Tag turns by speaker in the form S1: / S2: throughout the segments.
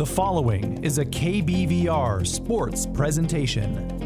S1: The following is a KBVR sports presentation.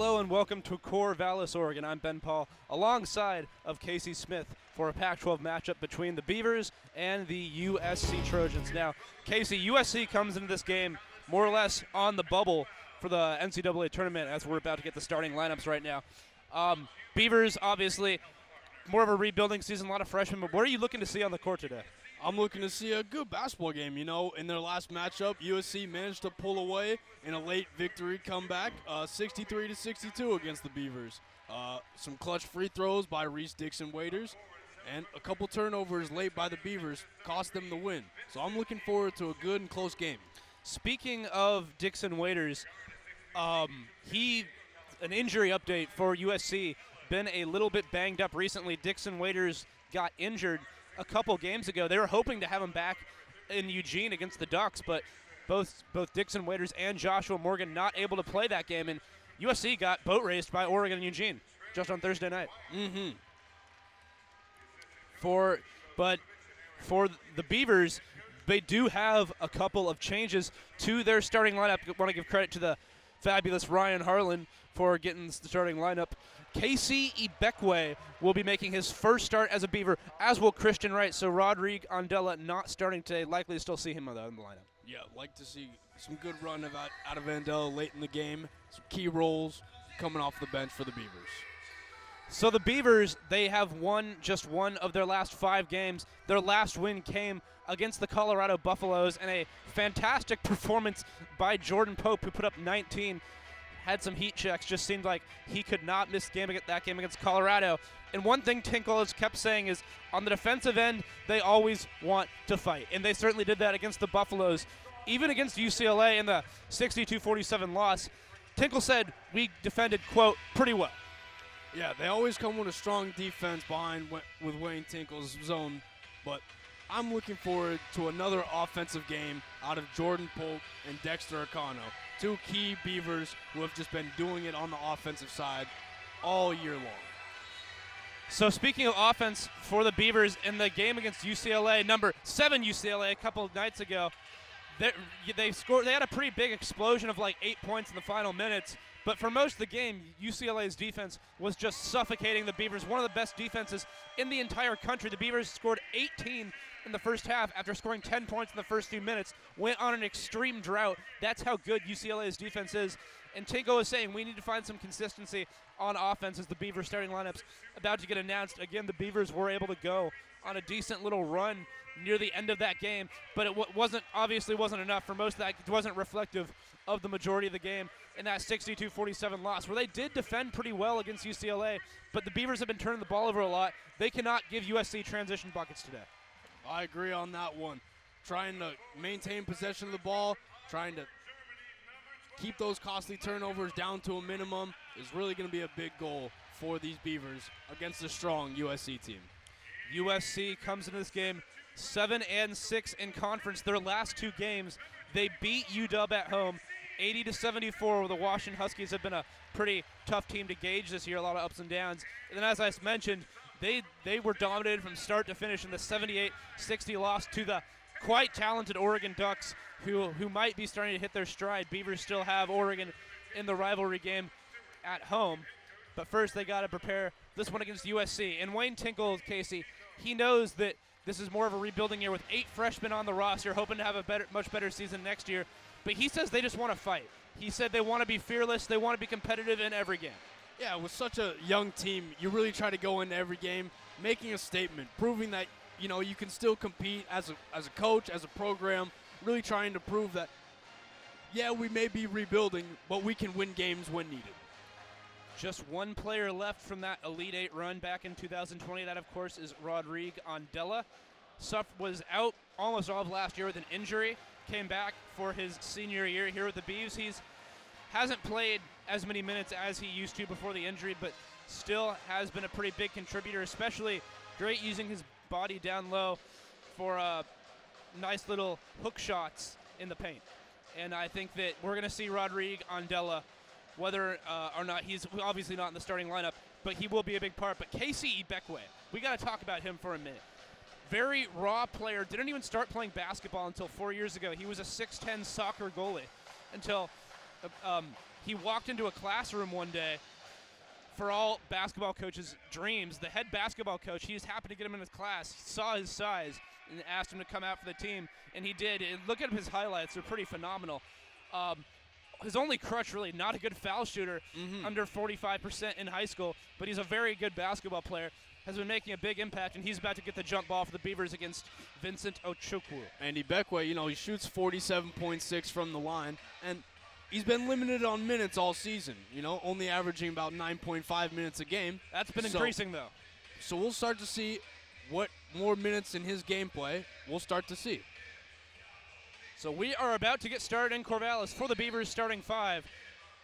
S2: Hello and welcome to Corvallis, Oregon. I'm Ben Pahl, alongside of Casey Smith for a Pac-12 matchup between the Beavers and the USC Trojans. Now, Casey, USC comes into this game more or less on the bubble for the NCAA tournament as we're about to get the starting lineups right now. Um, Beavers, obviously, more of a rebuilding season, a lot of freshmen, but what are you looking to see on the court today?
S3: I'm looking to see a good basketball game. You know, in their last matchup, USC managed to pull away in a late victory comeback, uh, 63 to 62 against the Beavers. Uh, some clutch free throws by Reese Dixon Waters, and a couple turnovers late by the Beavers cost them the win. So I'm looking forward to a good and close game.
S2: Speaking of Dixon Waters, um, he an injury update for USC. Been a little bit banged up recently. Dixon Waters got injured a couple games ago. They were hoping to have him back in Eugene against the Ducks, but both both Dixon Waters and Joshua Morgan not able to play that game, and USC got boat raced by Oregon and Eugene just on Thursday night.
S3: Mm-hmm.
S2: For but for the Beavers, they do have a couple of changes to their starting lineup. Want to give credit to the fabulous Ryan Harlan for getting the starting lineup. KC Ibekwe will be making his first start as a Beaver, as will Christian Wright. So Rodrigue Andela not starting today. Likely to still see him on the lineup.
S3: Yeah, like to see some good run of out, out of Andela late in the game. Some key roles coming off the bench for the Beavers.
S2: So the Beavers, they have won just one of their last five games. Their last win came against the Colorado Buffaloes and a fantastic performance by Jordan Pope, who put up 19 had some heat checks. Just seemed like he could not miss game against that game against Colorado. And one thing Tinkle has kept saying is on the defensive end, they always want to fight. And they certainly did that against the Buffaloes. Even against UCLA in the 62 47 loss, Tinkle said we defended, quote, pretty well.
S3: Yeah, they always come with a strong defense behind with Wayne Tinkle's zone, but I'm looking forward to another offensive game out of Jordan Pope and Dexter Akanno two key Beavers who have just been doing it on the offensive side all year long.
S2: So speaking of offense for the Beavers in the game against UCLA, number seven UCLA a couple nights ago, they scored. They had a pretty big explosion of like eight points in the final minutes. But for most of the game, UCLA's defense was just suffocating the Beavers. One of the best defenses in the entire country. The Beavers scored 18 in the first half after scoring 10 points in the first few minutes, went on an extreme drought. That's how good UCLA's defense is. And Tinkle is saying we need to find some consistency on offense as the Beavers starting lineups about to get announced. Again, the Beavers were able to go on a decent little run near the end of that game, but it wasn't obviously wasn't enough for most of that. It wasn't reflective of the majority of the game in that 62-47 loss, where they did defend pretty well against UCLA, but the Beavers have been turning the ball over a lot. They cannot give USC transition buckets today.
S3: I agree on that one. Trying to maintain possession of the ball, trying to keep those costly turnovers down to a minimum is really going to be a big goal for these Beavers against a strong USC team.
S2: USC comes into this game seven and six in conference. Their last two games, they beat UW at home, 80 to 74. Where the Washington Huskies have been a pretty tough team to gauge this year, a lot of ups and downs. And then, as I mentioned, they they were dominated from start to finish in the 78-60 loss to the quite talented Oregon Ducks, who who might be starting to hit their stride. Beavers still have Oregon in the rivalry game at home, but first they got to prepare this one against USC. And Wayne Tinkle, Casey, he knows that this is more of a rebuilding year with eight freshmen on the roster, hoping to have a better, much better season next year. But he says they just want to fight. He said they want to be fearless. They want to be competitive in every game.
S3: Yeah, with such a young team, you really try to go into every game making a statement, proving that you know you can still compete as a as a coach, as a program, really trying to prove that yeah, we may be rebuilding, but we can win games when needed.
S2: Just one player left from that Elite Eight run back in 2020. That, of course, is Rodrigue Andela. Suff was out almost all of last year with an injury. Came back for his senior year here with the Beavs. He's hasn't played as many minutes as he used to before the injury, but still has been a pretty big contributor, especially great using his body down low for uh, nice little hook shots in the paint. And I think that we're going to see Rodrigue Andela, whether uh, or not he's obviously not in the starting lineup, but he will be a big part. But KC Ibekwe, we got to talk about him for a minute. Very raw player. Didn't even start playing basketball until four years ago. He was a 6'10 soccer goalie until um, he walked into a classroom one day for all basketball coaches' dreams. The head basketball coach, he just happened to get him in his class, saw his size, and asked him to come out for the team, and he did. And look at his highlights; they're pretty phenomenal. Um, his only crutch, really, not a good foul shooter,
S3: Mhm.
S2: under 45% in high school, but he's a very good basketball player. Has been making a big impact, and he's about to get the jump ball for the Beavers against Vincent Iwuchukwu.
S3: Andy Beckway, you know, he shoots 47.6 from the line, and he's been limited on minutes all season. You know, only averaging about 9.5 minutes a game.
S2: That's been
S3: So-
S2: increasing, though.
S3: So we'll start to see what more minutes in his gameplay we'll start to see.
S2: So we are about to get started in Corvallis for the Beavers starting five.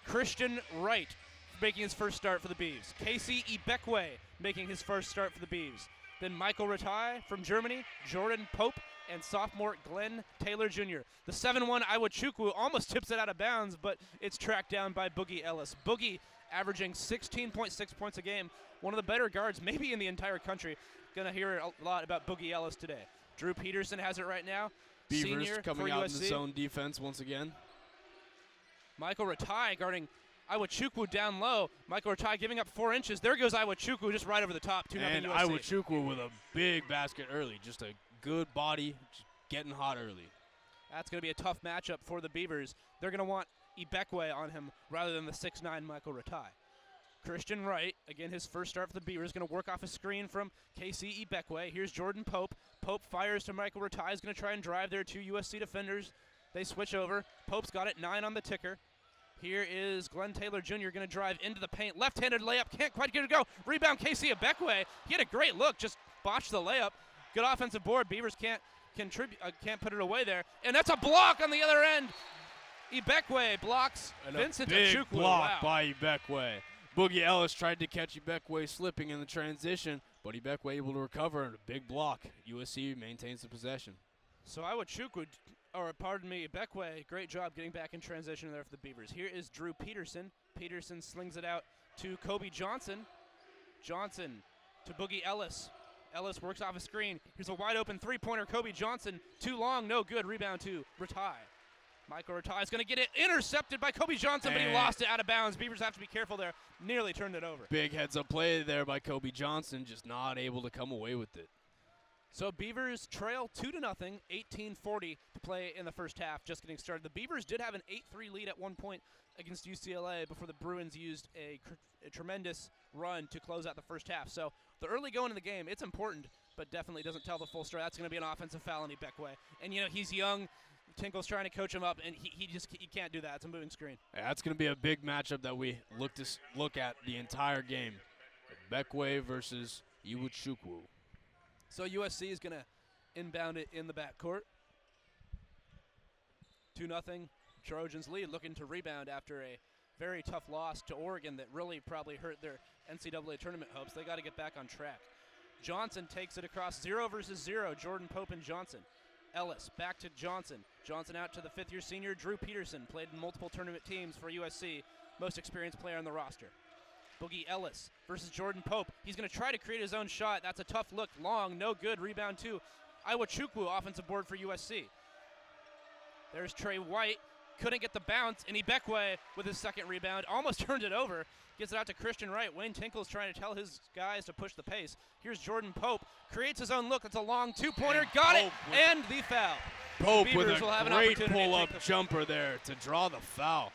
S2: Christian Wright making his first start for the Beavs. KC Ibekwe making his first start for the Beavs. Then Michael Rataj from Germany, Jordan Pope, and sophomore Glenn Taylor Jr. The 7-1 Iwuchukwu almost tips it out of bounds, but it's tracked down by Boogie Ellis. Boogie averaging 16.6 points a game, one of the better guards maybe in the entire country. Gonna hear a lot about Boogie Ellis today. Drew Peterson has it right now.
S3: Beavers
S2: Senior
S3: coming out in the zone defense once again.
S2: Michael Rataj guarding Iwuchukwu down low. Michael Rataj giving up four inches. There goes Iwuchukwu just right over the top. 2
S3: And
S2: USC.
S3: Iwuchukwu with a big basket early. Just a good body, getting hot early.
S2: That's going to be a tough matchup for the Beavers. They're going to want Ibekwe on him rather than the 6'9 Michael Rataj. Christian Wright, again, his first start for the Beavers, going to work off a screen from KC Ibekwe. Here's Jordan Pope. Pope fires to Michael Rataj. He's going to try and drive there two USC defenders. They switch over. Pope's got it, nine on the ticker. Here is Glenn Taylor Jr. going to drive into the paint. Left-handed layup, can't quite get it to go. Rebound, KC Ibekwe. He had a great look, just botched the layup. Good offensive board. Beavers can't contribute, uh, can't put it away there. And that's a block on the other end. Ibekwe blocks
S3: And
S2: Vincent
S3: a big
S2: Achukwu.
S3: block
S2: Wow.
S3: by Ibekwe. Boogie Ellis tried to catch Ibekwe slipping in the transition, but Ibekwe able to recover and a big block. USC maintains the possession.
S2: So Iwuchukwu, or pardon me, Ibekwe, great job getting back in transition there for the Beavers. Here is Drew Peterson. Peterson slings it out to Kobe Johnson. Johnson to Boogie Ellis. Ellis works off a screen. Here's a wide open three pointer. Kobe Johnson. Too long, no good. Rebound to Rataj. Michael Rataj is going to get it intercepted by Kobe Johnson, but he lost it out of bounds. Beavers have to be careful there. Nearly turned it over.
S3: Big heads up play there by Kobe Johnson, just not able to come away with it.
S2: So Beavers trail two to nothing, 18-40 to play in the first half. Just getting started. The Beavers did have an 8-3 lead at one point against UCLA before the Bruins used a, cr- a tremendous run to close out the first half. So the early going in the game, it's important, but definitely doesn't tell the full story. That's going to be an offensive foul on Ibekwe. And you know he's young. Tinkle's trying to coach him up, and he, he just he can't do that. It's a moving screen.
S3: Yeah, that's going to be a big matchup that we look to look at the entire game. Ibekwe versus Iwuchukwu.
S2: So USC is going to inbound it in the backcourt. 2 nothing. Trojans lead, looking to rebound after a very tough loss to Oregon that really probably hurt their NCAA tournament hopes. They got to get back on track. Johnson takes it across zero versus zero. Jordan Pope and Johnson. Ellis back to Johnson. Johnson out to the fifth year senior Drew Peterson. Played in multiple tournament teams for USC. Most experienced player on the roster. Boogie Ellis versus Jordan Pope. He's going to try to create his own shot. That's a tough look. Long, no good. Rebound two. Iwuchukwu, offensive board for USC. There's Tre White. Couldn't get the bounce. And Ibekwe with his second rebound. Almost turned it over. Gets it out to Christian Wright. Wayne Tinkle's trying to tell his guys to push the pace. Here's Jordan Pope. Creates his own look. It's a long two pointer.
S3: And
S2: Got it.
S3: Pope with-
S2: And the foul.
S3: Pope with
S2: will have
S3: a great pull up
S2: the-
S3: jumper there to draw the foul.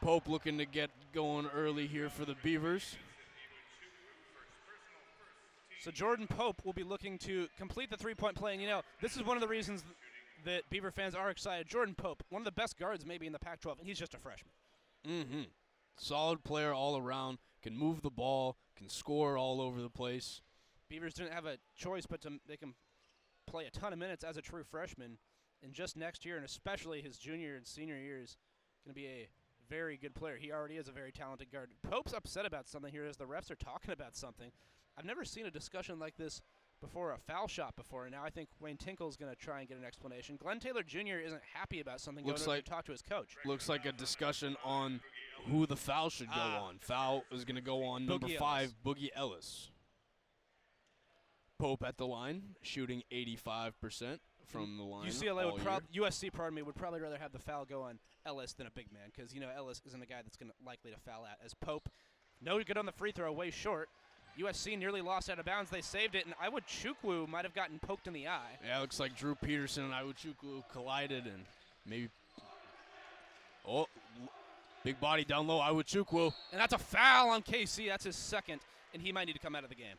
S3: Pope looking to get going early here for the Beavers.
S2: So Jordan Pope will be looking to complete the three-point play, and you know this is one of the reasons that Beaver fans are excited. Jordan Pope, one of the best guards maybe in the Pac-12, and he's just a freshman.
S3: Mm-hmm. Solid player all around. Can move the ball. Can score all over the place.
S2: Beavers didn't have a choice but to make him play a ton of minutes as a true freshman, and just next year, and especially his junior and senior years, going to be a very good player. He already is a very talented guard. Pope's upset about something here as the refs are talking about something. I've never seen a discussion like this before a foul shot before, and now I think Wayne Tinkle's going to try and get an explanation. Glenn Taylor Jr. isn't happy about something.
S3: Looks
S2: going
S3: like-
S2: to talk to his coach.
S3: Looks like a discussion on who the foul should go
S2: Ah.
S3: on. Foul is going to go on number
S2: Boogie
S3: five, Boogie Ellis. Pope at the line, shooting 85% from the line.
S2: UCLA would prob- USC, pardon me, would probably rather have the foul go on Ellis than a big man because you know Ellis isn't a guy that's going to likely to foul at. As Pope, no good on the free throw, way short. USC nearly lost out of bounds. They saved it, and Iwuchukwu might have gotten poked in the eye.
S3: Yeah, it looks like Drew Peterson and Iwuchukwu collided and maybe. Oh, big body down low. Iwuchukwu.
S2: And that's a foul on KC. That's his second, and he might need to come out of the game.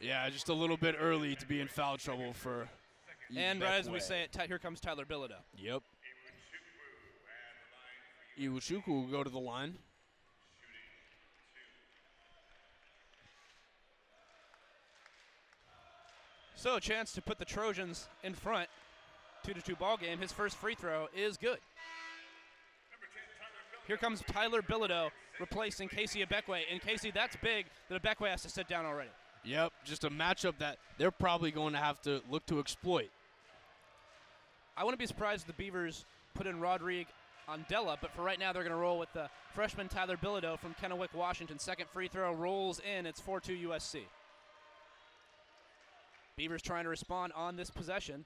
S3: Yeah, just a little bit early to be in foul trouble for.
S2: And right as we say it, here comes Tyler Bilodeau.
S3: Yep. Iwuchukwu will go to the line.
S2: So a chance to put the Trojans in front. Two to two ball game. His first free throw is good. Here comes Tyler Bilodeau replacing KC Ibekwe. And Casey, that's big that Ibekwe has to sit down already.
S3: Yep, just a matchup that they're probably going to have to look to exploit.
S2: I wouldn't be surprised if the Beavers put in Rodrigue Andela, but for right now they're going to roll with the freshman Tyler Bilodeau from Kennewick, Washington. Second free throw rolls in. It's 4-2 USC. Beavers trying to respond on this possession.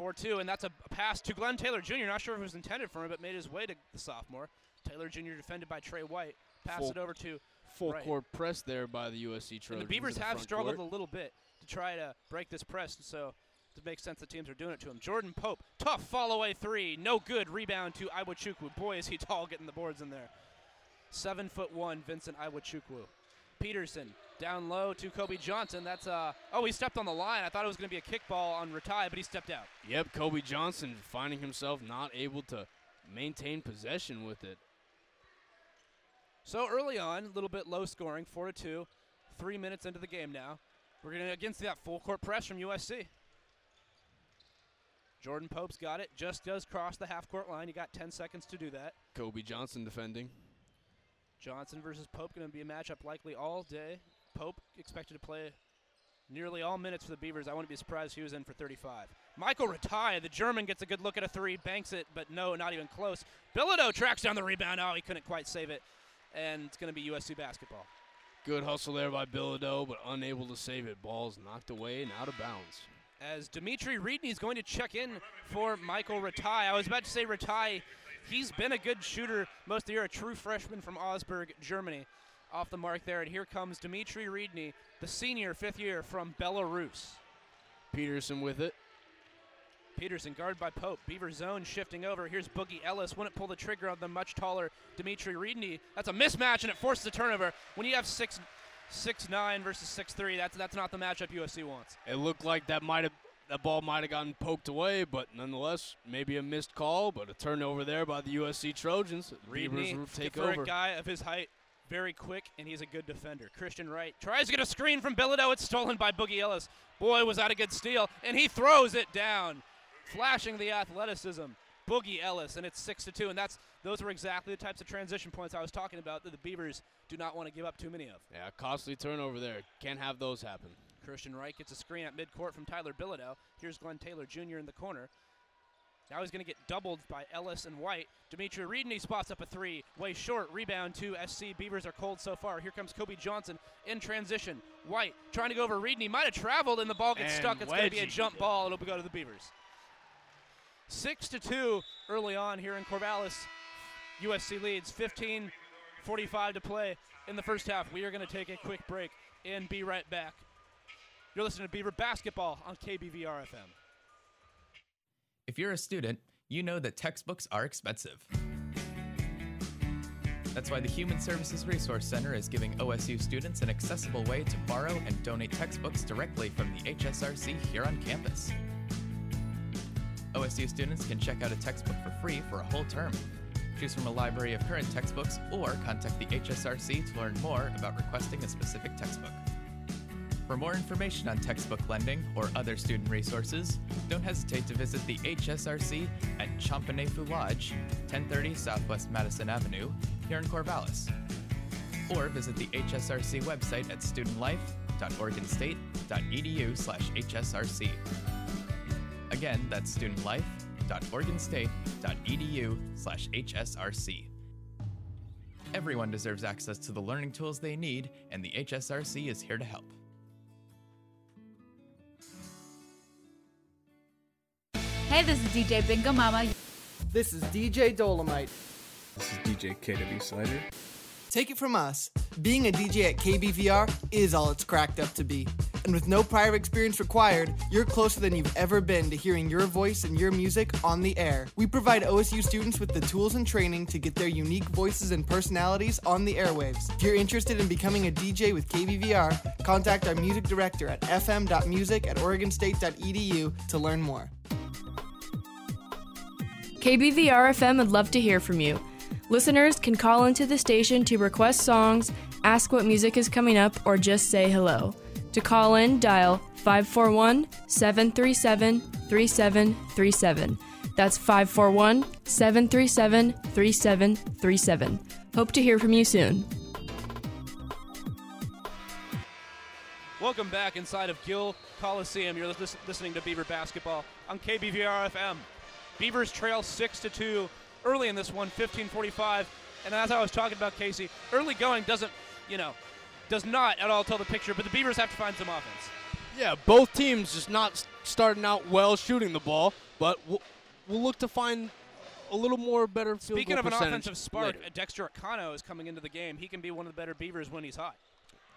S2: 4-2, and that's a pass to Glenn Taylor Jr. Not sure if it was intended for him, but made his way to the sophomore. Taylor Jr. defended by Tre White. Pass
S3: Full-
S2: it over to
S3: Full
S2: Right.
S3: court press there by the USC
S2: and
S3: Trojans.
S2: the Beavers have struggled
S3: court.
S2: a little bit to try to break this press, so it makes sense the teams are doing it to him. Jordan Pope, tough fall away three, no good. Rebound to Iwuchukwu. Boy, is he tall getting the boards in there. Seven foot one, Vincent Iwuchukwu. Peterson down low to Kobe Johnson. That's uh oh he stepped on the line. I thought it was going to be a kickball on Rataj, but he stepped out.
S3: Yep, Kobe Johnson finding himself not able to maintain possession with it.
S2: So early on, a little bit low scoring, four to two. Three minutes into the game now. We're gonna against that full court press from USC. Jordan Pope's got it. Just does cross the half court line. You got 10 seconds to do that.
S3: Kobe Johnson defending.
S2: Johnson versus Pope going to be a matchup likely all day. Pope expected to play nearly all minutes for the Beavers. I wouldn't be surprised if he was in for 35. Michael Rataj, the German, gets a good look at a three, banks it, but no, not even close. Bilodeau tracks down the rebound. Oh, he couldn't quite save it, and it's going to be USC basketball.
S3: Good hustle there by Bilodeau, but unable to save it. Ball's knocked away and out of bounds.
S2: as Dimitri Reedney is going to check in for Michael Rataj. I was about to say Rataj, he's been a good shooter most of the year, a true freshman from Augsburg, Germany. Off the mark there. And here comes Dimitri Reedney, the senior, fifth year from Belarus.
S3: Peterson with it.
S2: Peterson guarded by Pope. Beaver zone shifting over. Here's Boogie Ellis. Wouldn't pull the trigger on the much taller Dimitri Reedney. That's a mismatch and it forces a turnover. When you have six six nine versus six three, that's that's not the matchup USC wants.
S3: It looked like that might have that ball might have gotten poked away, but nonetheless, maybe a missed call, but a turnover there by the USC Trojans. Beavers
S2: Reedney,
S3: will take
S2: for
S3: over.
S2: a guy of his height, very quick, and he's a good defender. Christian Wright tries to get a screen from Bilodeau. It's stolen by Boogie Ellis. Boy, was that a good steal, and he throws it down, flashing the athleticism. Boogie Ellis, and it's six to two, and that's those were exactly the types of transition points I was talking about that the Beavers do not want to give up too many of.
S3: Yeah, costly turnover there. Can't have those happen.
S2: Christian Wright gets a screen at midcourt from Tyler Bilodeau. Here's Glenn Taylor Jr. in the corner. Now he's going to get doubled by Ellis and White. Dimitri Reedney spots up a three, way short. Rebound to SC. Beavers are cold so far. Here comes Kobe Johnson in transition. White trying to go over Reedney. Might have traveled, and the ball gets
S3: And
S2: stuck. It's going to be a jump ball. It'll go to the Beavers. Six to two early on here in Corvallis. USC leads 15 45 to play in the first half. We are going to take a quick break and be right back. You're listening to Beaver Basketball on KBVR FM.
S4: If you're a student, you know that textbooks are expensive. That's why the Human Services Resource Center is giving OSU students an accessible way to borrow and donate textbooks directly from the HSRC here on campus. OSU students can check out a textbook for free for a whole term. Choose from a library of current textbooks or contact the HSRC to learn more about requesting a specific textbook. For more information on textbook lending or other student resources, don't hesitate to visit the HSRC at Champinefu Lodge, 1030 Southwest Madison Avenue, here in Corvallis. Or visit the HSRC website at studentlife.oregonstate.edu slash HSRC. Again, that's studentlife.oregonstate.edu slash HSRC. Everyone deserves access to the learning tools they need, and the HSRC is here to help.
S5: Hey, this is DJ Bingo Mama.
S6: This is DJ Dolomite.
S7: This is DJ KW Slider.
S6: Take it from us. Being a DJ at KBVR is all it's cracked up to be. And with no prior experience required, you're closer than you've ever been to hearing your voice and your music on the air. We provide OSU students with the tools and training to get their unique voices and personalities on the airwaves. If you're interested in becoming a DJ with KBVR, contact our music director at fm.music at oregonstate.edu to learn more.
S8: KBVR FM would love to hear from you. Listeners can call into the station to request songs, ask what music is coming up, or just say hello. To call in, dial 541 737 3737. That's 541 737 3737. Hope to hear from you soon.
S2: Welcome back inside of Gill Coliseum. You're listening to Beaver Basketball on KBVR FM. Beavers trail 6 to 2 early in this one, 15:45. And as I was talking about Casey, early going doesn't, you know, does not at all tell the picture, but the Beavers have to find some offense.
S3: Yeah, both teams just not starting out well shooting the ball, but we'll, we'll look to find a little more better field
S2: Speaking of an offensive spark,
S3: later.
S2: Dexter Akanno is coming into the game. He can be one of the better Beavers when he's hot.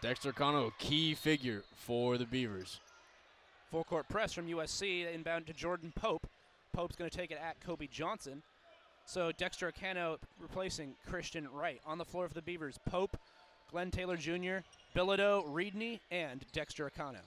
S3: Dexter Akanno, key figure for the Beavers.
S2: Full court press from USC, inbound to Jordan Pope. Pope's going to take it at Kobe Johnson. So Dexter Akanno replacing Christian Wright. On the floor for the Beavers, Pope, Glenn Taylor Jr., Bilodeau, Reedney, and Dexter Akanno.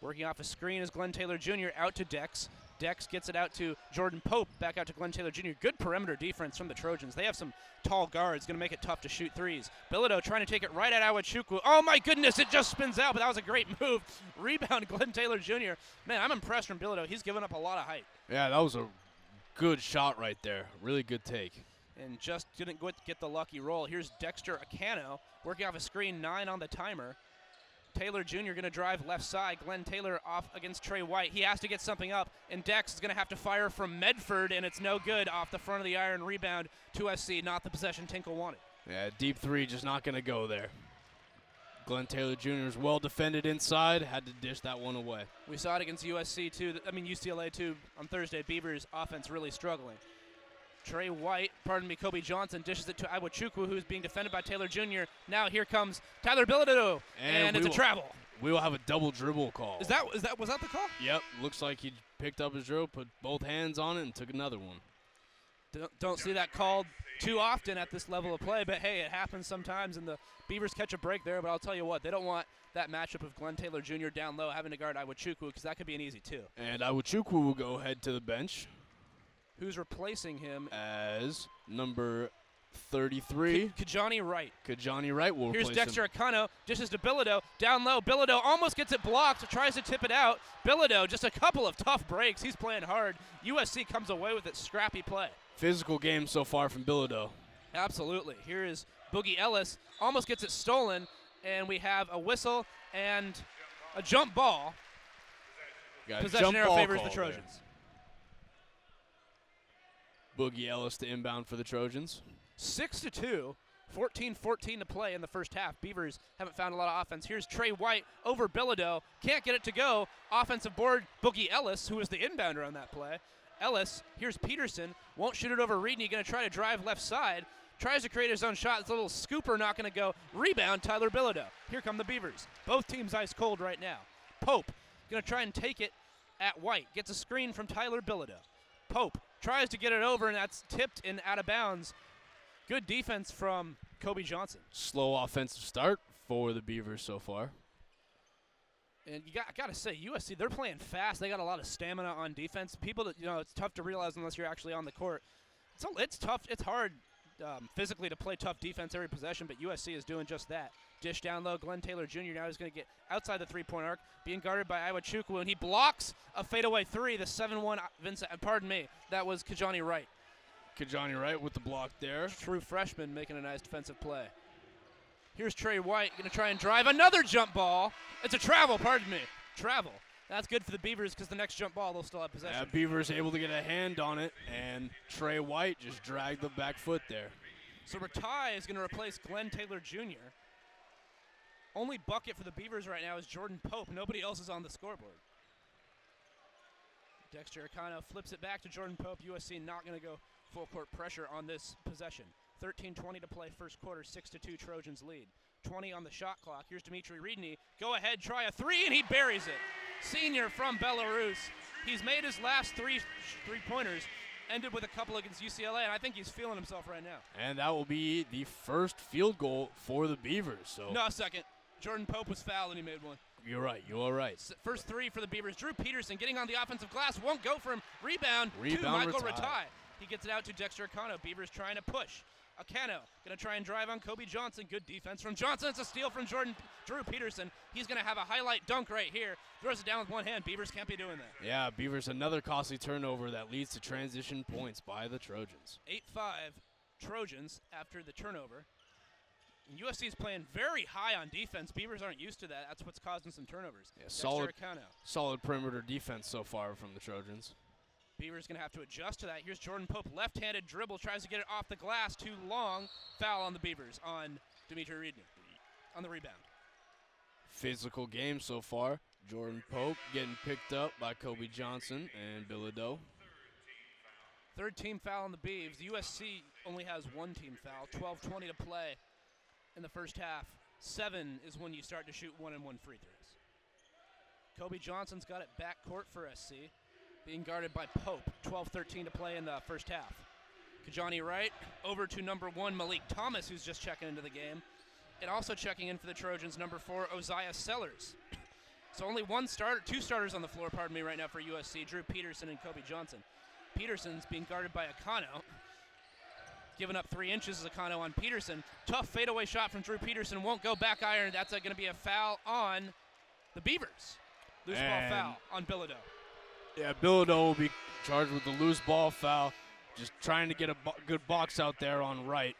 S2: Working off a screen is Glenn Taylor Jr. out to Dex. Dex gets it out to Jordan Pope, back out to Glenn Taylor Jr. Good perimeter defense from the Trojans. They have some tall guards, going to make it tough to shoot threes. Bilodeau trying to take it right at Iwuchukwu. Oh my goodness, it just spins out, but that was a great move. Rebound, Glenn Taylor Jr. Man, I'm impressed from Bilodeau. He's given up a lot of height
S3: Yeah, that was a good shot right there. Really good take.
S2: and just didn't get- get the lucky roll. Here's Dexter Akanno working off a screen, nine on the timer. Taylor Jr. going to drive left side. Glenn Taylor off against Tre White. He has to get something up, and Dex is going to have to fire from Medford, and it's no good off the front of the iron rebound to SC. Not the possession Tinkle wanted.
S3: Yeah, deep three just not going to go there. Glenn Taylor Jr. is well defended inside. Had to dish that one away.
S2: We saw it against USC too. I mean UCLA too on Thursday. Beavers offense really struggling. Tre White, pardon me, Kobe Johnson dishes it to Iwuchukwu, who's being defended by Taylor Jr. Now here comes Tyler Bilodeau, and,
S3: And
S2: it's a travel.
S3: We will have a double dribble call.
S2: Is that is that was that the call?
S3: Yep. Looks like he picked up his dribble, put both hands on it, and took another one.
S2: Don't, don't see that called too often at this level of play, but hey, it happens sometimes, and the Beavers catch a break there. But I'll tell you what, they don't want that matchup of Glenn Taylor Jr. down low having to guard Iwuchukwu because that could be an easy two.
S3: And Iwuchukwu will go ahead to the bench
S2: Who's replacing him?
S3: as number 33.
S2: Kijani Wright.
S3: Kijani Wright will
S2: Here's Dexter
S3: him.
S2: Akanno, dishes to Bilodeau, down low. Bilodeau almost gets it blocked, tries to tip it out. Bilodeau, just a couple of tough breaks. He's playing hard. USC comes away with it. Scrappy play.
S3: Physical game so far from Bilodeau.
S2: Absolutely. Here is Boogie Ellis, almost gets it stolen, and we have a whistle and a jump ball. Possession
S3: jump
S2: favors the
S3: Trojans. there. Boogie Ellis to inbound for the Trojans.
S2: 6 to 2. 14-14 to play in the first half. Beavers haven't found a lot of offense. Here's Tre White over Bilodeau. Can't get it to go. Offensive board, Boogie Ellis, who was the inbounder on that play. Ellis, here's Peterson. Won't shoot it over Reedney. Going to try to drive left side. Tries to create his own shot. It's a little scooper, not going to go. Rebound, Tyler Bilodeau. Here come the Beavers. Both teams ice cold right now. Pope going to try and take it at White. Gets a screen from Tyler Bilodeau. Pope tries to get it over, and that's tipped and out of bounds. Good defense from Kobe Johnson.
S3: Slow offensive start for the Beavers so far.
S2: And you got, got to say, USC, they're playing fast. They got a lot of stamina on defense. People that, you know, it's tough to realize unless you're actually on the court. It's, a, it's tough. It's hard um, physically to play tough defense every possession, but USC is doing just that. Dish down low. Glenn Taylor Jr. now is going to get outside the three point arc, being guarded by Iwuchukwu, and he blocks a fadeaway three, the 7 1 uh, Vincent. Uh, pardon me, that was Kijani Wright.
S3: Kijani Wright with the block there.
S2: True freshman making a nice defensive play. Here's Tre White going to try and drive another jump ball. It's a travel, pardon me. Travel. That's good for the Beavers because the next jump ball they'll still have possession.
S3: Yeah, Beavers able to get a hand on it, and Tre White just dragged the back foot there.
S2: So Rataj is going to replace Glenn Taylor Jr. Only bucket for the Beavers right now is Jordan Pope. Nobody else is on the scoreboard. Dexter Akanno flips it back to Jordan Pope. USC not going to go full court pressure on this possession. 13-20 to play first quarter, 6-2 Trojans lead. 20 on the shot clock. Here's Dimitri Reedney. Go ahead, try a three, and he buries it. Senior from Belarus. He's made his last three three pointers. Ended with a couple against UCLA, and I think he's feeling himself right now.
S3: And that will be the first field goal for the Beavers. So
S2: No, second. Jordan Pope was fouled, and he made one.
S3: you're right. You are right.
S2: First three for the Beavers. Drew Peterson getting on the offensive glass. Won't go for him. Rebound, to Michael
S3: Rataj.
S2: Rataj. He gets it out to Dexter Akanno. Beavers trying to push. Akanno going to try and drive on Kobe Johnson. Good defense from Johnson. It's a steal from Jordan Drew Peterson. He's going to have a highlight dunk right here. Throws it down with one hand. Beavers can't be doing that.
S3: Yeah, Beavers another costly turnover that leads to transition points by the Trojans.
S2: 8-5 Trojans after the turnover. And USC is playing very high on defense. Beavers aren't used to that. That's what's causing some turnovers.
S3: Yeah, solid, solid perimeter defense so far from the Trojans.
S2: Beaver's going to have to adjust to that. Here's Jordan Pope, left-handed dribble, tries to get it off the glass, too long. Foul on the Beavers on Dimitri Reedney on the rebound.
S3: Physical game so far. Jordan Pope getting picked up by Kobe Johnson and Bilodeau.
S2: Third team foul on the Beavs. USC only has one team foul. 12-20 to play in the first half. Seven is when you start to shoot one and one free throws. Kobe Johnson's got it back court for SC, being guarded by Pope. 12-13 to play in the first half. Kijani Wright over to number one Malik Thomas, who's just checking into the game, and also checking in for the Trojans, number four Oziyah Sellers. So only one starter, two starters on the floor, pardon me, right now for USC: Drew Peterson and Kobe Johnson. Peterson's being guarded by Akanno. Giving up three inches is Akanno on Peterson. Tough fadeaway shot from Drew Peterson. Won't go back iron. That's going to be a foul on the Beavers. Loose
S3: And-
S2: ball foul on Bilodeau.
S3: Yeah, Bilodeau will be charged with the loose ball foul. Just trying to get a bo- good box out there on right.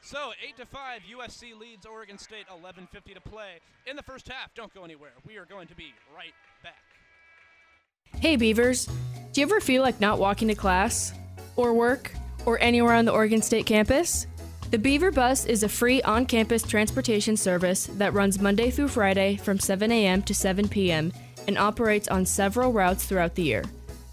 S2: So eight to five, USC leads Oregon State. 11:50 to play in the first half. Don't go anywhere. We are going to be right back.
S8: Hey Beavers, do you ever feel like not walking to class, or work, or anywhere on the Oregon State campus? The Beaver Bus is a free on campus transportation service that runs Monday through Friday from 7 a.m. to 7 p.m. and operates on several routes throughout the year.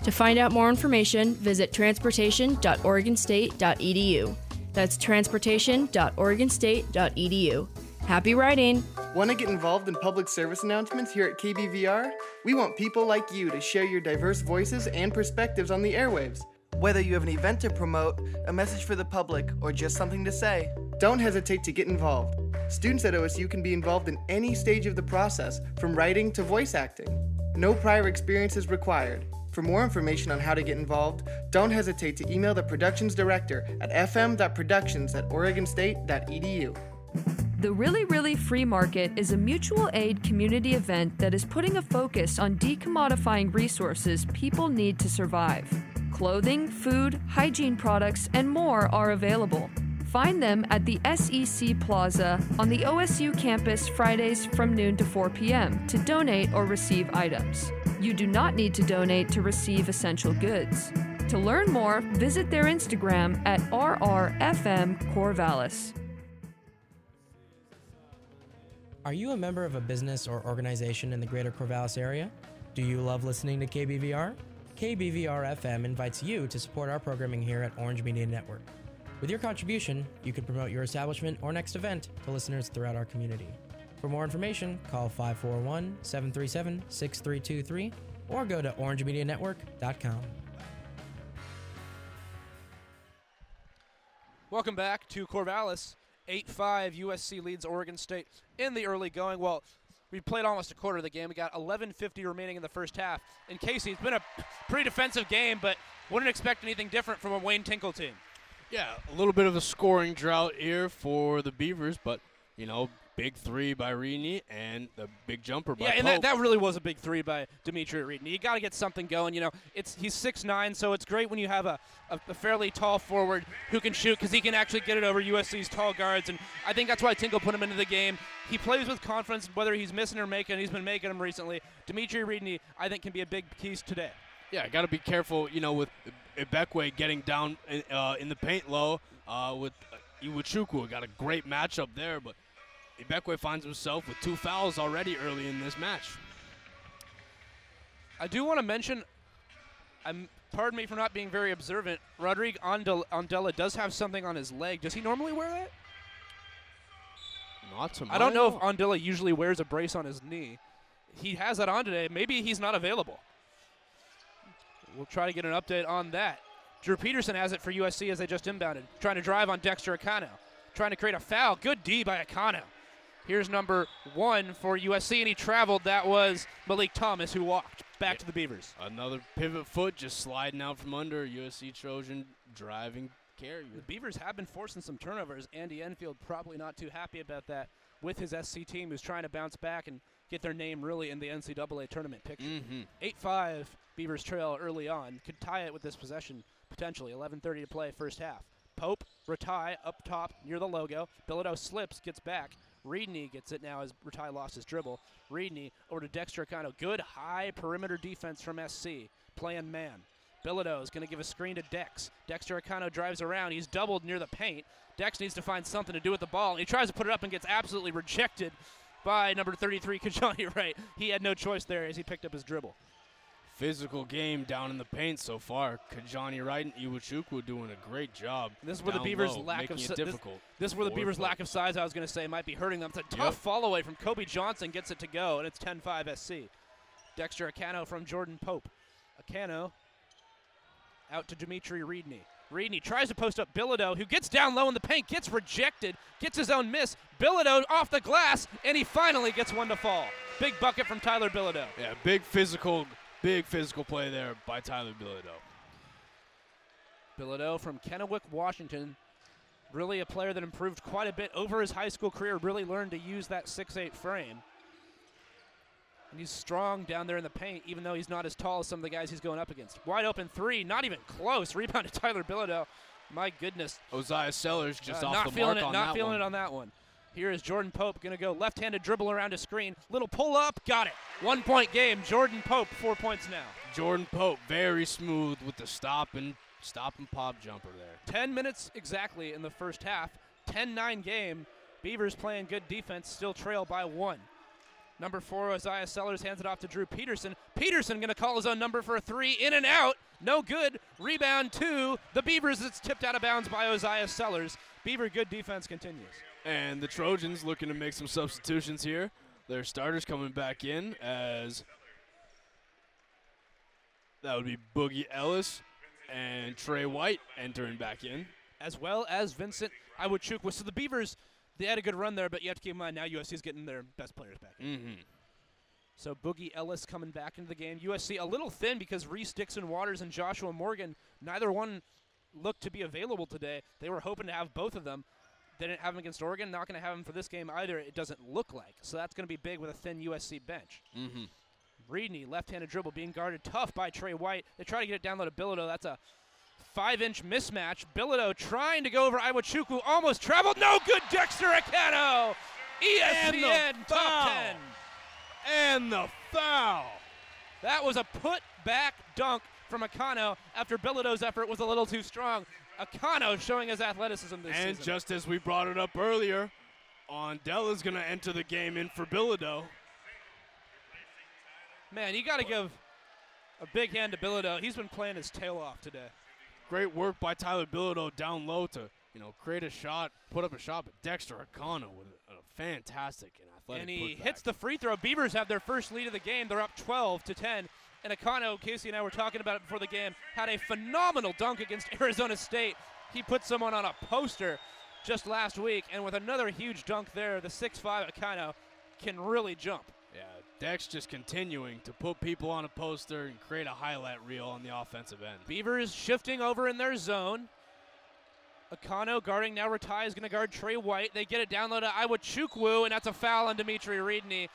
S8: To find out more information, visit transportation.oregonstate.edu. That's transportation.oregonstate.edu. Happy writing!
S6: Want to get involved in public service announcements here at KBVR? We want people like you to share your diverse voices and perspectives on the airwaves. Whether you have an event to promote, a message for the public, or just something to say, don't hesitate to get involved. Students at OSU can be involved in any stage of the process, from writing to voice acting. No prior experience is required. For more information on how to get involved, don't hesitate to email the productions director at fm.productions at oregonstate.edu.
S9: The Really Really Free Market is a mutual aid community event that is putting a focus on decommodifying resources people need to survive. Clothing, food, hygiene products, and more are available. Find them at the SEC Plaza on the OSU campus Fridays from noon to 4 p.m. to donate or receive items. You do not need to donate to receive essential goods. To learn more, visit their Instagram at RRFM Corvallis.
S10: Are you a member of a business or organization in the greater Corvallis area? Do you love listening to KBVR? KBVR FM invites you to support our programming here at Orange Media Network. With your contribution, you can promote your establishment or next event to listeners throughout our community. For more information, call 541 737 6323 or go to orangemedianetwork.com.
S2: Welcome back to Corvallis. 8-5 USC leads Oregon State in the early going. Well, we played almost a quarter of the game. We got 11:50 remaining in the first half. And Casey, it's been a pretty defensive game, but wouldn't expect anything different from a Wayne Tinkle team.
S3: Yeah, a little bit of a scoring drought here for the Beavers, but you know, big three by Reedy and the big jumper by
S2: Yeah, and that, that really was a big three by Dimitri Reed. You got to get something going. You know, it's he's six nine, so it's great when you have a, a, a fairly tall forward who can shoot because he can actually get it over USC's tall guards, and I think that's why Tinkle put him into the game. He plays with confidence, whether he's missing or making. He's been making them recently. Dimitri Reed, I think, can be a big piece today.
S3: Yeah, got to be careful, you know, with Ibekwe getting down in, uh, in the paint low uh, with uh, Iwuchukwu. Got a great matchup there, but Ibekwe finds himself with two fouls already early in this match.
S2: I do want to mention, I'm pardon me for not being very observant. Rodrigue Andela, Andela does have something on his leg. Does he normally wear that?
S3: Not to
S2: I don't know if. Andela usually wears a brace on his knee. He has that on today. Maybe he's not available. We'll try to get an update on that. Drew Peterson has it for USC as they just inbounded, trying to drive on Dexter Akanno, trying to create a foul. Good D by Akanno. Here's number one for USC, and he traveled. That was Malik Thomas who walked back to the Beavers.
S3: Another pivot foot just sliding out from under USC Trojan driving carrier.
S2: The Beavers have been forcing some turnovers. Andy Enfield probably not too happy about that with his SC team, who's trying to bounce back and get their name really in the NCAA tournament picture.
S3: Mhm.
S2: 8-5 Beavers trail early on. Could tie it with this possession potentially. 11:30 to play first half. Pope Rataj up top near the logo. Bilodeau slips, gets back. Reedney gets it now as Rataj lost his dribble. Reedney over to Dexter Akanno. Good high perimeter defense from SC. Playing man. Bilodeau is going to give a screen to Dex. Dexter Akano drives around. He's doubled near the paint. Dex needs to find something to do with the ball. He tries to put it up and gets absolutely rejected by number 33, Kijani Wright. He had no choice there as he picked up his dribble.
S3: Physical game down in the paint so far. Kijani Wright and Iwuchukwu doing a great job.
S2: This is where the Beavers'
S3: low,
S2: lack of si- this-
S3: difficult.
S2: This, is where the Beavers' lack of size, I was going to say, might be hurting them. It's a tough
S3: Yep.
S2: fall away from Kobe Johnson. Gets it to go, and it's 10-5 SC. Dexter Akanno from Jordan Pope. Akanno out to Dimitri Reedney. Reedney tries to post up Bilodeau, who gets down low in the paint, gets rejected, gets his own miss. Bilodeau off the glass, and he finally gets one to fall. Big bucket from Tyler Bilodeau.
S3: Yeah, big physical, big physical play there by Tyler Bilodeau.
S2: Bilodeau from Kennewick, Washington. Really a player that improved quite a bit over his high school career, really learned to use that 6'8 frame. And he's strong down there in the paint, even though he's not as tall as some of the guys he's going up against. Wide open three, not even close. Rebound to Tyler Bilodeau. My goodness.
S3: Oziyah Sellers just
S2: Uh,
S3: off
S2: not
S3: the
S2: feeling
S3: mark
S2: it,
S3: on
S2: not
S3: that
S2: feeling
S3: one.
S2: it on that one. Here is Jordan Pope going to go left-handed dribble around a screen. Little pull up, got it. One point game. Jordan Pope, four points now.
S3: Jordan Pope, very smooth with the stop and stop and pop jumper there.
S2: 10 minutes exactly in the first half. 10 9 game. Beavers playing good defense, still trail by one. Number four, Isaiah Sellers hands it off to Drew Peterson. Peterson going to call his own number for a three, in and out. No good. Rebound two. The Beavers, it's tipped out of bounds by Isaiah Sellers. Beaver good defense continues.
S3: And the Trojans looking to make some substitutions here. Their starters coming back in as that would be Boogie Ellis and Tre White entering back in.
S2: As well as Vincent Iwuchukwu. So the Beavers, they had a good run there, but you have to keep in mind now USC is getting their best players back.
S3: Mm-hmm.
S2: So Boogie Ellis coming back into the game. USC a little thin because Reese Dixon Waters and Joshua Morgan, neither one looked to be available today. They were hoping to have both of them. They didn't have them against Oregon. Not going to have them for this game either. It doesn't look like. So that's going to be big with a thin USC bench.
S3: Mm-hmm.
S2: Ryuny, left-handed dribble, being guarded tough by Tre White. They try to get it down low to Bilodeau. That's a five-inch mismatch. Bilodeau trying to go over Iwuchukwu, almost traveled. No good. Dexter Akanno, ESPN top
S3: foul.
S2: ten.
S3: And the foul.
S2: That was a put-back dunk from Akanno after Bilodeau's effort was a little too strong. Akanno showing his athleticism this
S3: And
S2: season.
S3: And just as we brought it up earlier, Andela is going to enter the game in for Bilodeau.
S2: Man, you got to give a big hand to Bilodeau. He's been playing his tail off today.
S3: Great work by Tyler Bilodeau down low to you know create a shot, put up a shot. But Dexter Akanno with a, a fantastic and athletic.
S2: and he
S3: putback.
S2: hits the free throw. Beavers have their first lead of the game. They're up 12 to 10. And Akanno, Casey and I were talking about it before the game, had a phenomenal dunk against Arizona State. He put someone on a poster just last week, and with another huge dunk there, the 6'5 Akanno can really jump.
S3: Yeah, Dex just continuing to put people on a poster and create a highlight reel on the offensive end.
S2: Beavers shifting over in their zone. Akanno guarding now. Rataj is going to guard Tre White. They get it down low to Iwuchukwu, and that's a foul on Dimitri Ryuny.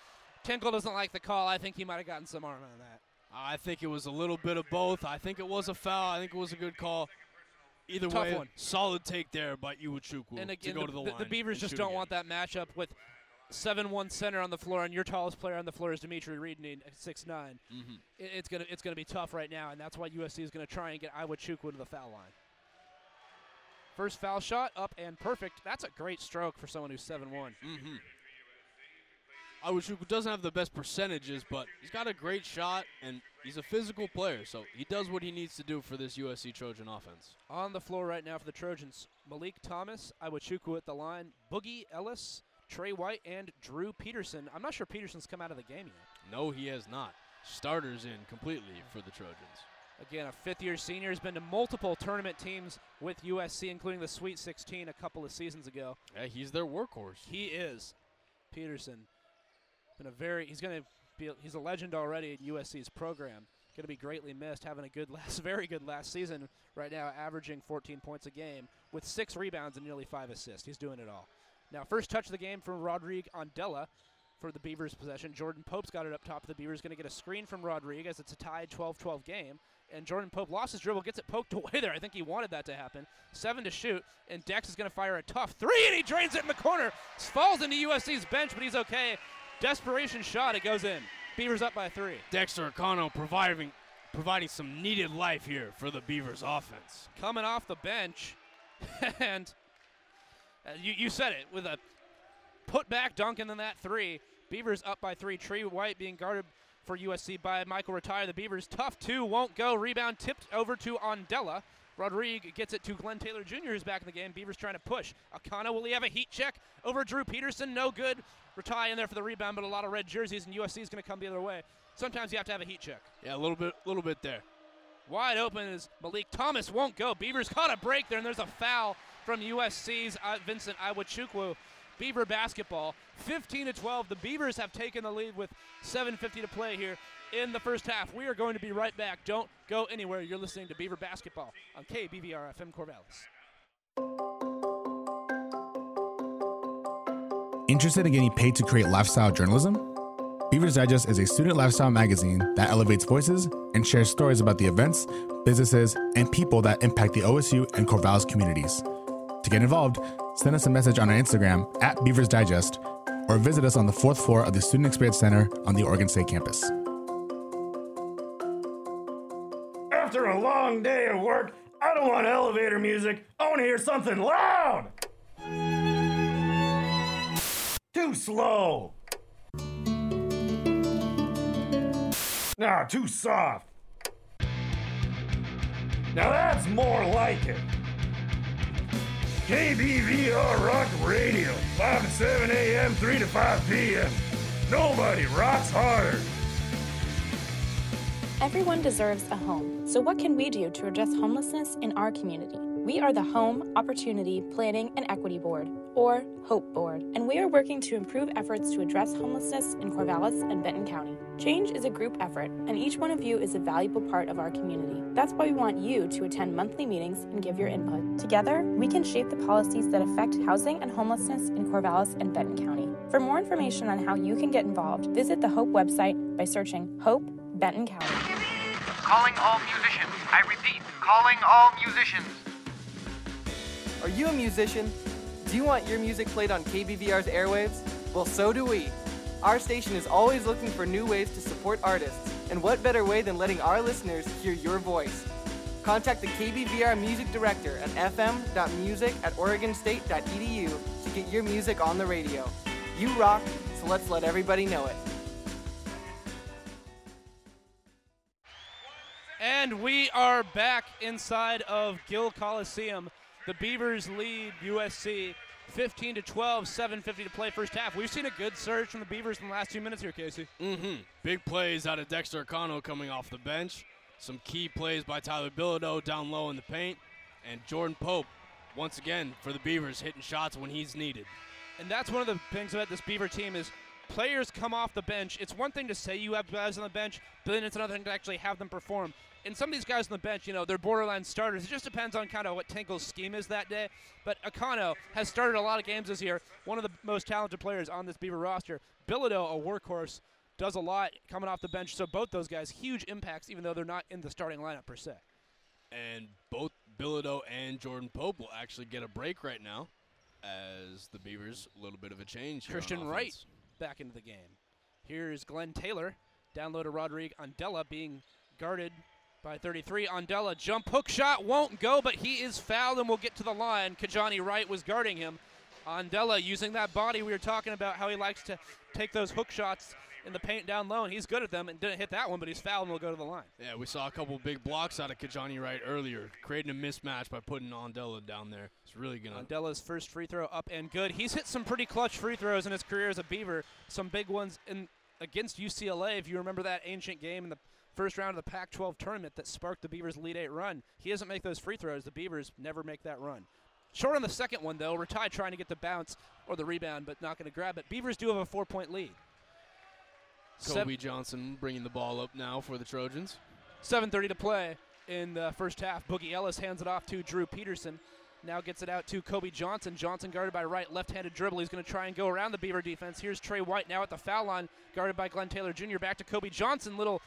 S2: Tinkle doesn't like the call. I think he might have gotten some arm on that.
S3: I think it was a little bit of both. I think it was a foul. I think it was a good call. Either
S2: Tough
S3: way,
S2: one.
S3: solid take there by Iwuchukwu
S2: And
S3: to go to the,
S2: the-
S3: line.
S2: the Beavers just don't
S3: again.
S2: want that matchup with 7-1 center on the floor, and your tallest player on the floor is Dimitri Ryuny, 6'9".
S3: Mhm.
S2: It, it's gonna it's gonna be tough right now, and that's why USC is gonna try and get Iwuchukwu to the foul line. First foul shot up and perfect. That's a great stroke for someone who's 7-1.
S3: Iwuchukwu doesn't have the best percentages, but he's got a great shot, and he's a physical player, so he does what he needs to do for this USC Trojan offense.
S2: On the floor right now for the Trojans, Malik Thomas, Iwuchukwu at the line, Boogie Ellis, Tre White, and Drew Peterson. I'm not sure Peterson's come out of the game yet.
S3: No, he has not. Starters in completely for the Trojans.
S2: Again, a fifth-year senior has been to multiple tournament teams with USC, including the Sweet 16 a couple of seasons ago.
S3: Yeah, he's their workhorse.
S2: He is Peterson. Been a very he's going to be he's a legend already in USC's program. Going to be greatly missed. Having a good last, very good last season right now, averaging 14 points a game with six rebounds and nearly five assists. He's doing it all. Now, first touch of the game from Rodrigue Andela for the Beavers' possession. Jordan Pope's got it up top. The Beavers going to get a screen from Rodrigue as it's a tied 12-12 game. And Jordan Pope lost his dribble, gets it poked away there. I think he wanted that to happen. Seven to shoot, and Dex is going to fire a tough three, and he drains it in the corner. Falls into USC's bench, but he's okay. Desperation shot, it goes in. Beavers up by three.
S3: Dexter Akanno providing providing some needed life here for the Beavers offense.
S2: Coming off the bench, and uh, you, you said it with a put back dunk and then that three. Beavers up by three. Tre White being guarded for USC by Michael Rataj. The Beavers tough two, won't go. Rebound tipped over to Andela. Rodrigue gets it to Glenn Taylor Jr., who's back in the game. Beavers trying to push. Akanno, will he have a heat check over Drew Peterson? No good. Rataj in there for the rebound, but a lot of red jerseys, and USC is going to come the other way. Sometimes you have to have a heat check.
S3: Yeah, a little bit, little bit there.
S2: Wide open is Malik Thomas won't go. Beavers caught a break there, and there's a foul from USC's uh, Vincent Iwuchukwu. Beaver basketball, 15 to 12. The Beavers have taken the lead with 7:50 to play here in the first half. We are going to be right back. Don't go anywhere. You're listening to Beaver basketball on KBVR FM Corvallis.
S11: Interested in getting paid to create lifestyle journalism? Beavers Digest is a student lifestyle magazine that elevates voices and shares stories about the events, businesses, and people that impact the OSU and Corvallis communities. To get involved, send us a message on our Instagram at Beavers Digest or visit us on the fourth floor of the Student Experience Center on the Oregon State campus.
S12: After a long day of work, I don't want elevator music. I want to hear something loud. Too slow. Nah, too soft. Now that's more like it. KBVR Rock Radio, 5 to 7 a.m., 3 to 5 p.m. Nobody rocks harder.
S13: Everyone deserves a home. So, what can we do to address homelessness in our community? We are the Home Opportunity Planning and Equity Board, or HOPE Board, and we are working to improve efforts to address homelessness in Corvallis and Benton County. Change is a group effort, and each one of you is a valuable part of our community. That's why we want you to attend monthly meetings and give your input. Together, we can shape the policies that affect housing and homelessness in Corvallis and Benton County. For more information on how you can get involved, visit the HOPE website by searching HOPE Benton County.
S14: Calling all musicians. I repeat, calling all musicians.
S6: Are you a musician? Do you want your music played on KBVR's airwaves? Well, so do we. Our station is always looking for new ways to support artists, and what better way than letting our listeners hear your voice? Contact the KBVR music director at fm.music at oregonstate.edu to get your music on the radio. You rock, so let's let everybody know it.
S2: And we are back inside of Gill Coliseum. The Beavers lead USC 15 to 12, 7:50 to play first half. We've seen a good surge from the Beavers in the last two minutes here, Casey.
S3: Mm-hmm. Big plays out of Dexter Akanno coming off the bench. Some key plays by Tyler Bilodeau down low in the paint, and Jordan Pope once again for the Beavers hitting shots when he's needed.
S2: And that's one of the things about this Beaver team is players come off the bench. It's one thing to say you have guys on the bench, but then it's another thing to actually have them perform. And some of these guys on the bench, you know, they're borderline starters. It just depends on kind of what Tinkle's scheme is that day. But Akanno has started a lot of games this year. One of the most talented players on this Beaver roster. Bilodeau, a workhorse, does a lot coming off the bench. So both those guys, huge impacts, even though they're not in the starting lineup per se.
S3: And both Bilodeau and Jordan Pope will actually get a break right now as the Beavers a little bit of a change. here
S2: Christian Wright back into the game. Here's Glenn Taylor. Down low to Rodrigue Andela being guarded by 33. Andela jump hook shot won't go, but he is fouled and will get to the line. Kijani Wright was guarding him. Andela using that body we were talking about how he likes to take those hook shots in the paint down low, and he's good at them and didn't hit that one, but he's fouled and will go to the line.
S3: Yeah, we saw a couple big blocks out of Kijani Wright earlier, creating a mismatch by putting Andela down there. It's really gonna.
S2: Andela's first free throw up and good. He's hit some pretty clutch free throws in his career as a Beaver. Some big ones in against UCLA. If you remember that ancient game in the first round of the Pac-12 tournament that sparked the Beavers' lead eight run, he doesn't make those free throws. The Beavers never make that run. Short on the second one though. Rataj trying to get the bounce or the rebound, but not going to grab it. Beavers do have a four-point lead.
S3: Kobe Johnson bringing the ball up now for the Trojans.
S2: 7.30 to play in the first half. Boogie Ellis hands it off to Drew Peterson. Now gets it out to Kobe Johnson. Johnson guarded by right, left-handed dribble. He's going to try and go around the Beaver defense. Here's Tre White now at the foul line, guarded by Glenn Taylor Jr. Back to Kobe Johnson. Little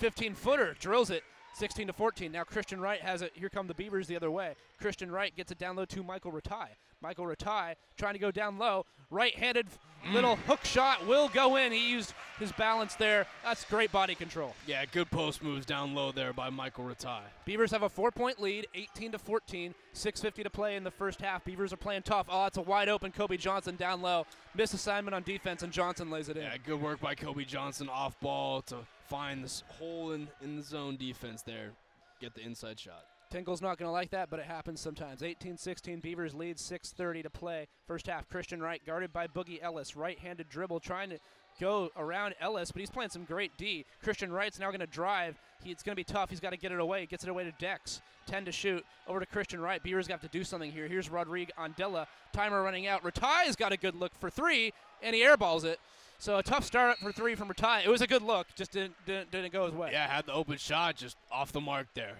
S2: 15-footer drills it. 16 to 14. Now Christian Wright has it. Here come the Beavers the other way. Christian Wright gets it down low to Michael Rataj. Michael Rataj trying to go down low. Right-handed little hook shot will go in. He used his balance there. That's great body control.
S3: Yeah, good post moves down low there by Michael Rataj.
S2: Beavers have a four-point lead, 18 to 14. 6:50 to play in the first half. Beavers are playing tough. Oh, it's a wide open Kobe Johnson down low. Miss assignment on defense, and Johnson lays it in.
S3: Yeah, good work by Kobe Johnson off ball to find this hole in, in the zone defense there. Get the inside shot.
S2: Tinkle's not going to like that, but it happens sometimes. 18-16, Beavers lead 6:30 to play. First half, Christian Wright guarded by Boogie Ellis, right-handed dribble, trying to go around Ellis, but he's playing some great D. Christian Wright's now going to drive. He, it's going to be tough. He's got to get it away. Gets it away to Dex. 10 to shoot. Over to Christian Wright. Beavers got to do something here. Here's Rodrigue Andela. Timer running out. Rataj's got a good look for three, and he airballs it. So a tough start for three from Rataj. It was a good look, just didn't, didn't, didn't go his way.
S3: Yeah, had the open shot just off the mark there.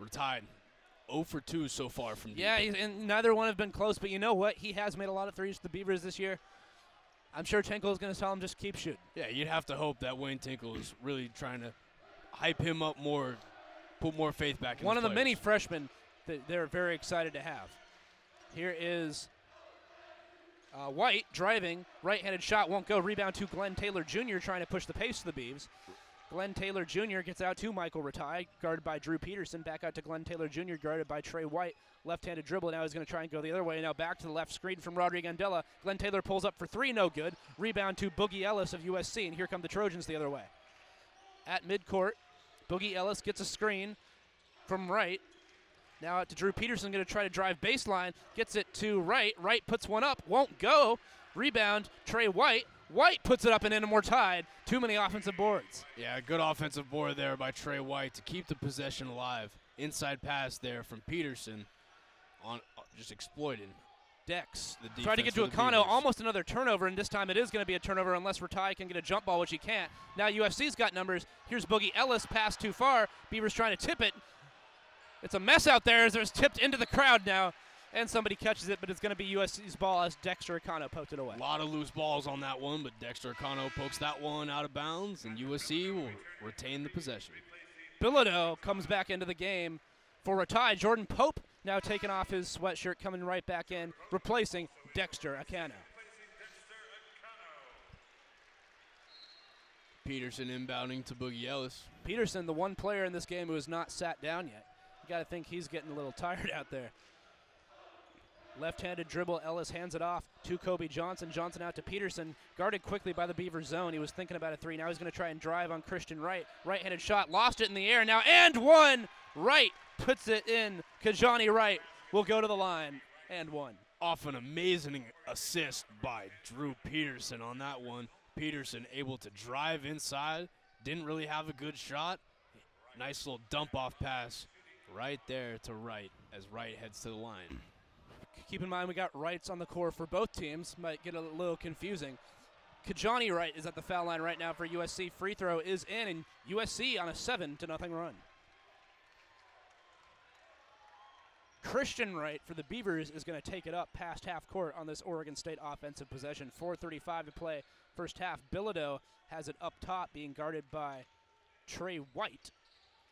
S3: Rataj. 0 for 2 so far from deep.
S2: Yeah, and neither one have been close, but you know what? He has made a lot of threes for the Beavers this year. I'm sure Tinkle is going to tell him just keep shooting.
S3: Yeah, you'd have to hope that Wayne Tinkle is really trying to hype him up more, put more faith back in
S2: One of the
S3: players.
S2: many freshmen that they're very excited to have. Here is uh, White driving, right-handed shot won't go. Rebound to Glenn Taylor Jr. trying to push the pace to the Beavs. Glenn Taylor Jr. gets out to Michael Rataj, guarded by Drew Peterson. Back out to Glenn Taylor Jr., guarded by Tre White. Left-handed dribble. Now he's going to try and go the other way. Now back to the left screen from Rodrigue Andela. Glenn Taylor pulls up for three, no good. Rebound to Boogie Ellis of USC, and here come the Trojans the other way. at midcourt. Boogie Ellis gets a screen from right. Now out to Drew Peterson, going to try to drive baseline. Gets it to right. Right puts one up, won't go. Rebound, Tre White. White puts it up and in, and we're tied. Too many offensive boards.
S3: Yeah, good offensive board there by Tre White to keep the possession alive. Inside pass there from Peterson, on uh, just exploiting.
S2: Dex
S3: The
S2: tried to get to
S3: Akanno,
S2: almost another turnover, and this time it is going to be a turnover unless Rataj can get a jump ball, which he can't. Now USC's got numbers. Here's Boogie Ellis, pass too far. Beavers trying to tip it. It's a mess out there as there's tipped into the crowd now, and somebody catches it, but it's going to be USC's ball as Dexter Akanno poked it away.
S3: A lot of loose balls on that one, but Dexter Akanno pokes that one out of bounds, and USC will retain the possession.
S2: Bilodeau comes back into the game for a tie. Jordan Pope now taking off his sweatshirt, coming right back in, replacing Dexter Akanno.
S3: Peterson inbounding to Boogie Ellis.
S2: Peterson, the one player in this game who has not sat down yet. You got to think he's getting a little tired out there. Left-handed dribble, Ellis hands it off to Kobe Johnson. Johnson out to Peterson, guarded quickly by the Beaver zone. He was thinking about a three. Now he's going to try and drive on Christian Wright. Right-handed shot, lost it in the air. Now and one. Wright puts it in. Kijani Wright will go to the line and one.
S3: Off an amazing assist by Drew Peterson on that one. Peterson able to drive inside, didn't really have a good shot. Nice little dump off pass right there to Wright as Wright heads to the line.
S2: Keep in mind we got rights on the core for both teams. Might get a little confusing. Kijani Wright is at the foul line right now for USC. Free throw is in, and USC on a seven to nothing run. Christian Wright for the Beavers is going to take it up past half court on this Oregon State offensive possession. 4:35 to play, first half. Bilodeau has it up top, being guarded by Tre White.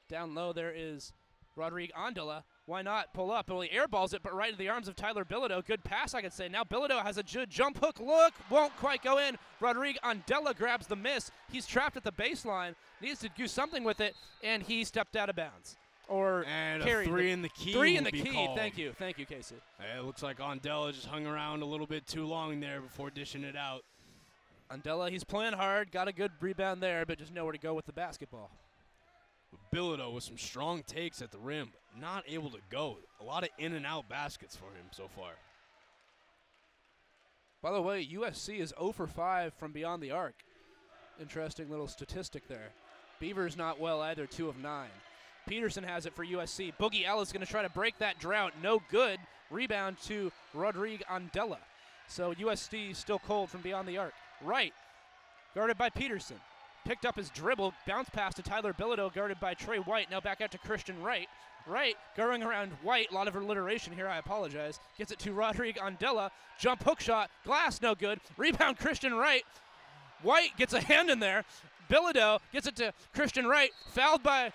S2: Down low there is Rodrigue Andela. Why not pull up? Well, he airballs it, but right into the arms of Tyler Bilodeau. Good pass, I could say. Now Bilodeau has a good jump hook. Look, won't quite go in. Rodrigue Andela grabs the miss. He's trapped at the baseline. Needs to do something with it, and he stepped out of bounds. Or
S3: And
S2: carried
S3: three in the key
S2: Three in the key.
S3: called.
S2: Thank you, thank you, Casey.
S3: It looks like Andela just hung around a little bit too long there before dishing it out.
S2: Andela, he's playing hard. Got a good rebound there, but just nowhere to go with the basketball.
S3: Bilodeau with some strong takes at the rim, not able to go. A lot of in and out baskets for him so far.
S2: By the way, USC is 0 for 5 from beyond the arc. Interesting little statistic there. Beavers not well either, 2 of 9. Peterson has it for USC. Boogie Ellis going to try to break that drought. No good. Rebound to Rodrigue Andela. So USC still cold from beyond the arc. Right. Guarded by Peterson. Picked up his dribble. Bounce pass to Tyler Bilodeau, guarded by Tre White. Now back out to Christian Wright. Wright going around White. A lot of alliteration here. I apologize. Gets it to Rodrigue Andela. Jump hook shot. Glass no good. Rebound Christian Wright. White gets a hand in there. Bilodeau gets it to Christian Wright. Fouled by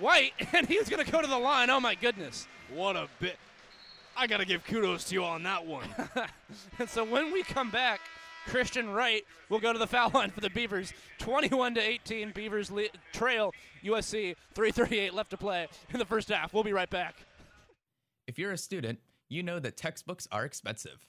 S2: White, and he's going to go to the line. Oh my goodness.
S3: What a bit. I got to give kudos to you on that one.
S2: And so when we come back, Christian Wright will go to the foul line for the Beavers. 21 to 18. Beavers le- trail USC. 3:38 left to play in the first half. We'll be right back.
S4: If you're a student, you know that textbooks are expensive.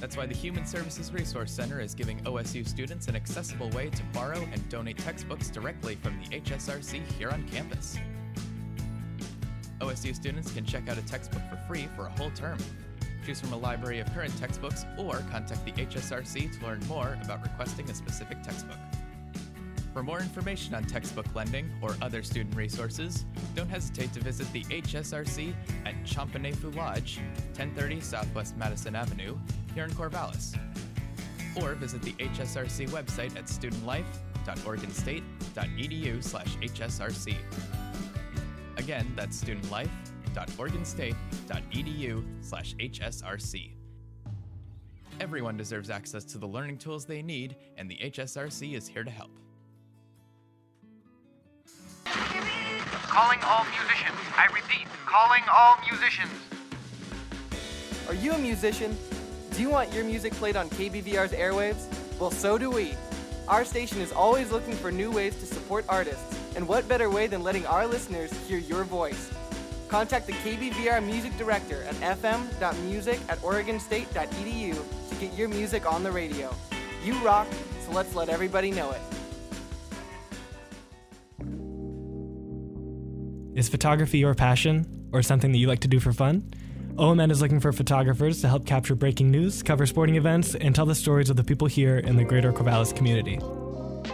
S4: That's why the Human Services Resource Center is giving OSU students an accessible way to borrow and donate textbooks directly from the HSRC here on campus. OSU students can check out a textbook for free for a whole term. Choose from a library of current textbooks or contact the HSRC to learn more about requesting a specific textbook. For more information on textbook lending or other student resources, don't hesitate to visit the HSRC at Champinefu Lodge, 1030 Southwest Madison Avenue, here in Corvallis. Or visit the HSRC website at studentlifeoregonstate.edu slash HSRC. Again, that's studentlife.oregonstate.edu slash HSRC. Everyone deserves access to the learning tools they need, and the HSRC is here to help.
S14: Calling all musicians. I repeat, calling all musicians.
S6: Are you a musician? Do you want your music played on KBVR's airwaves? Well, so do we. Our station is always looking for new ways to support artists, and what better way than letting our listeners hear your voice? Contact the KBVR music director at fm.music at oregonstate.edu to get your music on the radio. You rock, so let's let everybody know it.
S15: Is photography your passion or something that you like to do for fun? OMN is looking for photographers to help capture breaking news, cover sporting events, and tell the stories of the people here in the greater Corvallis community.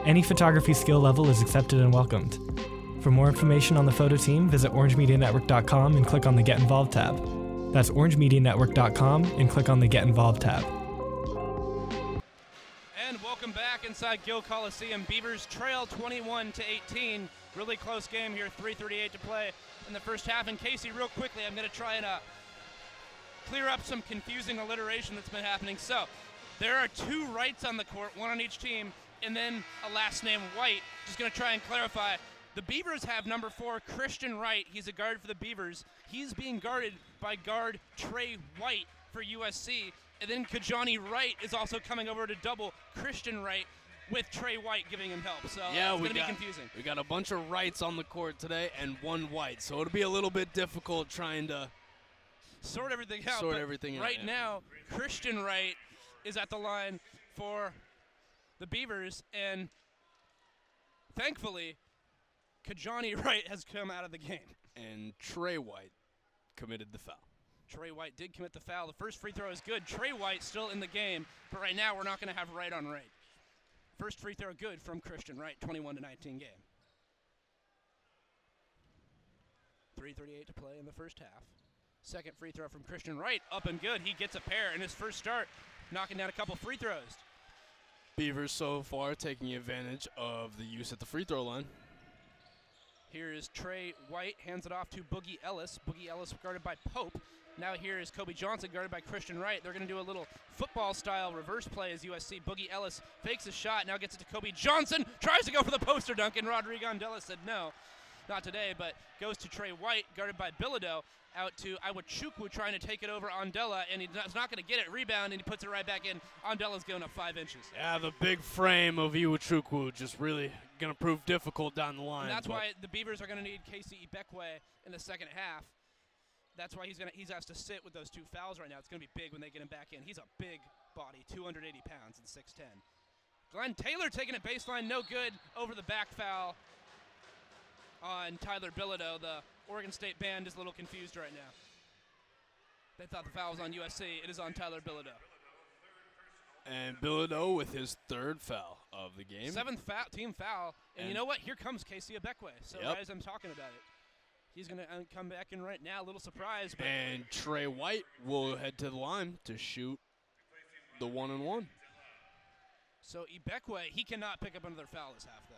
S15: Any photography skill level is accepted and welcomed. For more information on the photo team, visit orangemedianetwork.com and click on the Get Involved tab. That's orangemedianetwork.com and click on the Get Involved tab.
S2: And welcome back inside Gill Coliseum. Beavers trail 21 to 18. Really close game here. 3:38 to play in the first half. And Casey, real quickly, I'm going to try and uh, clear up some confusing alliteration that's been happening. So there are two rights on the court, one on each team, and then a last name White. Just going to try and clarify. The Beavers have number four, Christian Wright. He's a guard for the Beavers. He's being guarded by guard Tre White for USC. And then Kijani Wright is also coming over to double Christian Wright with Tre White giving him help. So
S3: yeah,
S2: it's going to be confusing.
S3: we got a bunch of rights on the court today and one white, so it'll be a little bit difficult trying to
S2: Sort everything out.
S3: Sort everything out,
S2: Right now, Christian Wright is at the line for the Beavers, and thankfully, Kijani Wright has come out of the game.
S3: and Tre White committed the foul.
S2: Tre White did commit the foul. The first free throw is good. Tre White still in the game, but right now we're not going to have right on right. First free throw good from Christian Wright, 21 to 19 game. 3:38 to play in the first half. Second free throw from Christian Wright, up and good. He gets a pair in his first start, knocking down a couple free throws.
S3: Beavers so far taking advantage of the use at the free throw line.
S2: Here is Tre White, hands it off to Boogie Ellis. Boogie Ellis guarded by Pope. Now here is Kobe Johnson guarded by Christian Wright. They're going to do a little football-style reverse play as USC. Boogie Ellis fakes a shot, now gets it to Kobe Johnson. Tries to go for the poster dunk, and Rodrigo Andela said no. Not today, but goes to Tre White, guarded by Bilodeau. Out to Iwuchukwu trying to take it over Andela, and he's not going to get it. Rebound, and he puts it right back in. Andela's going up five inches.
S3: Yeah, the big frame of Iwuchukwu just really going to prove difficult down the line.
S2: And that's why the Beavers are going to need KC Ibekwe in the second half. That's why he's going to he's asked to sit with those two fouls right now. It's going to be big when they get him back in. He's a big body, 280 pounds and 6'10. Glenn Taylor taking it baseline, no good. Over the back foul on Tyler Bilodeau. The Oregon State band is a little confused right now. They thought the foul was on USC. It is on Tyler Bilodeau.
S3: And Bilodeau with his third foul of the game.
S2: Seventh foul, team foul. And, you know what? Here comes KC Ibekwe. So
S3: Yep.
S2: as I'm talking about it, he's going to uh, come back in right now. A little surprise. But
S3: And Tre White will head to the line to shoot the one and one.
S2: So Ibekwe, he cannot pick up another foul this half, though.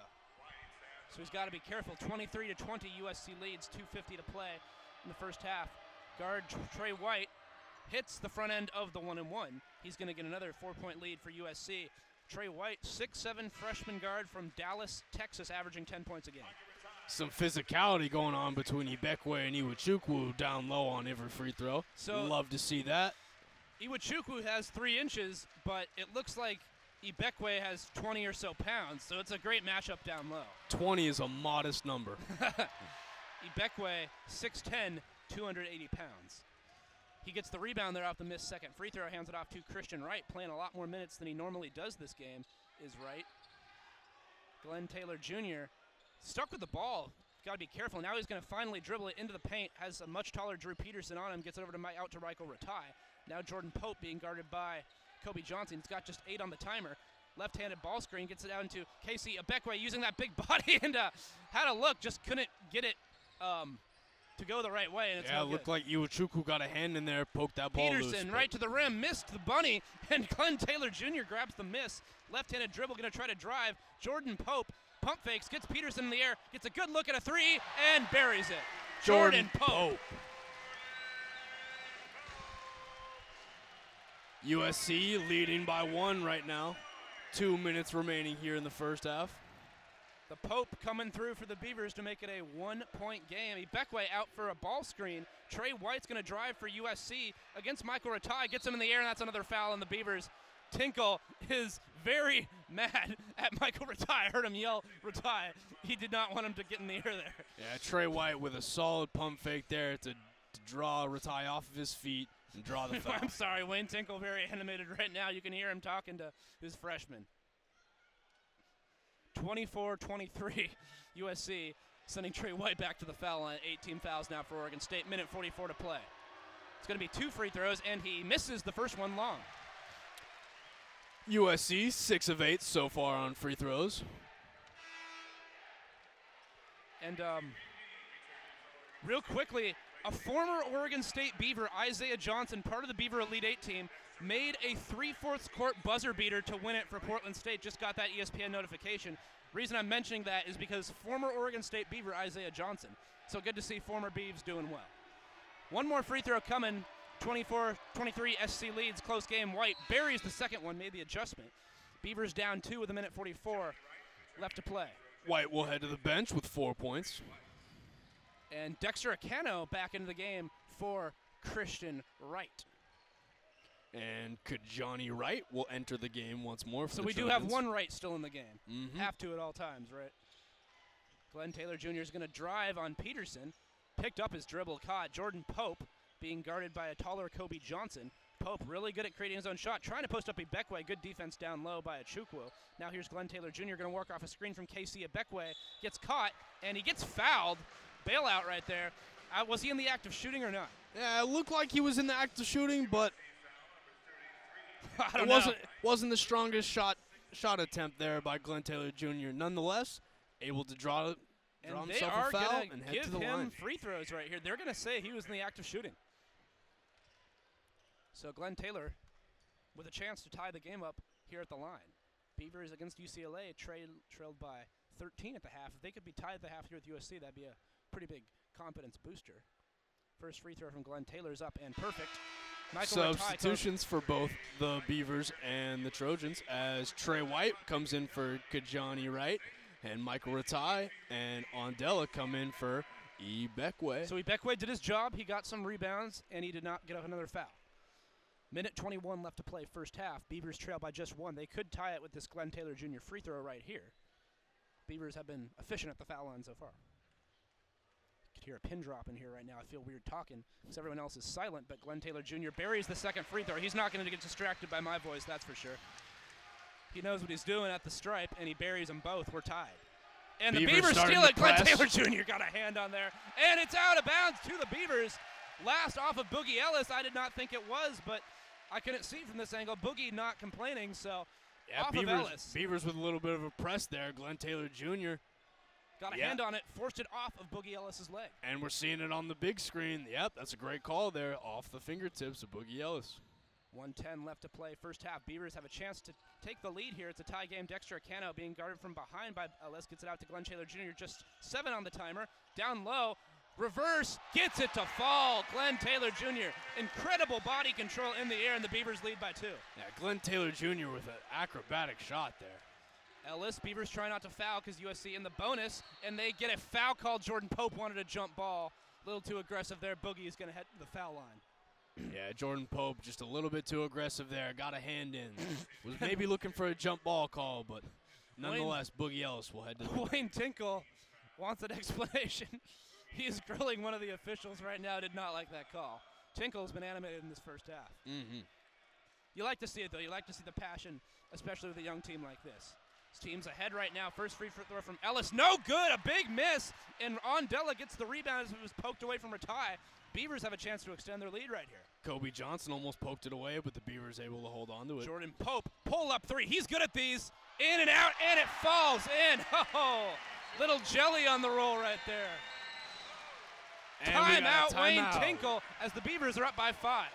S2: So he's got to be careful. 23 to 20, USC leads. 2:50 to play in the first half. Guard Tre White hits the front end of the one and one. He's going to get another four-point lead for USC. Tre White, six-seven freshman guard from Dallas, Texas, averaging 10 points a game.
S3: Some physicality going on between Ibekwe and Iwuchukwu down low on every free throw.
S2: So-
S3: Love to see that.
S2: Iwuchukwu has three inches, but it looks like Ibekwe has 20 or so pounds. So it's a great matchup down low.
S3: 20 is a modest number.
S2: Ibekwe, 6'10, 280 pounds. He gets the rebound there off the missed second free throw, hands it off to Christian Wright, playing a lot more minutes than he normally does this game, is Wright. Glenn Taylor Jr. stuck with the ball. Got to be careful. Now he's going to finally dribble it into the paint. Has a much taller Drew Peterson on him. Gets it over to Mi- out to Michael Rataj. Now Jordan Pope being guarded by Kobe Johnson. He's got just eight on the timer. Left-handed ball screen gets it out into KC Ibekwe using that big body and uh, had a look, just couldn't get it um, to go the right way.
S3: Yeah, it looked
S2: good.
S3: like Iwuchukwu got a hand in there, poked that ball loose.
S2: Peterson
S3: but-
S2: right to the rim, missed the bunny, and Glenn Taylor Jr. grabs the miss. Left-handed dribble, going to try to drive. Jordan Pope pump fakes, gets Peterson in the air, gets a good look at a three, and buries it.
S3: Jordan
S2: Pope.
S3: USC leading by one right now. Two minutes remaining here in the first half.
S2: The Pope coming through for the Beavers to make it a one-point game. Ibekwe out for a ball screen. Tre White's going to drive for USC against Michael Rataj. Gets him in the air, and that's another foul on the Beavers. Tinkle is very mad at Michael Rataj. I heard him yell, Rataj. He did not want him to get in the air there.
S3: Yeah, Tre White with a solid pump fake there to, to draw Rataj off of his feet and draw the foul.
S2: I'm sorry, Wayne Tinkle very animated right now. You can hear him talking to his freshman. 24-23 USC. sending Tre White back to the foul line. 18 fouls now for Oregon State. Minute 44 to play. It's going to be two free throws, and he misses the first one long.
S3: USC six of eight so far on free throws.
S2: And um, real quickly, a former Oregon State Beaver, Isaiah Johnson, part of the Beaver Elite Eight team, made a three-fourths court buzzer beater to win it for Portland State. Just got that ESPN notification. Reason I'm mentioning that is because former Oregon State Beaver Isaiah Johnson. So good to see former Beavs doing well. One more free throw coming. 24-23 SC leads. Close game. White buries the second one. Made the adjustment. Beavers down two with a minute 44 left to play.
S3: White will head to the bench with four points.
S2: And Dexter Akanno back into the game for Christian Wright.
S3: And Kijani Wright will enter the game once more
S2: So we do have one Wright still in the game.
S3: Mhm.
S2: Have to at all times, right? Glenn Taylor Jr. is going to drive on Peterson. Picked up his dribble, caught Jordan Pope being guarded by a taller Kobe Johnson. Pope really good at creating his own shot, trying to post up Ibekwe. Good defense down low by Achukwu. Now here's Glenn Taylor Jr. going to work off a screen from KC Ibekwe. Gets caught, and he gets fouled. Bailout right there. Uh, was he in the act of shooting or not?
S3: Yeah, it looked like he was in the act of shooting, but
S2: I don't
S3: it
S2: know.
S3: wasn't wasn't the strongest shot shot attempt there by Glenn Taylor Jr. Nonetheless, able to draw draw
S2: And
S3: himself a foul and head to the line.
S2: Give him free throws right here. They're going to say he was in the act of shooting. So Glenn Taylor with a chance to tie the game up here at the line. Beavers against UCLA trail, trailed by 13 at the half. If they could be tied at the half here with USC, that'd be a pretty big confidence booster. First free throw from Glenn Taylor's up and perfect. Michael
S3: Substitutions for both the Beavers and the Trojans as Tre White comes in for Kijani Wright and Michael Rataj and Andela come in for Ibekwe.
S2: So Ibekwe did his job. He got some rebounds, and he did not get up another foul. Minute 21 left to play, first half. Beavers trail by just one. They could tie it with this Glenn Taylor Jr. free throw right here. Beavers have been efficient at the foul line so far. Could hear a pin drop in here right now. I feel weird talking because everyone else is silent, but Glenn Taylor Jr. buries the second free throw. He's not going to get distracted by my voice, that's for sure. He knows what he's doing at the stripe, and he buries them both. We're tied. And the
S3: Beavers
S2: Beavers steal it. Glenn. Taylor Jr. got a hand on there. And it's out of bounds to the Beavers. Last off of Boogie Ellis. I did not think it was, but I couldn't see from this angle. Boogie not complaining, so
S3: yeah,
S2: off
S3: Beavers,
S2: of Ellis.
S3: Beavers with a little bit of a press there. Glenn Taylor Jr.
S2: Got a
S3: Yeah.
S2: hand on it, forced it off of Boogie Ellis's leg.
S3: And we're seeing it on the big screen. Yep, that's a great call there off the fingertips of Boogie Ellis.
S2: 110 left to play. First half. Beavers have a chance to take the lead here. It's a tie game. Dexter Akanno being guarded from behind by Ellis. Gets it out to Glenn Taylor Jr. Just seven on the timer. Down low. Reverse. Gets it to fall. Glenn Taylor Jr. Incredible body control in the air, and the Beavers lead by two.
S3: Yeah, Glenn Taylor Jr. with an acrobatic shot there.
S2: Ellis, Beavers try not to foul because USC in the bonus, and they get a foul call. Jordan Pope wanted a jump ball. A little too aggressive there. Boogie is going to head to the foul line.
S3: Yeah, Jordan Pope just a little bit too aggressive there. Got a hand in. Was maybe looking for a jump ball call, but nonetheless, Boogie Ellis will head to the
S2: Wayne Tinkle wants an explanation. he is grilling one of the officials right now. Did not like that call. Tinkle's been animated in this first half.
S3: Mm-hmm.
S2: You like to see it though. You like to see the passion, especially with a young team like this. Team's ahead right now. First free throw from Ellis. No good. A big miss. And Andela gets the rebound as it was poked away from Rataj. Beavers have a chance to extend their lead right here.
S3: Kobe Johnson almost poked it away, but the Beavers able to hold on to it.
S2: Jordan Pope, pull up three. He's good at these. In and out, and it falls in. Oh, little jelly on the roll right there.
S3: And we got a
S2: Timeout, Wayne
S3: timeout.
S2: Tinkle, as the Beavers are up by five.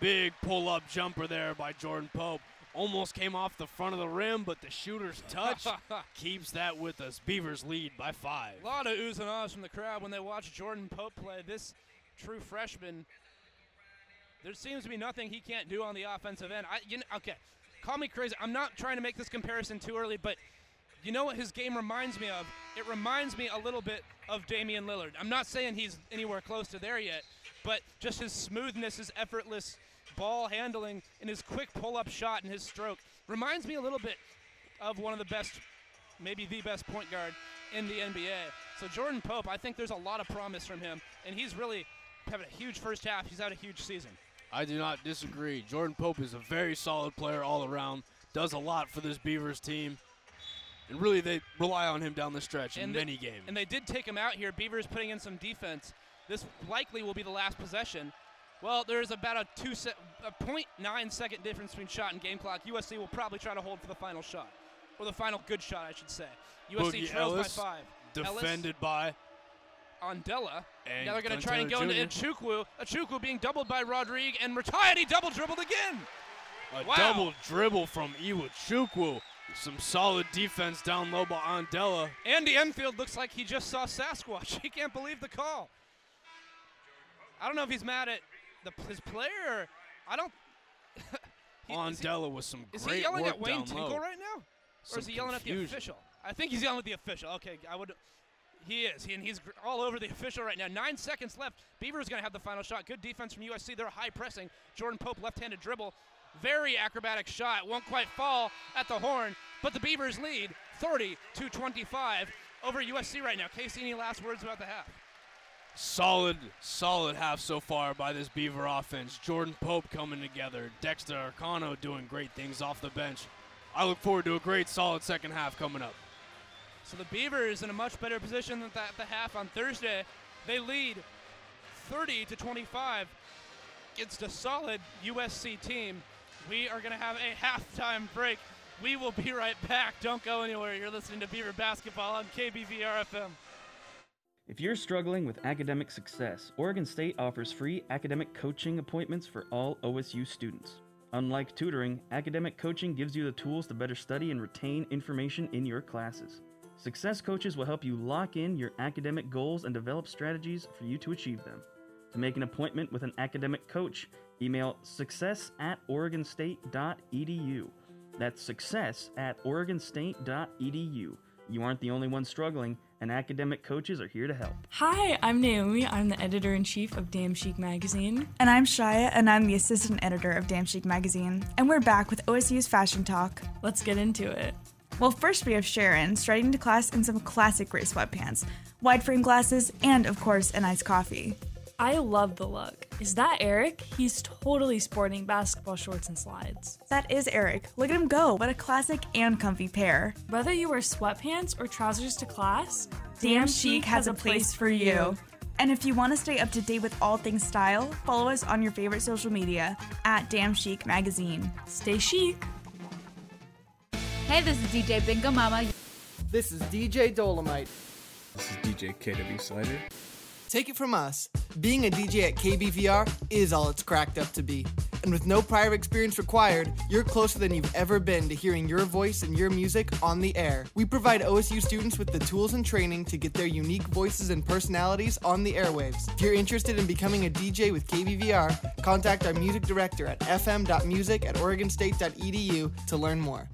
S3: Big pull up jumper there by Jordan Pope. Almost came off the front of the rim, but the shooter's touch keeps that with us. Beavers lead by five.
S2: A lot of oohs and ahs from the crowd when they watch Jordan Pope play. This true freshman, there seems to be nothing he can't do on the offensive end. I, you know, okay, call me crazy. I'm not trying to make this comparison too early, but you know what his game reminds me of? It reminds me a little bit of Damian Lillard. I'm not saying he's anywhere close to there yet, but just his smoothness, his effortless ball handling, and his quick pull-up shot and his stroke reminds me a little bit of one of the best, maybe the best point guard in the NBA. So Jordan Pope, I think there's a lot of promise from him, and he's really having a huge first half. He's had a huge season.
S3: I do not disagree. Jordan Pope is a very solid player all around. Does a lot for this Beavers team. And really, they rely on him down the stretch in
S2: And they-
S3: many games.
S2: And they did take him out here. Beavers putting in some defense. This likely will be the last possession. Well, there's about a two se- a 0.9 second difference between shot and game clock. USC will probably try to hold for the final shot, or the final good shot, I should say. USC
S3: Boogie
S2: trails
S3: Ellis,
S2: by five.
S3: defended by
S2: Andela.
S3: And
S2: now they're going to try and go
S3: Taylor
S2: into Achukwu. Achukwu being doubled by Rodrigue, and Rataj. He double dribbled again.
S3: A
S2: Wow.
S3: double dribble from Iwa Chukwu. Some solid defense down low by Andela.
S2: Andy Enfield looks like he just saw Sasquatch. He can't believe the call. I don't know if he's mad at the, his player. I don't.
S3: Andela with some great Is
S2: he yelling
S3: work
S2: at Wayne Tinkle
S3: low.
S2: right now, or
S3: Some
S2: is he yelling at the official? I think he's yelling at the official. Okay, I would. He is, he, and he's all over the official right now. Nine seconds left. Beaver's going to have the final shot. Good defense from USC. They're high pressing. Jordan Pope left-handed dribble. Very acrobatic shot. Won't quite fall at the horn, but the Beavers lead 30 to 25 over USC right now. Casey, any last words about the half?
S3: Solid, solid half so far by this Beaver offense. Jordan Pope coming together. Dexter Akanno doing great things off the bench. I look forward to a great, solid second half coming up.
S2: So the Beavers in a much better position than the half on Thursday. They lead 30 to 25 against a solid USC team. We are going to have a halftime break. We will be right back. Don't go anywhere. You're listening to Beaver Basketball on KBVR FM.
S16: If you're struggling with academic success, Oregon State offers free academic coaching appointments for all OSU students. Unlike tutoring, academic coaching gives you the tools to better study and retain information in your classes. Success coaches will help you lock in your academic goals and develop strategies for you to achieve them. To make an appointment with an academic coach, email success at oregonstate.edu. That's success at oregonstate.edu. You aren't the only one struggling, and academic coaches are here to help.
S17: Hi, I'm Naomi. I'm the editor in chief of DAMchic Magazine.
S18: And I'm Shaya, and I'm the assistant editor of DAMchic Magazine. And we're back with OSU's Fashion Talk.
S17: Let's get into it.
S18: Well, first we have Sharon striding to class in some classic gray sweatpants, wide frame glasses, and of course, an iced coffee.
S17: I love the look. Is that Eric? He's totally sporting basketball shorts and slides.
S18: That is Eric. Look at him go. What a classic and comfy pair.
S17: Whether you wear sweatpants or trousers to class,
S18: DAMchic has a place for you. And if you want to stay up to date with all things style, follow us on your favorite social media at DAMchic Magazine.
S17: Stay chic.
S5: Hey, this is DJ Bingo Mama.
S6: This is DJ Dolomite.
S7: This is DJ KW Slider.
S6: Take it from us, being a DJ at KBVR is all it's cracked up to be. And with no prior experience required, you're closer than you've ever been to hearing your voice and your music on the air. We provide OSU students with the tools and training to get their unique voices and personalities on the airwaves. If you're interested in becoming a DJ with KBVR, contact our music director at fm.music at oregonstate.edu to learn more.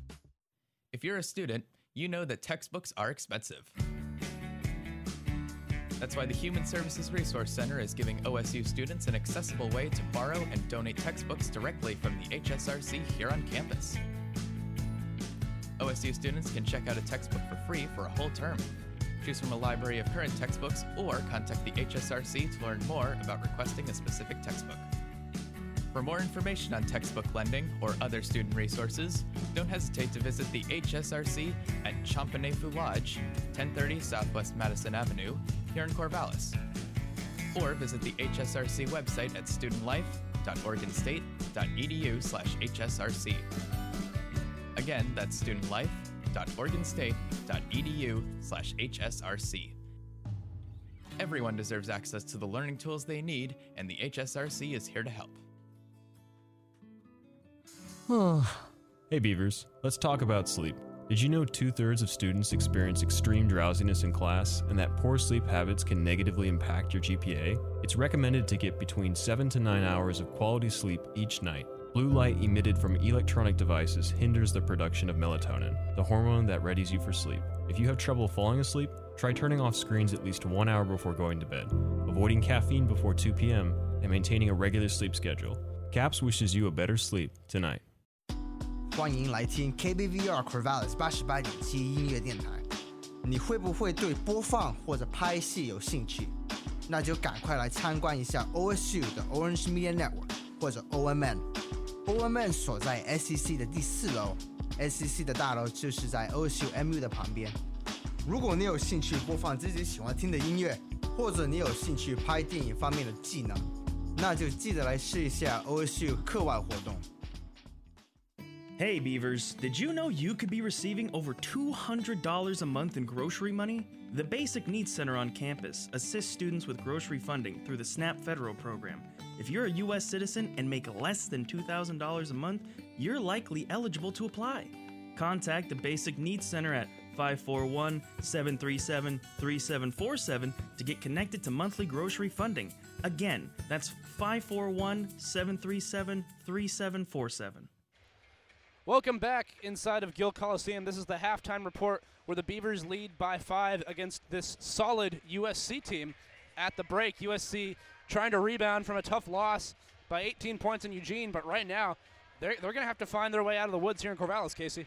S4: If you're a student, you know that textbooks are expensive. That's why the Human Services Resource Center is giving OSU students an accessible way to borrow and donate textbooks directly from the HSRC here on campus. OSU students can check out a textbook for free for a whole term. Choose from a library of current textbooks or contact the HSRC to learn more about requesting a specific textbook. For more information on textbook lending or other student resources, don't hesitate to visit the HSRC at Champinefu Lodge, 1030 Southwest Madison Avenue, here in Corvallis. Or visit the HSRC website at studentlife.oregonstate.edu slash HSRC. Again, that's studentlife.oregonstate.edu slash HSRC. Everyone deserves access to the learning tools they need, and the HSRC is here to help.
S19: hey Beavers, let's talk about sleep. Did you know two thirds of students experience extreme drowsiness in class and that poor sleep habits can negatively impact your GPA? It's recommended to get between 7 to 9 hours of quality sleep each night. Blue light emitted from electronic devices hinders the production of melatonin, the hormone that readies you for sleep. If you have trouble falling asleep, try turning off screens at least one hour before going to bed, avoiding caffeine before 2 p.m., and maintaining a regular sleep schedule. CAPS wishes you a better sleep tonight.
S20: 欢迎来听 KBVR Corvallis 八十八点七音乐电台。你会不会对播放或者拍戏有兴趣？那就赶快来参观一下 OSU 的 Orange Media Network 或者 OMN。OMN 所在 SEC 的第四楼，SCC 的大楼就是在 OSU MU 的旁边。如果你有兴趣播放自己喜欢听的音乐，或者你有兴趣拍电影方面的技能，那就记得来试一下 OSU 课外活动。
S16: Hey Beavers, did you know you could be receiving over $200 a month in grocery money? The Basic Needs Center on campus assists students with grocery funding through the SNAP Federal program. If you're a U.S. citizen and make less than $2,000 a month, you're likely eligible to apply. Contact the Basic Needs Center at 541 737 3747 to get connected to monthly grocery funding. Again, that's 541 737 3747.
S2: Welcome back inside of Gill Coliseum. This is the halftime report where the Beavers lead by five against this solid USC team. At the break, USC trying to rebound from a tough loss by 18 points in Eugene, but right now they're, they're going to have to find their way out of the woods here in Corvallis, Casey.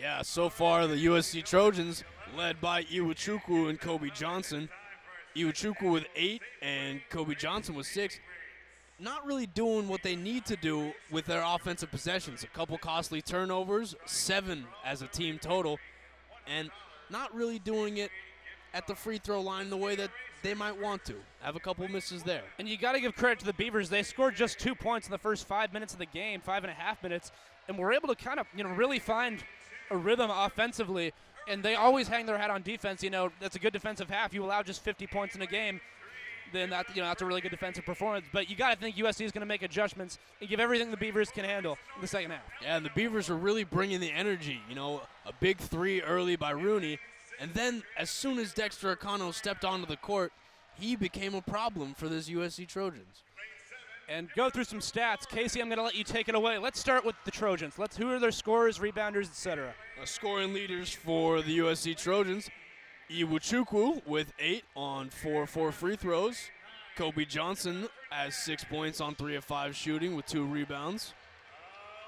S3: Yeah, so far the USC Trojans, led by Iwuchukwu and Kobe Johnson. Iwuchukwu with eight and Kobe Johnson with six. Not really doing what they need to do with their offensive possessions. A couple costly turnovers, seven as a team total, and not really doing it at the free throw line the way that they might want to. Have a couple misses there.
S2: And you got to give credit to the Beavers. They scored just two points in the first five minutes of the game, five and a half minutes, and were able to kind of, you know, really find a rhythm offensively. And they always hang their hat on defense. You know, that's a good defensive half. You allow just 50 points in a game, then that you know that's a really good defensive performance. But you got to think USC is going to make adjustments and give everything the Beavers can handle in the second half.
S3: Yeah, and the Beavers are really bringing the energy. You know, a big three early by Ryuny, and then as soon as Dexter Akanno stepped onto the court, he became a problem for this USC Trojans.
S2: And go through some stats. Casey, I'm going to let you take it away. Let's start with the Trojans. Let's who are their scorers, rebounders, etc.
S3: Uh, scoring leaders for the USC Trojans, Iwuchukwu with eight on four four free throws. Kobe Johnson has six points on three of five shooting with two rebounds.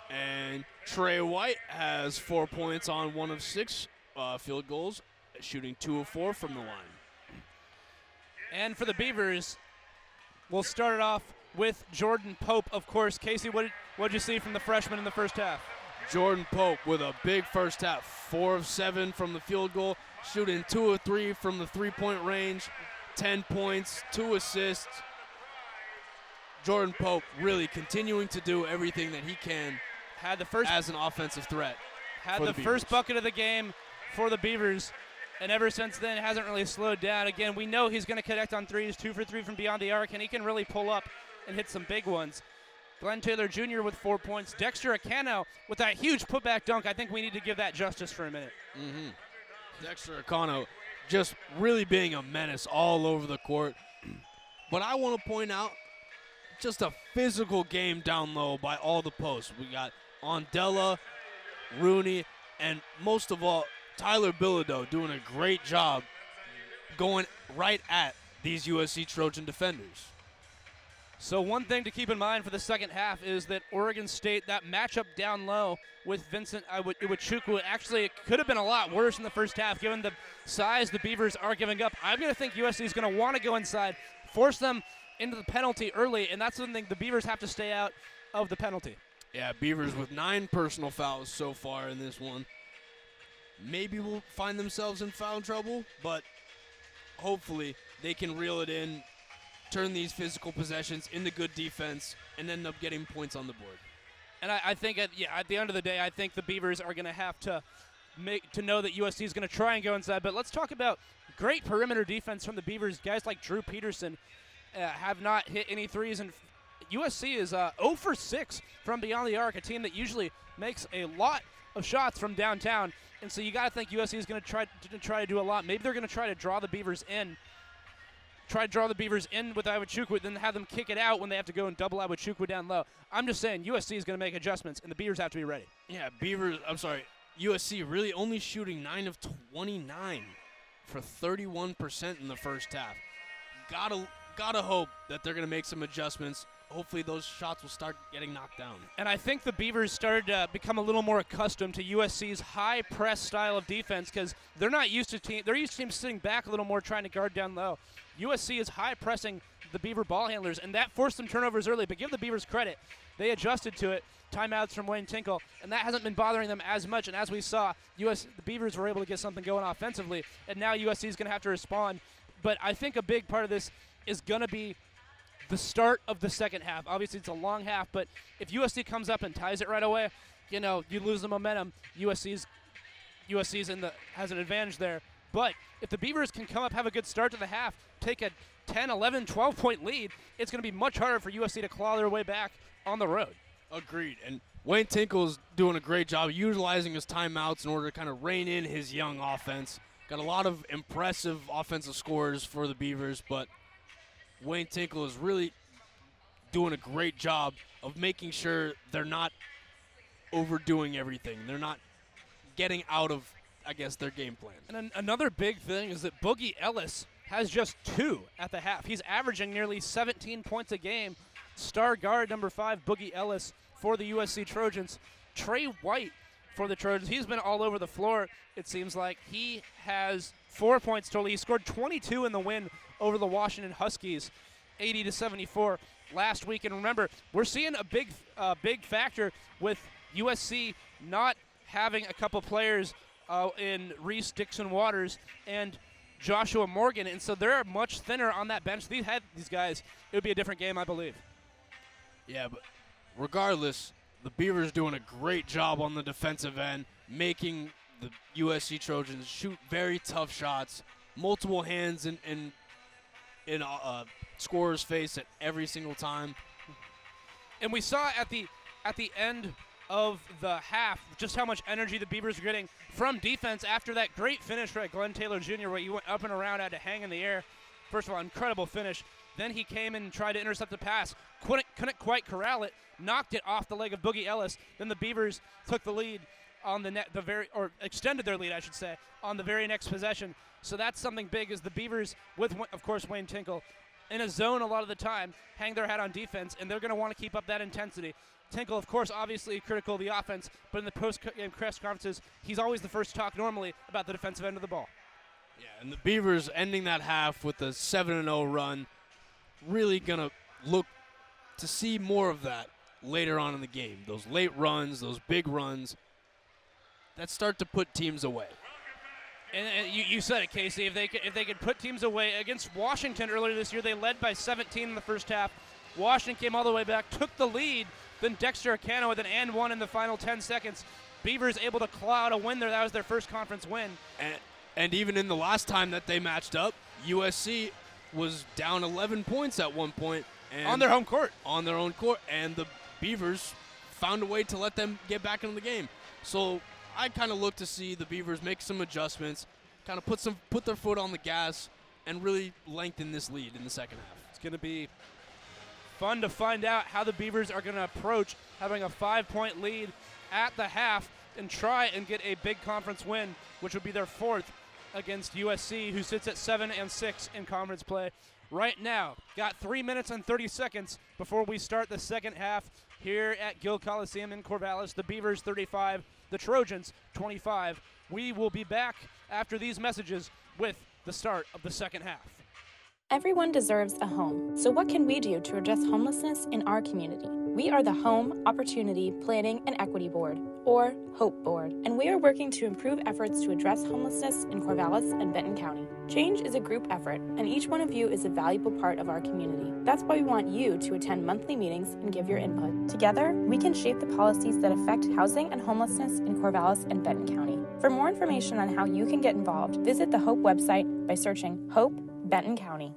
S3: And Tre White has four points on one of six uh, field goals, shooting two of four from the line.
S2: And for the Beavers, we'll start it off with Jordan Pope, of course. Casey, what did what did you see from the freshman in the first half?
S3: Jordan Pope with a big first half, four of seven from the field goal, shooting two of three from the three-point range, 10 points, two assists. Jordan Pope really continuing to do everything that he can
S2: had the first
S3: as an offensive threat.
S2: Had the,
S3: the
S2: first bucket of the game for the Beavers, and ever since then hasn't really slowed down. Again, we know he's going to connect on threes, two for three from beyond the arc, and he can really pull up and hit some big ones. Glenn Taylor Jr. with four points. Dexter Akanno with that huge putback dunk. I think we need to give that justice for a minute.
S3: Mm-hmm. Dexter Akanno just really being a menace all over the court. But I want to point out just a physical game down low by all the posts. We got Andela, Ryuny, and most of all, Tyler Bilodeau doing a great job going right at these USC Trojan defenders.
S2: So one thing to keep in mind for the second half is that Oregon State, that matchup down low with Vincent Iwa- Iwuchukwu, actually it could have been a lot worse in the first half given the size the Beavers are giving up. I'm going to think USC is going to want to go inside, force them into the penalty early, and that's something the Beavers have to stay out of the penalty.
S3: Yeah, Beavers with nine personal fouls so far in this one. Maybe will find themselves in foul trouble, but hopefully they can reel it in, turn these physical possessions into good defense, and end up getting points on the board.
S2: And I, I think at yeah, at the end of the day, I think the Beavers are going to have to make to know that USC is going to try and go inside. But let's talk about great perimeter defense from the Beavers. Guys like Drew Peterson uh, have not hit any threes, and USC is uh, 0 for 6 from beyond the arc, a team that usually makes a lot of shots from downtown. And so you got to think USC is going to try to try to do a lot. Maybe they're going to try to draw the Beavers in. Try to draw the Beavers in with Iwuchukwu, then have them kick it out when they have to go and double Iwuchukwu down low. I'm just saying USC is going to make adjustments, and the Beavers have to be ready.
S3: Yeah, Beavers, I'm sorry, USC really only shooting 9 of 29 for 31% in the first half. Gotta, gotta hope that they're going to make some adjustments. Hopefully those shots will start getting knocked down.
S2: And I think the Beavers started to become a little more accustomed to USC's high press style of defense because they're not used to team. They're used to teams sitting back a little more, trying to guard down low. USC is high pressing the Beaver ball handlers, and that forced some turnovers early. But give the Beavers credit; they adjusted to it, timeouts from Wayne Tinkle, and that hasn't been bothering them as much. And as we saw, US the Beavers were able to get something going offensively, and now USC is going to have to respond. But I think a big part of this is going to be the start of the second half. Obviously, it's a long half, but if USC comes up and ties it right away, you know, you lose the momentum. USC's USC's in the has an advantage there. But if the Beavers can come up, have a good start to the half, take a 10, 11, 12 point lead, it's going to be much harder for USC to claw their way back on the road.
S3: Agreed. And Wayne Tinkle's doing a great job utilizing his timeouts in order to kind of rein in his young offense. Got a lot of impressive offensive scores for the Beavers, but Wayne Tinkle is really doing a great job of making sure they're not overdoing everything. They're not getting out of, I guess, their game plan.
S2: And an- another big thing is that Boogie Ellis has just two at the half. He's averaging nearly 17 points a game. Star guard number five, Boogie Ellis, for the USC Trojans. Tre White for the Trojans. He's been all over the floor, it seems like. He has four points total. He scored 22 in the win over the Washington Huskies, 80 to 74 last week. And remember, we're seeing a big, uh, big factor with USC not having a couple players uh, in Reese Dixon Waters and Joshua Morgan, and so they're much thinner on that bench. These had these guys, it would be a different game, I believe.
S3: Yeah, but regardless, the Beavers doing a great job on the defensive end, making the USC Trojans shoot very tough shots, multiple hands in in, in uh, uh, scorer's face at every single time.
S2: And we saw at the at the end of the half just how much energy the Beavers are getting from defense after that great finish by Glenn Taylor Jr. where he went up and around, had to hang in the air. First of all, incredible finish. Then he came and tried to intercept the pass. Couldn't, couldn't quite corral it. Knocked it off the leg of Boogie Ellis. Then the Beavers took the lead on the net, the very or extended their lead, I should say, on the very next possession. So that's something big. Is the Beavers with, of course, Wayne Tinkle, in a zone a lot of the time, hang their hat on defense, and they're going to want to keep up that intensity. Tinkle, of course, obviously critical of the offense, but in the post-game press conferences, he's always the first to talk normally about the defensive end of the ball.
S3: Yeah, and the Beavers ending that half with a 7 0 run, really going to look to see more of that later on in the game. Those late runs, those big runs that start to put teams away.
S2: And, and you, you said it, Casey. If they could, if they could put teams away against Washington earlier this year, they led by 17 in the first half. Washington came all the way back, took the lead. Then Dexter Akanno with an and one in the final 10 seconds. Beavers able to claw out a win there. That was their first conference win.
S3: And, and even in the last time that they matched up, USC was down 11 points at one point and
S2: on their home court.
S3: On their own court, and the Beavers found a way to let them get back into the game. So I kind of look to see the Beavers make some adjustments, kind of put some put their foot on the gas, and really lengthen this lead in the second half.
S2: It's going to be fun to find out how the Beavers are going to approach having a five-point lead at the half and try and get a big conference win, which would be their fourth against USC, who sits at seven and six in conference play right now. Got three minutes and 30 seconds before we start the second half here at Gill Coliseum in Corvallis. The Beavers 35, the Trojans 25. We will be back after these messages with the start of the second half.
S13: Everyone deserves a home. So, what can we do to address homelessness in our community? We are the Home Opportunity Planning and Equity Board, or HOPE Board, and we are working to improve efforts to address homelessness in Corvallis and Benton County. Change is a group effort, and each one of you is a valuable part of our community. That's why we want you to attend monthly meetings and give your input. Together, we can shape the policies that affect housing and homelessness in Corvallis and Benton County. For more information on how you can get involved, visit the HOPE website by searching HOPE Benton County.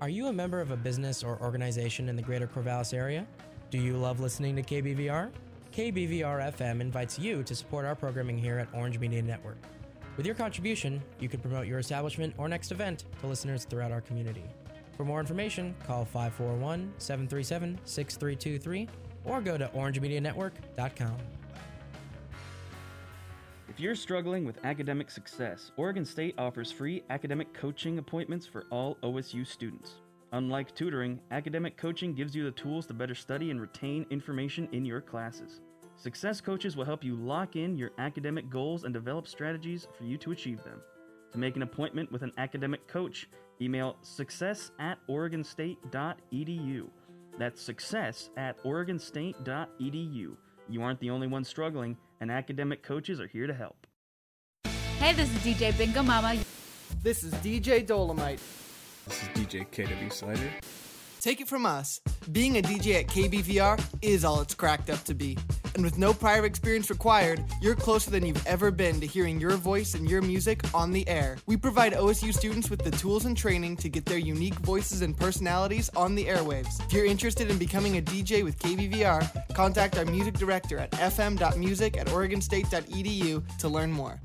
S10: Are you a member of a business or organization in the greater Corvallis area? Do you love listening to KBVR? KBVR FM invites you to support our programming here at Orange Media Network. With your contribution, you can promote your establishment or next event to listeners throughout our community. For more information, call 541 737 6323 or go to orangemedianetwork.com.
S16: If you're struggling with academic success, Oregon State offers free academic coaching appointments for all OSU students. Unlike tutoring, academic coaching gives you the tools to better study and retain information in your classes. Success coaches will help you lock in your academic goals and develop strategies for you to achieve them. To make an appointment with an academic coach, email success at oregonstate.edu That's success at oregonstate.edu. You aren't the only one struggling, and academic coaches are here to help.
S5: Hey, this is DJ Bingo Mama.
S6: This is DJ Dolomite.
S7: This is DJ KW Slider.
S6: Take it from us, being a DJ at KBVR is all it's cracked up to be. And with no prior experience required, you're closer than you've ever been to hearing your voice and your music on the air. We provide OSU students with the tools and training to get their unique voices and personalities on the airwaves. If you're interested in becoming a DJ with KBVR, contact our music director at fm.music at oregonstate.edu to learn more.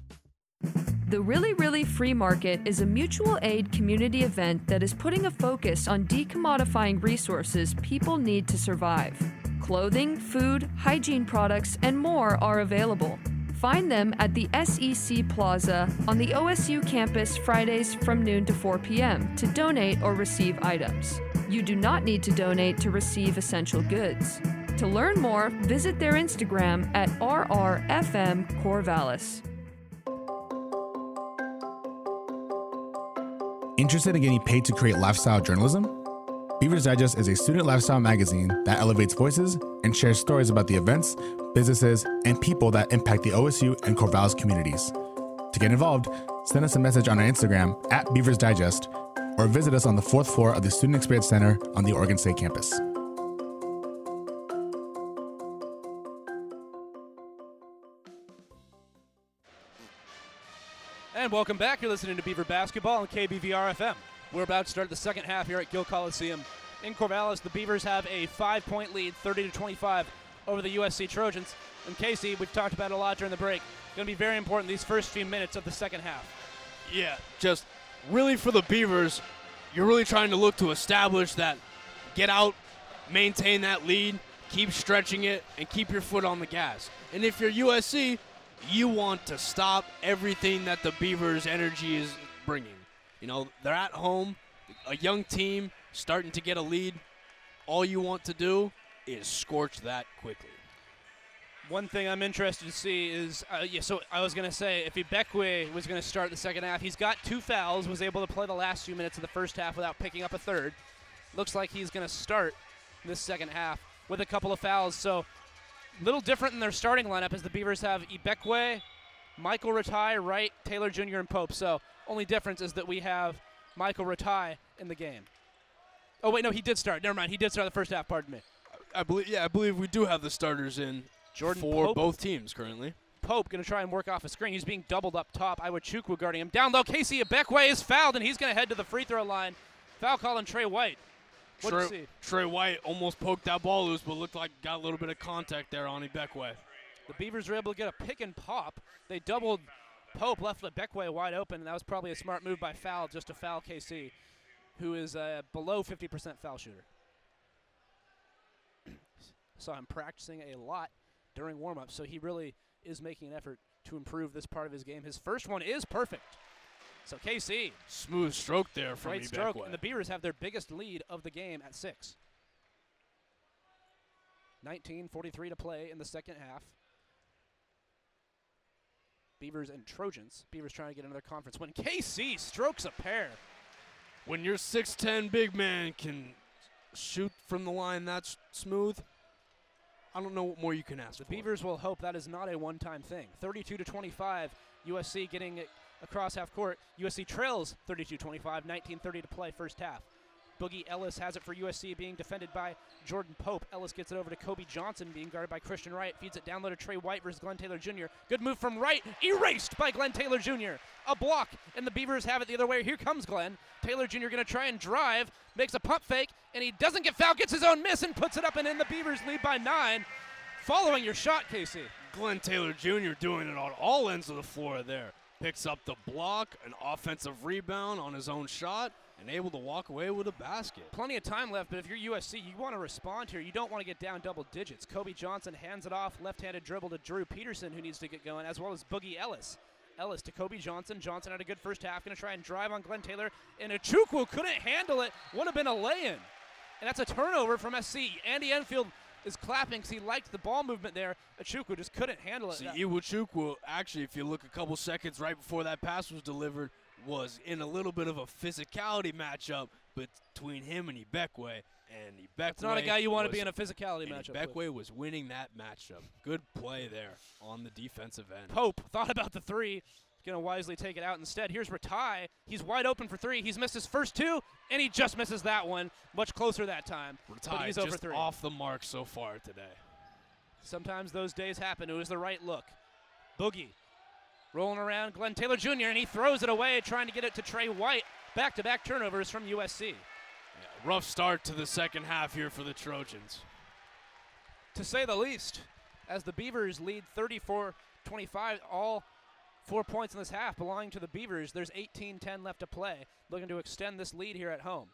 S9: The Really Really Free Market is a mutual aid community event that is putting a focus on decommodifying resources people need to survive. Clothing, food, hygiene products, and more are available. Find them at the SEC Plaza on the OSU campus Fridays from noon to 4 p.m. to donate or receive items. You do not need to donate to receive essential goods. To learn more, visit their Instagram at RRFM Corvallis.
S11: Interested in getting paid to create lifestyle journalism? Beavers Digest is a student lifestyle magazine that elevates voices and shares stories about the events, businesses, and people that impact the OSU and Corvallis communities. To get involved, send us a message on our Instagram at Beavers Digest or visit us on the fourth floor of the Student Experience Center on the Oregon State campus.
S2: And welcome back. You're listening to Beaver Basketball on KBVR FM. We're about to start the second half here at Gill Coliseum in Corvallis. The Beavers have a five-point lead, 30 to 25, over the USC Trojans. And Casey, we've talked about it a lot during the break. Going to be very important these first few minutes of the second half.
S3: Yeah, just really for the Beavers, you're really trying to look to establish that, get out, maintain that lead, keep stretching it, and keep your foot on the gas. And if you're USC, you want to stop everything that the Beavers' energy is bringing. You know, they're at home, a young team starting to get a lead. All you want to do is scorch that quickly.
S2: One thing I'm interested to see is, uh, yeah. So I was gonna say, if Ibekwe was gonna start the second half, he's got two fouls, was able to play the last few minutes of the first half without picking up a third. Looks like he's gonna start this second half with a couple of fouls. So little different in their starting lineup, as the Beavers have Ibekwe, Michael Rataj, Wright, Taylor Jr., and Pope. So only difference is that we have Michael Rataj in the game. Oh wait, no, he did start. Never mind, he did start the first half. Pardon me.
S3: I believe, yeah, I believe we do have the starters in
S2: Jordan
S3: for
S2: Pope.
S3: both teams currently.
S2: Pope going to try and work off a screen. He's being doubled up top. Iwuchukwu guarding him. Down low, Casey Ibekwe is fouled, and he's going to head to the free throw line. Foul call on Tre White.
S3: Tre,
S2: see?
S3: Tre White almost poked that ball loose, but looked like got a little bit of contact there on Ibekwe.
S2: The Beavers were able to get a pick and pop. They doubled Pope, left Ibekwe wide open, and that was probably a smart move by foul, just to foul KC, who is uh, below 50% foul shooter. Saw him practicing a lot during warm-up, so he really is making an effort to improve this part of his game. His first one is perfect. So KC,
S3: Smooth stroke there from
S2: right stroke, and the Beavers have their biggest lead of the game at six. 19:43 to play in the second half. Beavers and Trojans. Beavers trying to get another conference win. KC strokes a pair.
S3: When your 6'10 big man can shoot from the line that's smooth, I don't know what more you can ask
S2: The
S3: for.
S2: Beavers will hope that is not a one-time thing. 32 to 25, USC getting across half court. USC trails 32-25, 19:30 to play first half. Boogie Ellis has it for USC, being defended by Jordan Pope. Ellis gets it over to Kobe Johnson, being guarded by Christian Wright. Feeds it down low to Tre White versus Glenn Taylor Jr. Good move from Wright, erased by Glenn Taylor Jr. A block, and the Beavers have it the other way. Here comes Glenn. Taylor Jr. going to try and drive, makes a pump fake, and he doesn't get fouled, gets his own miss, and puts it up and in. The Beavers lead by nine. Following your shot, Casey.
S3: Glenn Taylor Jr. doing it on all ends of the floor there. Picks up the block, an offensive rebound on his own shot, and able to walk away with a basket.
S2: Plenty of time left, but if you're USC, you want to respond here. You don't want to get down double digits. Kobe Johnson hands it off, left-handed dribble to Drew Peterson, who needs to get going, as well as Boogie Ellis. Ellis to Kobe Johnson. Johnson had a good first half, going to try and drive on Glenn Taylor, and Achukwu couldn't handle it. Would have been a lay-in, and that's a turnover from SC. Andy Enfield is clapping because he liked the ball movement there. Achukwu just couldn't handle it.
S3: See, Iwuchukwu, actually, if you look a couple seconds right before that pass was delivered, was in a little bit of a physicality matchup, between him and Ibekwe, and Ibekwe.
S2: It's not a guy you want to be in a physicality matchup. with.
S3: Ibekwe was winning that matchup. Good play there on the defensive end.
S2: Pope thought about the three. Going to wisely take it out instead. Here's Rataj. He's wide open for three. He's missed his first two, and he just misses that one. Much closer that time. but
S3: Ty
S2: he's
S3: just
S2: over three.
S3: off the mark so far today.
S2: Sometimes those days happen. It was the right look. Boogie rolling around Glenn Taylor Jr., and he throws it away, trying to get it to Tre White. Back to back turnovers from USC.
S3: Rough start to the second half here for the Trojans.
S2: to say the least, as the Beavers lead 34 25, all four points in this half belonging to the Beavers. There's 18 10 left to play, looking to extend this lead here at home.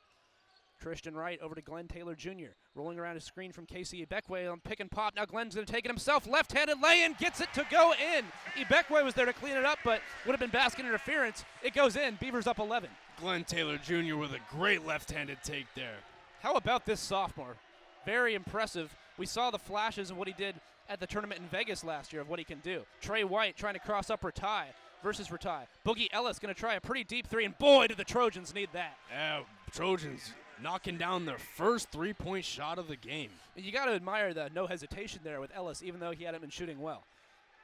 S2: Christian Wright over to Glenn Taylor Jr. Rolling around his screen from KC Ibekwe on pick and pop. Now Glenn's going to take it himself. Left handed lay in, gets it to go in. Ibekwe was there to clean it up, but would have been basket interference. It goes in. Beavers up 11.
S3: Glenn Taylor Jr. with a great left-handed take there.
S2: How about this sophomore? Very impressive. We saw the flashes of what he did at the tournament in Vegas last year of what he can do. Tre White trying to cross up Rataj versus Rataj. Boogie Ellis going to try a pretty deep three, and boy, do the Trojans need that.
S3: Yeah, Trojans knocking down their first three-point shot of the game.
S2: And you got to admire the no hesitation there with Ellis, even though he hadn't been shooting well.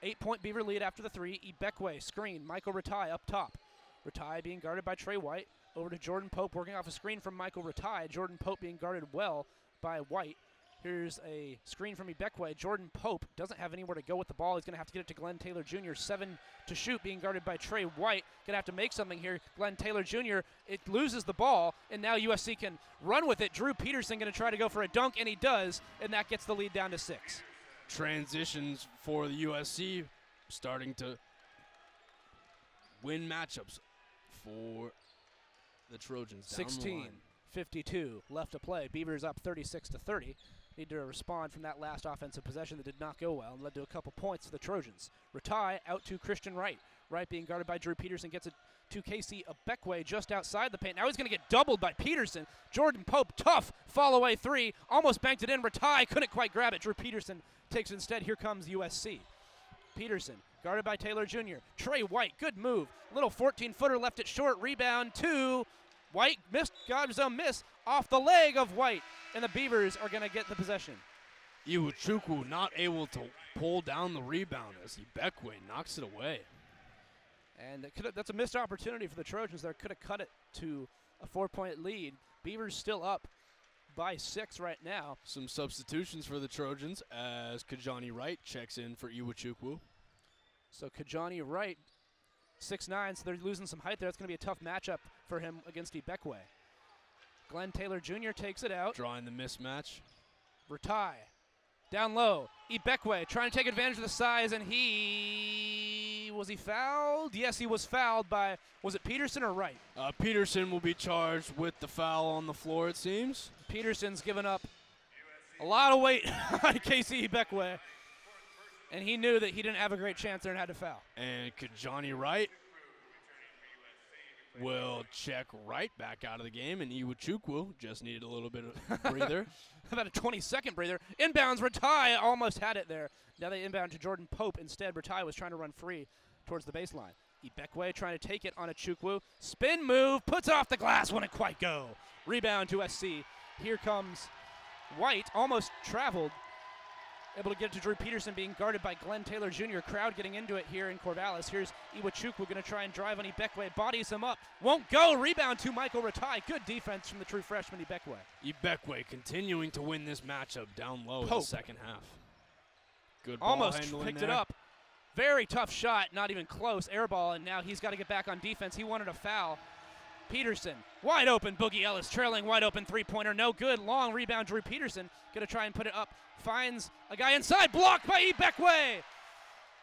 S2: Eight point Beaver lead after the three. Ibekwe screen. Michael Rataj up top. Rataj being guarded by Tre White. Over to Jordan Pope working off a screen from Michael Rataj. Jordan Pope being guarded well by White. Here's a screen from Ibekwe. Jordan Pope doesn't have anywhere to go with the ball. He's going to have to get it to Glenn Taylor Jr. Seven to shoot, being guarded by Tre White. Going to have to make something here. Glenn Taylor Jr. It loses the ball, and now USC can run with it. Drew Peterson going to try to go for a dunk, and he does, and that gets the lead down to six.
S3: Transitions for the USC starting to win matchups for the Trojans. down
S2: 16
S3: line.
S2: 52 left to play. Beavers up 36 to 30. Need to respond from that last offensive possession that did not go well and led to a couple points for the Trojans. Rataj out to Christian Wright. Wright being guarded by Drew Peterson gets it to KC Ibekwe just outside the paint. Now he's going to get doubled by Peterson. Jordan Pope, tough fall away three, almost banked it in. Rataj couldn't quite grab it. Drew Peterson takes it instead. Here comes USC. Peterson guarded by Taylor Jr. Tre White, good move. Little 14 footer left it short. Rebound to White. Missed, got his own miss off the leg of White. And the Beavers are going to get the possession.
S3: Iwuchukwu not able to pull down the rebound as Ibekwe knocks it away.
S2: And that's a missed opportunity for the Trojans there. Could have cut it to a four point lead. Beavers still up by six right now.
S3: Some substitutions for the Trojans as Kijani Wright checks in for Iwuchukwu.
S2: So Kijani Wright, six nine, so they're losing some height there. It's going to be a tough matchup for him against Ibekwe. Glenn Taylor Jr. takes it out.
S3: Drawing the mismatch.
S2: Rataj. Down low. Ibekwe trying to take advantage of the size, and he. Was he fouled? Yes, he was fouled by. Was it Peterson or Wright?
S3: Uh, Peterson will be charged with the foul on the floor, it seems.
S2: Peterson's given up a lot of weight on KC Ibekwe, and he knew that he didn't have a great chance there and had to foul.
S3: And Kijani Wright will check right back out of the game, and Iwuchukwu just needed a little bit of breather.
S2: About a 20 second breather. Inbounds, Rataj almost had it there. Now they inbound to Jordan Pope instead. Rataj was trying to run free towards the baseline. Ibekwe trying to take it on a Chukwu. Spin move, puts off the glass, wouldn't quite go. Rebound to SC. Here comes White, almost traveled. Able to get it to Drew Peterson, being guarded by Glenn Taylor Jr. Crowd getting into it here in Corvallis. Here's Iwachuk. We're going to try and drive on Ibekwe. Bodies him up. Won't go. Rebound to Michael Rataj. Good defense from the true freshman Ibekwe.
S3: Ibekwe continuing to win this matchup down low in the second half. Good ball
S2: Almost picked
S3: there.
S2: it up. Very tough shot, not even close. Air ball, and now he's got to get back on defense. He wanted a foul. Peterson, wide open. Boogie Ellis trailing, wide open three pointer. No good. Long rebound. Drew Peterson going to try and put it up. Finds a guy inside. Blocked by Ibekwe.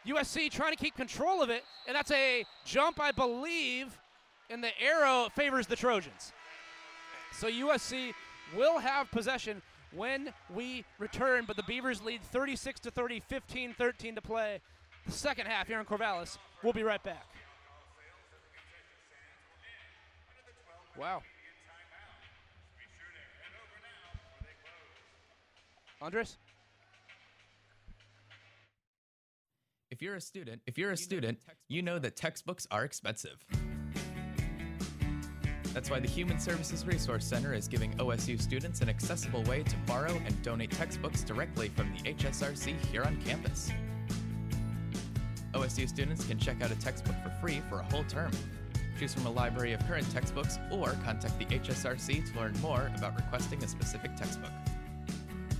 S2: USC trying to keep control of it, and that's a jump, I believe, and the arrow favors the Trojans. So USC will have possession when we return, but the Beavers lead 36 to 30, 15 13 to play. The second half here in Corvallis. We'll be right back. Wow. Andres?
S4: If you're a student, if you're a student, you know that textbooks are expensive. That's why the Human Services Resource Center is giving OSU students an accessible way to borrow and donate textbooks directly from the HSRC here on campus. OSU students can check out a textbook for free for a whole term. Choose from a library of current textbooks or contact the HSRC to learn more about requesting a specific textbook.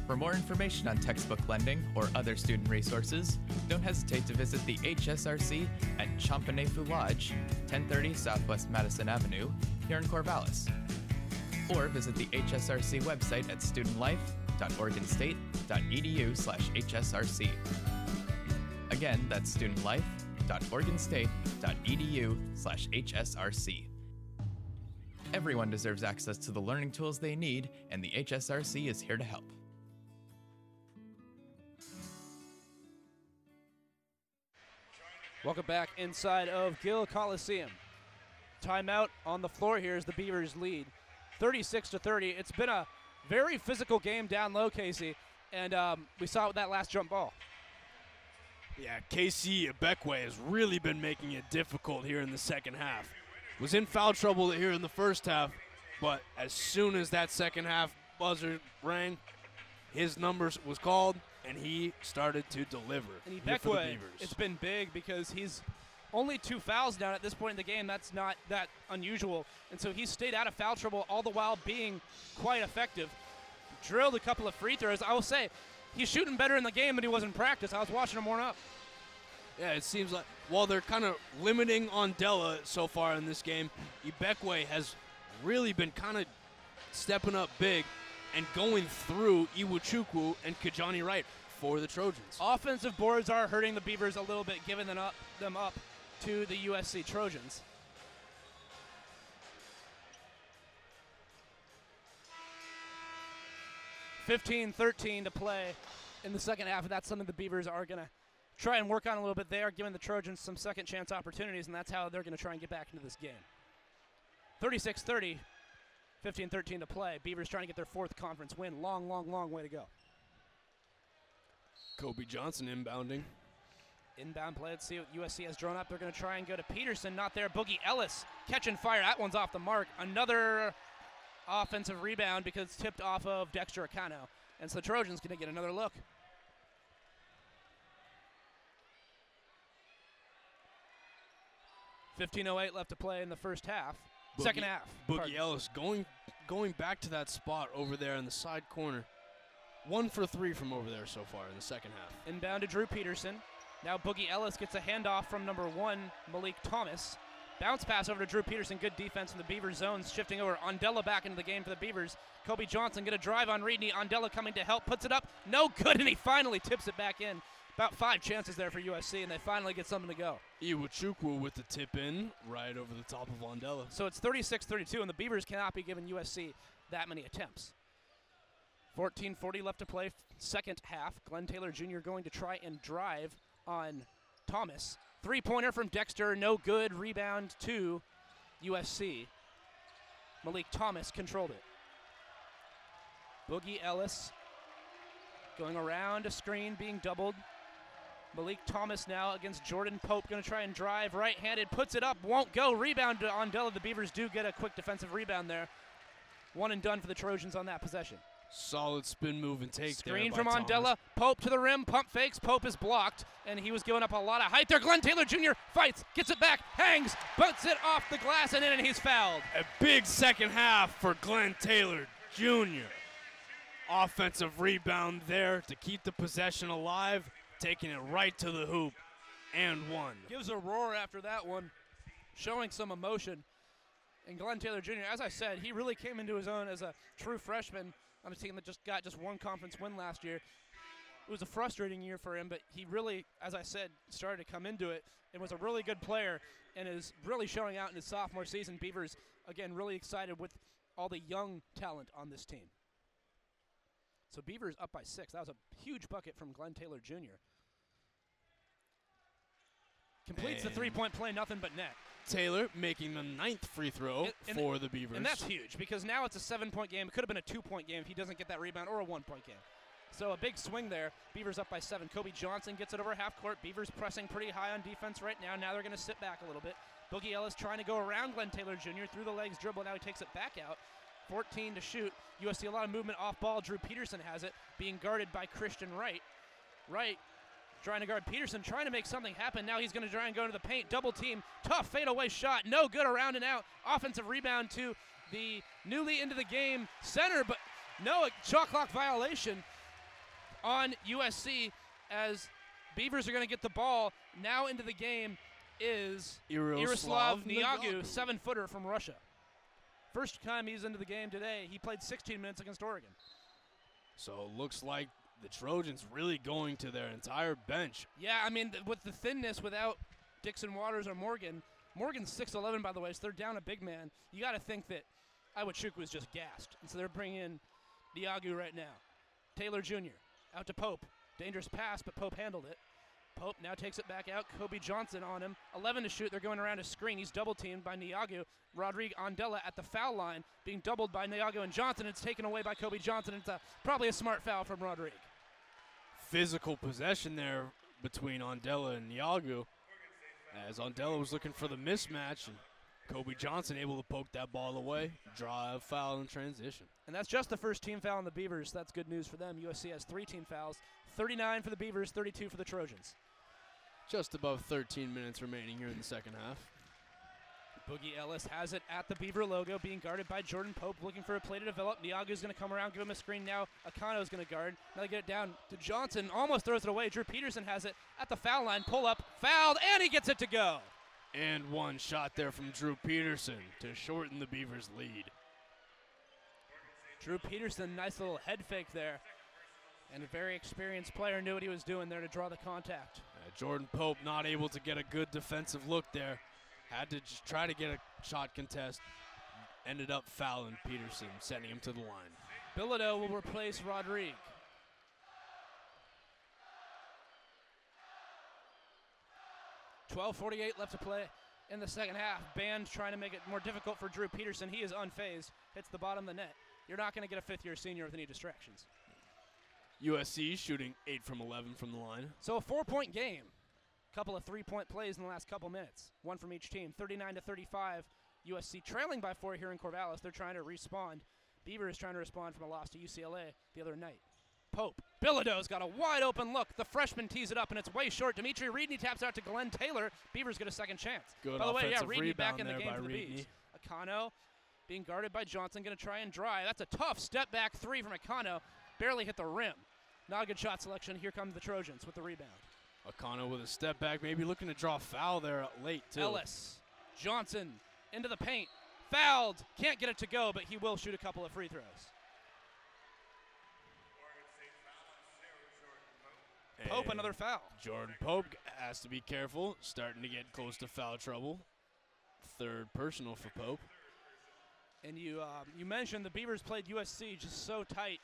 S4: For more information on textbook lending or other student resources, don't hesitate to visit the HSRC at Champinefu Lodge, 1030 Southwest Madison Avenue, here in Corvallis. Or visit the HSRC website at studentlifeoregonstate.edu slash HSRC. Again, that's studentlife.oregonstate.edu slash HSRC. Everyone deserves access to the learning tools they need, and the HSRC is here to help.
S2: Welcome back inside of Gill Coliseum. Timeout on the floor here as the Beavers lead 36 to 30. It's been a very physical game down low, Casey, and um, we saw that last jump ball.
S3: Yeah, KC Ibekwe has really been making it difficult here in the second half. Was in foul trouble here in the first half, but as soon as that second half buzzer rang, his numbers was called, and he started to deliver.
S2: And Ibekwe, it's been big because he's only two fouls down at this point in the game. That's not that unusual. And so he stayed out of foul trouble all the while being quite effective. Drilled a couple of free throws. I will say, he's shooting better in the game than he was in practice. I was watching him warm up.
S3: Yeah, it seems like while they're kind of limiting Andela so far in this game, Ibekwe has really been kind of stepping up big and going through Iwuchukwu and Kijani Wright for the Trojans.
S2: Offensive boards are hurting the Beavers a little bit, giving them up, them up to the USC Trojans. Fifteen, thirteen to play in the second half, and that's something the Beavers are going to try and work on a little bit. They are giving the Trojans some second chance opportunities, and that's how they're going to try and get back into this game. 36 30, 15 13 to play. Beavers trying to get their fourth conference win. Long, long, long way to go.
S3: Kobe Johnson inbounding.
S2: Inbound play. Let's see what USC has drawn up. They're going to try and go to Peterson. Not there. Boogie Ellis catching fire. That one's off the mark. Another offensive rebound because it's tipped off of Dexter Akanno. And so the Trojans going to get another look. Fifteen oh eight left to play in the first half.
S3: Boogie-
S2: Second half.
S3: Boogie
S2: pardon.
S3: Ellis going going back to that spot over there in the side corner. One for three from over there so far in the second half.
S2: Inbound to Drew Peterson. Now Boogie Ellis gets a handoff from number one, Malik Thomas. Bounce pass over to Drew Peterson. Good defense in the Beavers zones. Shifting over. Andela back into the game for the Beavers. Kobe Johnson going to drive on Ryuny. Andela coming to help. Puts it up. No good. And he finally tips it back in. About five chances there for USC, and they finally get something to go.
S3: Iwuchukwu with the tip in right over the top of Andela.
S2: So it's 36 32, and the Beavers cannot be giving USC that many attempts. 14:40 left to play, second half. Glenn Taylor Jr. going to try and drive on Thomas. Three-pointer from Dexter, no good. Rebound to USC. Malik Thomas controlled it. Boogie Ellis going around a screen, being doubled. Malik Thomas now against Jordan Pope, going to try and drive right-handed, puts it up, won't go. Rebound to Andela. The Beavers do get a quick defensive rebound there. One and done for the Trojans on that possession.
S3: Solid spin move and take
S2: Screen
S3: there
S2: from Andela.
S3: Thomas.
S2: Pope to the rim. Pump fakes. Pope is blocked, and he was giving up a lot of height there. Glenn Taylor Jr. fights, gets it back, hangs, butts it off the glass and in, and he's fouled.
S3: A big second half for Glenn Taylor Jr. Offensive rebound there to keep the possession alive, taking it right to the hoop and one.
S2: Gives a roar after that one, showing some emotion. And Glenn Taylor Jr., as I said, he really came into his own as a true freshman on a team that just got just one conference win last year. It was a frustrating year for him, but he really, as I said, started to come into it and was a really good player and is really showing out in his sophomore season. Beavers, again, really excited with all the young talent on this team. So Beavers up by six. That was a huge bucket from Glenn Taylor Jr. Completes the three-point play, nothing but net.
S3: Taylor making the ninth free throw
S2: And- and-
S3: for the Beavers.
S2: And that's huge because now it's a seven-point game. It could have been a two-point game if he doesn't get that rebound or a one-point game. So a big swing there. Beavers up by seven. Kobe Johnson gets it over half court. Beavers pressing pretty high on defense right now. Now they're going to sit back a little bit. Boogie Ellis trying to go around Glenn Taylor Jr. through the legs dribble. Now he takes it back out. 14 to shoot. USC a lot of movement off ball. Drew Peterson has it, being guarded by Christian Wright. Wright trying to guard Peterson, trying to make something happen. Now he's going to try and go into the paint. Double team. Tough fadeaway shot. No good around and out. Offensive rebound to the newly into the game center, but no, a shot clock violation on USC as Beavers are going to get the ball. Now into the game is
S3: Yaroslav
S2: Niagu, seven footer from Russia. First time he's into the game today. He played 16 minutes against Oregon.
S3: So it looks like the Trojans really going to their entire bench.
S2: Yeah, I mean, th- with the thinness without Dixon Waters or Morgan, Morgan's 6'11, by the way, so they're down a big man. You got to think that Iwachuk was just gassed. And so they're bringing in Niagu right now. Taylor Jr. out to Pope. Dangerous pass, but Pope handled it. Pope now takes it back out. Kobe Johnson on him. 11 to shoot. They're going around a screen. He's double teamed by Niagu. Rodrigue Andela at the foul line, being doubled by Niagu and Johnson. It's taken away by Kobe Johnson. It's a, probably a smart foul from Rodrigue.
S3: Physical possession there between Andela and Niagu. As Andela was looking for the mismatch, and Kobe Johnson able to poke that ball away, draw a foul in transition.
S2: And that's just the first team foul on the Beavers. That's good news for them. USC has three team fouls 39 for the Beavers, 32 for the Trojans.
S3: Just above 13 minutes remaining here in the second half.
S2: Boogie Ellis has it at the Beaver logo, being guarded by Jordan Pope, looking for a play to develop. Niagu's going to come around, give him a screen. Now Akanno's going to guard. Now they get it down to Johnson, almost throws it away. Drew Peterson has it at the foul line, pull up, fouled, and he gets it to go.
S3: And one shot there from Drew Peterson to shorten the Beavers' lead.
S2: Drew Peterson, nice little head fake there. And a very experienced player knew what he was doing there to draw the contact.
S3: Uh, Jordan Pope not able to get a good defensive look there. Had to just try to get a shot contest. Ended up fouling Peterson, sending him to the line.
S2: Bilodeau will replace Rodrigue. Twelve forty-eight left to play in the second half. Band trying to make it more difficult for Drew Peterson. He is unfazed. Hits the bottom of the net. You're not going to get a fifth-year senior with any distractions.
S3: USC shooting 8 from 11 from the line.
S2: So a four-point game. Couple of three-point plays in the last couple minutes. One from each team. 39 to 35. USC trailing by four here in Corvallis. They're trying to respond. Beaver is trying to respond from a loss to UCLA the other night. Pope. Bilodeau's got a wide open look. The freshman tees it up, and it's way short. Dimitri Ryuny taps out to Glenn Taylor. Beavers get a second chance.
S3: Good
S2: by the way, yeah, Ryuny back in the game for the
S3: Ryuny.
S2: Bees. Akanno being guarded by Johnson, going to try and dry. That's a tough step back three from Akanno. Barely hit the rim. Not a good shot selection. Here come the Trojans with the rebound.
S3: Akanno with a step back, maybe looking to draw a foul there late, too.
S2: Ellis. Johnson into the paint. Fouled. Can't get it to go, but he will shoot a couple of free throws. Pope, another foul.
S3: Jordan Pope has to be careful, starting to get close to foul trouble. Third personal for Pope.
S2: And you um, you mentioned the Beavers played USC just so tight.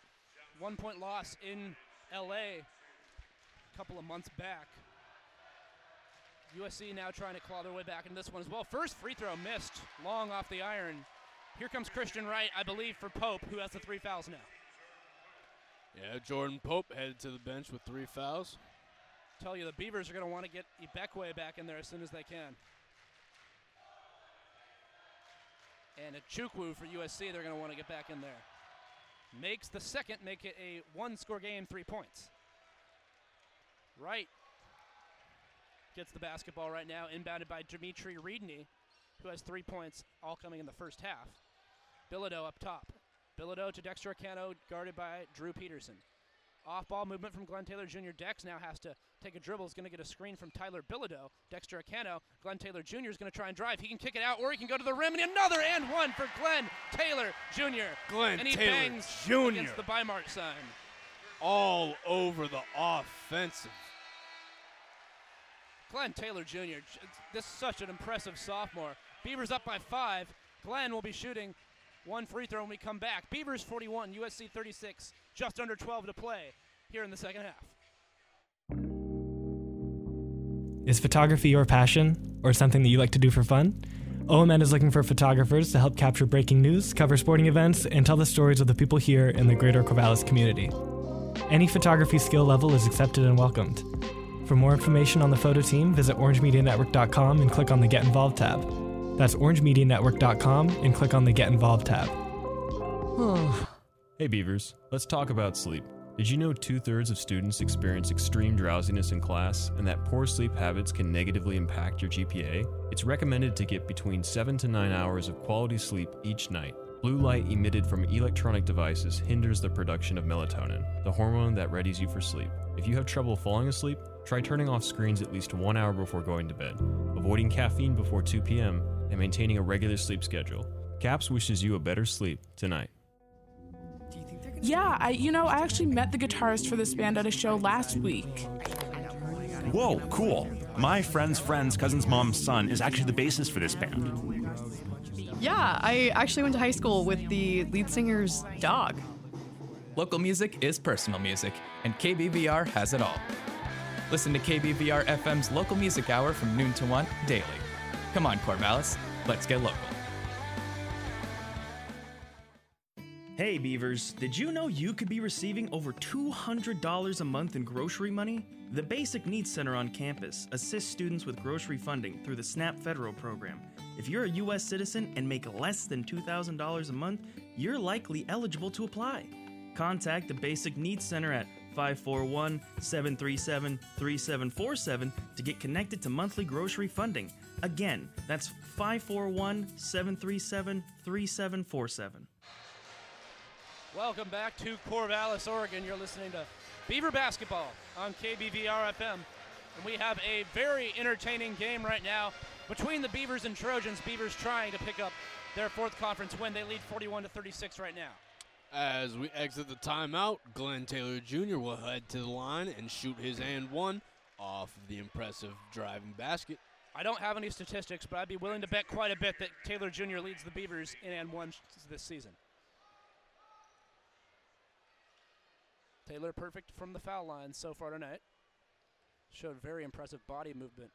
S2: One point loss in LA couple of months back. USC now trying to claw their way back in this one as well. First free throw missed, long off the iron. Here comes Christian Wright, I believe, for Pope, who has the three fouls now.
S3: Yeah, Jordan Pope headed to the bench with three fouls.
S2: Tell you the Beavers are going to want to get Ibekwe back in there as soon as they can. And a Chukwu for USC, they're going to want to get back in there. Makes the second, make it a one score game, three points. Right. Gets the basketball right now, inbounded by Dimitri Ryuny, who has three points, all coming in the first half. Bilodeau up top. Bilodeau to Dexter Akanno, guarded by Drew Peterson. Off ball movement from Glenn Taylor Jr. Dex now has to take a dribble. Is going to get a screen from Tyler Bilodeau. Dexter Akanno. Glenn Taylor Jr. is going to try and drive. He can kick it out, or he can go to the rim, and another and one for Glenn Taylor Jr.
S3: Glenn
S2: and he
S3: Taylor
S2: bangs
S3: Jr..
S2: against the by mark sign.
S3: All over the offensive.
S2: Glenn Taylor Jr. This is such an impressive sophomore. Beavers up by five. Glenn will be shooting one free throw when we come back. Beavers 41, USC 36, just under 12 to play here in the second half.
S15: Is photography your passion or something that you like to do for fun? OMN is looking for photographers to help capture breaking news, cover sporting events, and tell the stories of the people here in the greater Corvallis community. Any photography skill level is accepted and welcomed. For more information on the photo team, visit orangemedianetwork.com and click on the Get Involved tab. That's orangemedianetwork.com and click on the Get Involved tab.
S19: hey Beavers, let's talk about sleep. Did you know two thirds of students experience extreme drowsiness in class and that poor sleep habits can negatively impact your GPA? It's recommended to get between 7 to 9 hours of quality sleep each night. Blue light emitted from electronic devices hinders the production of melatonin, the hormone that readies you for sleep. If you have trouble falling asleep, try turning off screens at least one hour before going to bed, avoiding caffeine before 2 p.m., and maintaining a regular sleep schedule. CAPS wishes you a better sleep tonight.
S21: Yeah, I you know, I actually met the guitarist for this band at a show last week.
S22: Whoa, cool. My friend's friend's cousin's mom's son is actually the bassist for this band.
S23: Yeah, I actually went to high school with the lead singer's dog.
S4: Local music is personal music, and KBVR has it all. Listen to KBVR FM's local music hour from noon to 1 daily. Come on, Corvallis, let's get local.
S16: Hey Beavers, did you know you could be receiving over $200 a month in grocery money? The Basic Needs Center on campus assists students with grocery funding through the SNAP Federal program. If you're a U.S. citizen and make less than $2,000 a month, you're likely eligible to apply. Contact the Basic Needs Center at 541 737 3747 to get connected to monthly grocery funding. Again, that's 541 737 3747.
S2: Welcome back to Corvallis, Oregon. You're listening to Beaver Basketball on KBVR FM. And we have a very entertaining game right now between the Beavers and Trojans. Beavers trying to pick up their fourth conference win. They lead 41 to 36 right now.
S3: As we exit the timeout, Glenn Taylor Jr. will head to the line and shoot his and one off the impressive driving basket.
S2: I don't have any statistics, but I'd be willing to bet quite a bit that Taylor Jr. leads the Beavers in and one this season. Taylor perfect from the foul line so far tonight. Showed very impressive body movement,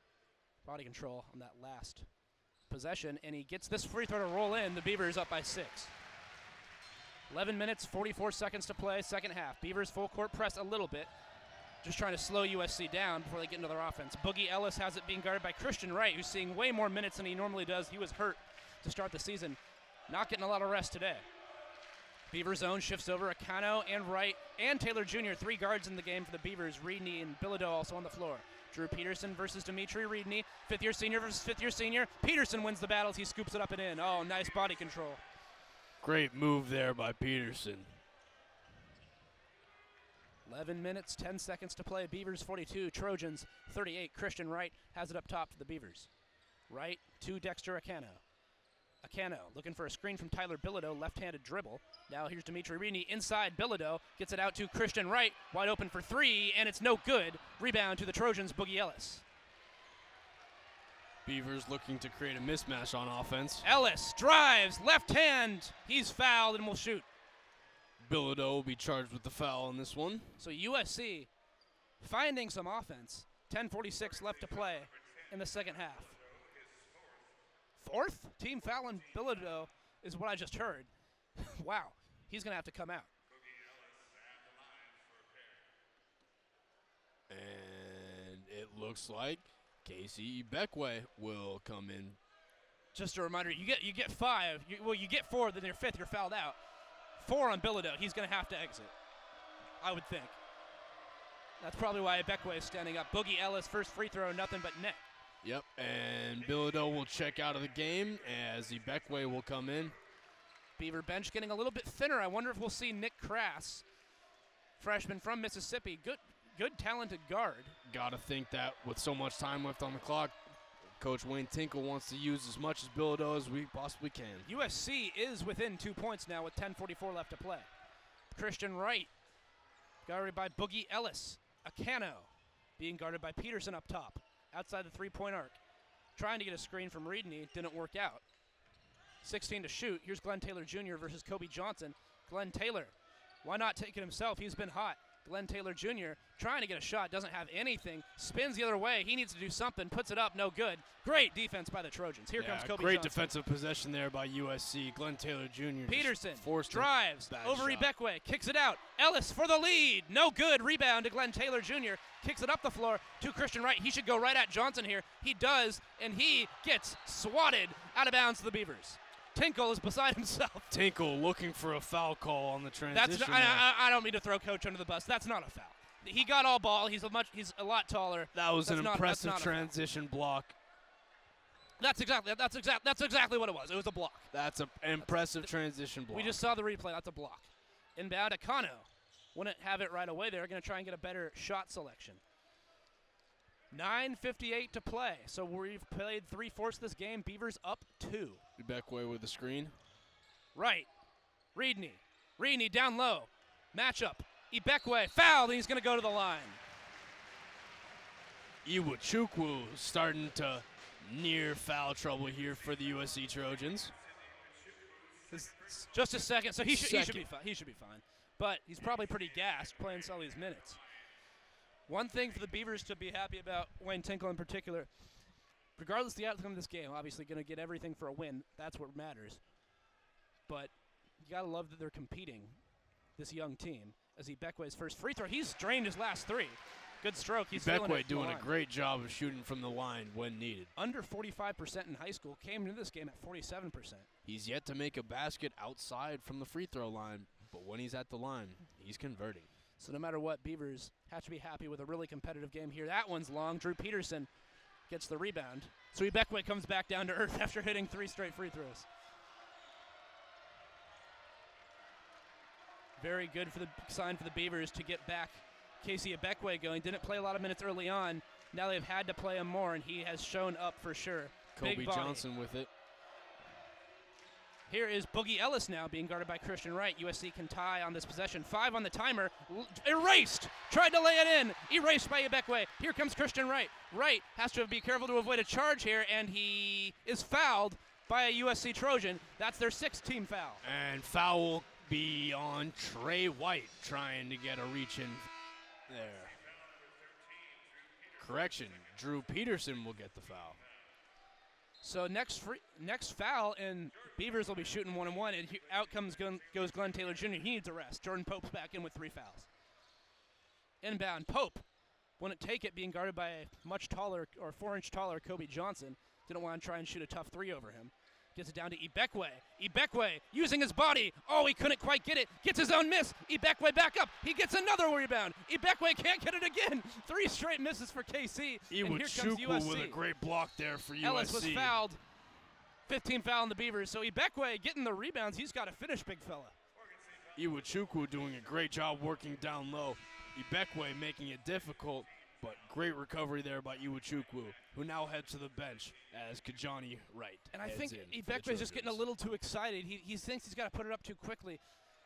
S2: body control on that last possession, and he gets this free throw to roll in. The Beavers up by six. 11 minutes, 44 seconds to play, second half. Beavers full court press a little bit, just trying to slow USC down before they get into their offense. Boogie Ellis has it being guarded by Christian Wright, who's seeing way more minutes than he normally does. He was hurt to start the season, not getting a lot of rest today. Beaver zone shifts over. Akanno and Wright and Taylor Jr. Three guards in the game for the Beavers. Ryuny and Bilodeau also on the floor. Drew Peterson versus Dimitri Ryuny. Fifth year senior versus fifth year senior. Peterson wins the battles. He scoops it up and in. Oh, nice body control.
S3: Great move there by Peterson.
S2: 11 minutes, 10 seconds to play. Beavers 42, Trojans 38. Christian Wright has it up top for the Beavers. Wright to Dexter Akanno. Looking for a screen from Tyler Bilodeau, left-handed dribble. Now here's Dimitri Ryuny inside Bilodeau, gets it out to Christian Wright, wide open for three, and it's no good. Rebound to the Trojans, Boogie Ellis.
S3: Beavers looking to create a mismatch on offense.
S2: Ellis drives, left hand, he's fouled and will shoot.
S3: Bilodeau will be charged with the foul on this one.
S2: So USC finding some offense. 10:46 left to play in the second half. Fourth team foul on Bilodeau is what I just heard. wow, he's going to have to come out.
S3: And it looks like KC Ibekwe will come in.
S2: Just a reminder, you get you get five. You, well, you get four, then your fifth, you're fouled out. Four on Bilodeau. He's going to have to exit. I would think. That's probably why Ibekwe is standing up. Boogie Ellis, first free throw, nothing but net.
S3: Yep, and Bilodeau will check out of the game as the Ibekwe will come in.
S2: Beaver bench getting a little bit thinner. I wonder if we'll see Nick Crass, freshman from Mississippi. Good, good, talented guard.
S3: Got to think that with so much time left on the clock, Coach Wayne Tinkle wants to use as much as Bilodeau as we possibly can.
S2: USC is within two points now with 10:44 left to play. Christian Wright, guarded by Boogie Ellis. Akanno being guarded by Peterson up top, outside the three-point arc. Trying to get a screen from Ryuny, didn't work out. 16 to shoot. Here's Glenn Taylor Jr. versus Kobe Johnson. Glenn Taylor, why not take it himself? He's been hot. Glenn Taylor Jr. trying to get a shot, doesn't have anything, spins the other way. He needs to do something, puts it up, no good. Great defense by the Trojans. Here
S3: Yeah,
S2: comes Kobe
S3: great
S2: Johnson.
S3: defensive possession there by USC. Glenn Taylor Jr.
S2: Peterson
S3: forced
S2: drives over
S3: shot.
S2: Ibekwe, kicks it out. Ellis for the lead. No good. Rebound to Glenn Taylor Jr. Kicks it up the floor to Christian Wright. He should go right at Johnson here. He does, and he gets swatted out of bounds to the Beavers. Tinkle is beside himself.
S3: Tinkle looking for a foul call on the transition.
S2: That's I. I, I don't mean to throw Coach under the bus. That's not a foul. He got all ball. He's a much. He's a lot taller.
S3: that was
S2: That's
S3: an
S2: not-
S3: impressive
S2: not
S3: transition block.
S2: That's exactly. That's exact. That's exactly what it was. It was a block.
S3: That's an impressive transition block.
S2: We just saw the replay. That's a block. Inbound Akanno. Wouldn't have it right away. They're going to try and get a better shot selection. 9.58 to play. So we've played three fourths of this game. Beavers up two.
S3: Ibekwe with the screen.
S2: Right. Ryuny. Ryuny down low. Matchup. Ibekwe fouled, and he's going to go to the line.
S3: Iwuchukwu starting to near foul trouble here for the USC Trojans.
S2: Just a second. So he should, he should be fine. He should be fine. But he's probably pretty gassed playing some of these minutes. One thing for the Beavers to be happy about, Wayne Tinkle in particular, regardless of the outcome of this game, obviously going to get everything for a win. That's what matters. But you got to love that they're competing, this young team, as he Ibekwe's first free throw. He's drained his last three. Good stroke. He's Ibekwe
S3: doing a great job of shooting from the line when needed.
S2: Under 45% in high school, came into this game at 47%.
S3: He's yet to make a basket outside from the free throw line, but when he's at the line, he's converting.
S2: So no matter what, Beavers have to be happy with a really competitive game here. That one's long. Drew Peterson gets the rebound. So Ibekwe comes back down to earth after hitting three straight free throws. Very good for the sign for the Beavers to get back KC Ibekwe going. Didn't play a lot of minutes early on. Now they've had to play him more, and he has shown up for sure.
S3: Kobe. Johnson with it.
S2: Here is Boogie Ellis now being guarded by Christian Wright. USC can tie on this possession. Five on the timer. L- erased. Tried to lay it in. Erased by Ibekwe. Here comes Christian Wright. Wright has to be careful to avoid a charge here, and he is fouled by a USC Trojan. That's their sixth team foul.
S3: And foul be on Tre White trying to get a reach in there. Correction, Drew Peterson will get the foul.
S2: So next free, next foul, and Beavers will be shooting one and one. And he, out comes Glenn, goes Glenn Taylor Jr. He needs a rest. Jordan Pope's back in with three fouls. Inbound, Pope wouldn't take it, being guarded by a much taller or four inch taller Kobe Johnson. Didn't want to try and shoot a tough three over him. Gets it down to Ibekwe. Ibekwe using his body. Oh, he couldn't quite get it. Gets his own miss. Ibekwe back up. He gets another rebound. Ibekwe can't get it again. Three straight misses for KC. and here comes Iwuchukwu
S3: with a great block there for USC.
S2: Ellis was fouled. 15 foul on the Beavers. So Ibekwe getting the rebounds. He's got to finish, big fella.
S3: Iwuchukwu doing a great job working down low. Ibekwe making it difficult, but great recovery there by Iwuchukwu, who now heads to the bench as Kijani Wright.
S2: And I think
S3: the
S2: Ibekwe's just getting a little too excited. He, he thinks he's got to put it up too quickly.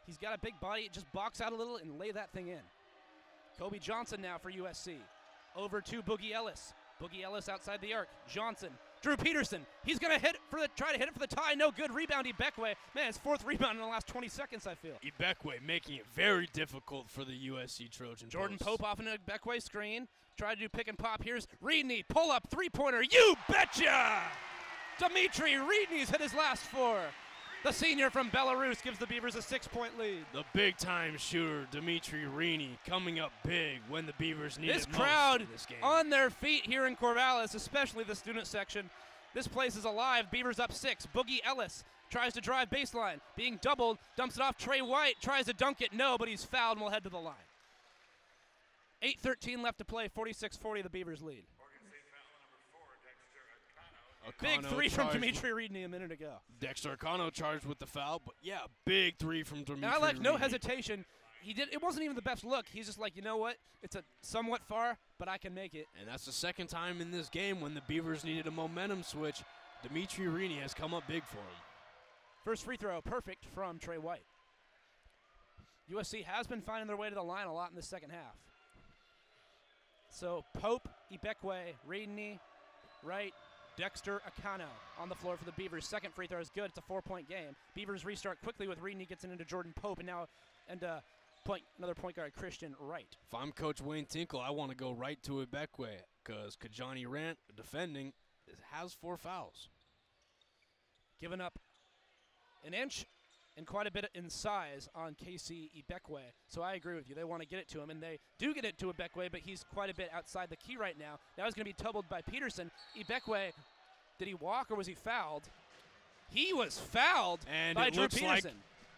S2: He's got a big body. Just box out a little and lay that thing in. Kobe Johnson now for USC. Over to Boogie Ellis. Boogie Ellis outside the arc. Johnson. Drew Peterson. He's gonna hit for the try to hit it for the tie. No good. Rebound Ibekwe. Man, it's fourth rebound in the last 20 seconds. I feel.
S3: Ibekwe making it very difficult for the USC Trojans.
S2: Jordan Pope off into a Ibekwe screen. Try to do pick and pop. Here's Ryuny. Pull up three pointer. You betcha! Dimitri Ryuny's hit his last four. The senior from Belarus gives the Beavers a six point lead.
S3: The big time shooter, Dimitri Ryuny, coming up big when the Beavers need
S2: This
S3: it most
S2: crowd
S3: in this game.
S2: on their feet here in Corvallis, especially the student section. This place is alive. Beavers up six. Boogie Ellis tries to drive baseline. Being doubled, dumps it off. Tre White tries to dunk it. No, but he's fouled and will head to the line. 8.13 left to play. 46 40, the Beavers lead. Big three from Dimitri Ryuny a minute ago.
S3: Dexter Akanno charged with the foul, but yeah, big three from Dimitri
S2: And I like no hesitation. He did. It wasn't even the best look. He's just like, you know what? It's a somewhat far, but I can make it.
S3: And that's the second time in this game when the Beavers needed a momentum switch. Dimitri Ryuny has come up big for him.
S2: First free throw, perfect from Tre White. USC has been finding their way to the line a lot in the second half. So Pope, Ibekwe, Ryuny, Wright, Dexter Akanno on the floor for the Beavers. Second free throw is good. It's a four-point game. Beavers restart quickly with Ryuny gets it into Jordan Pope, and now and uh, point another point guard Christian Wright.
S3: If I'm Coach Wayne Tinkle, I want to go right to Ibekwe because Kijani Wright defending has four fouls.
S2: Giving up an inch and quite a bit in size on KC Ibekwe. So I agree with you. They want to get it to him, and they do get it to Ibekwe, but he's quite a bit outside the key right now. Now he's going to be doubled by Peterson. Ibekwe, did he walk or was he fouled? He was fouled
S3: And
S2: by Drew Peterson.
S3: like,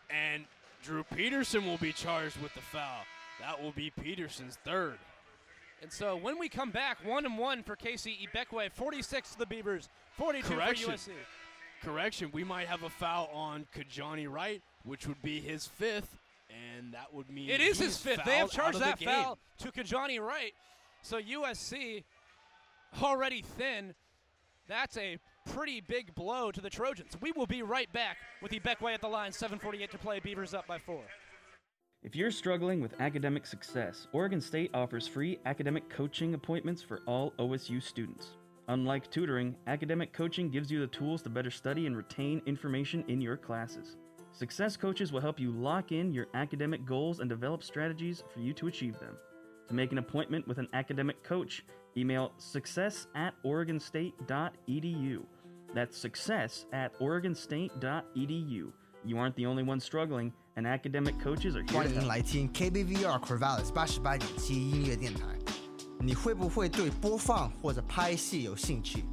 S3: and Drew Peterson will be charged with the foul. That will be Peterson's third.
S2: And so when we come back, one and one for KC Ibekwe, 46 to the Beavers, 42
S3: Correction.
S2: for USC.
S3: Correction, we might have a foul on Kijani Wright, which would be his fifth, and that would mean
S2: It is his fifth. They have charged that foul to Kijani Wright. So USC already thin. That's a pretty big blow to the Trojans. We will be right back with Ibekwe at the line. 7:48 to play. Beavers up by four.
S16: If you're struggling with academic success, Oregon State offers free academic coaching appointments for all OSU students. Unlike tutoring, academic coaching gives you the tools to better study and retain information in your classes. Success coaches will help you lock in your academic goals and develop strategies for you to achieve them. To make an appointment with an academic coach, email success at oregonstate.edu. That's success at oregonstate.edu. You aren't the only one struggling, and academic coaches are here
S20: 欢
S16: to
S20: 迎
S16: help.
S20: 来听 KBVR Corvallis 八十八点七音乐电台。 你会不会对播放或者拍戏有兴趣？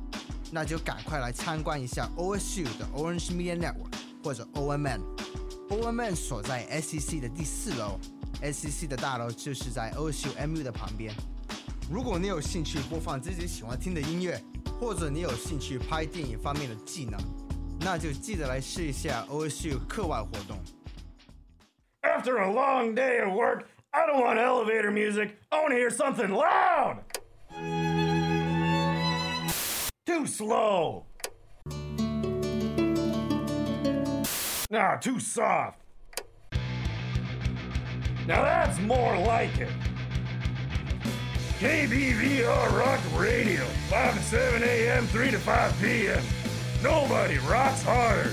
S20: 那就赶快来参观一下 OSU 的 Orange Media Network 或者 OMN。OMN 所在 SEC 的第四楼，SEC 的大楼就是在 OSU MU 的旁边。如果你有兴趣播放自己喜欢听的音乐，或者你有兴趣拍电影方面的技能，那就记得来试一下 OSU 课外活动。
S24: After a long day of work, I don't want elevator music. I want to hear something loud. Too slow. Nah, too soft. Now that's more like it. KBVR Rock Radio, 5 to 7 a.m., 3 to 5 p.m. Nobody rocks harder.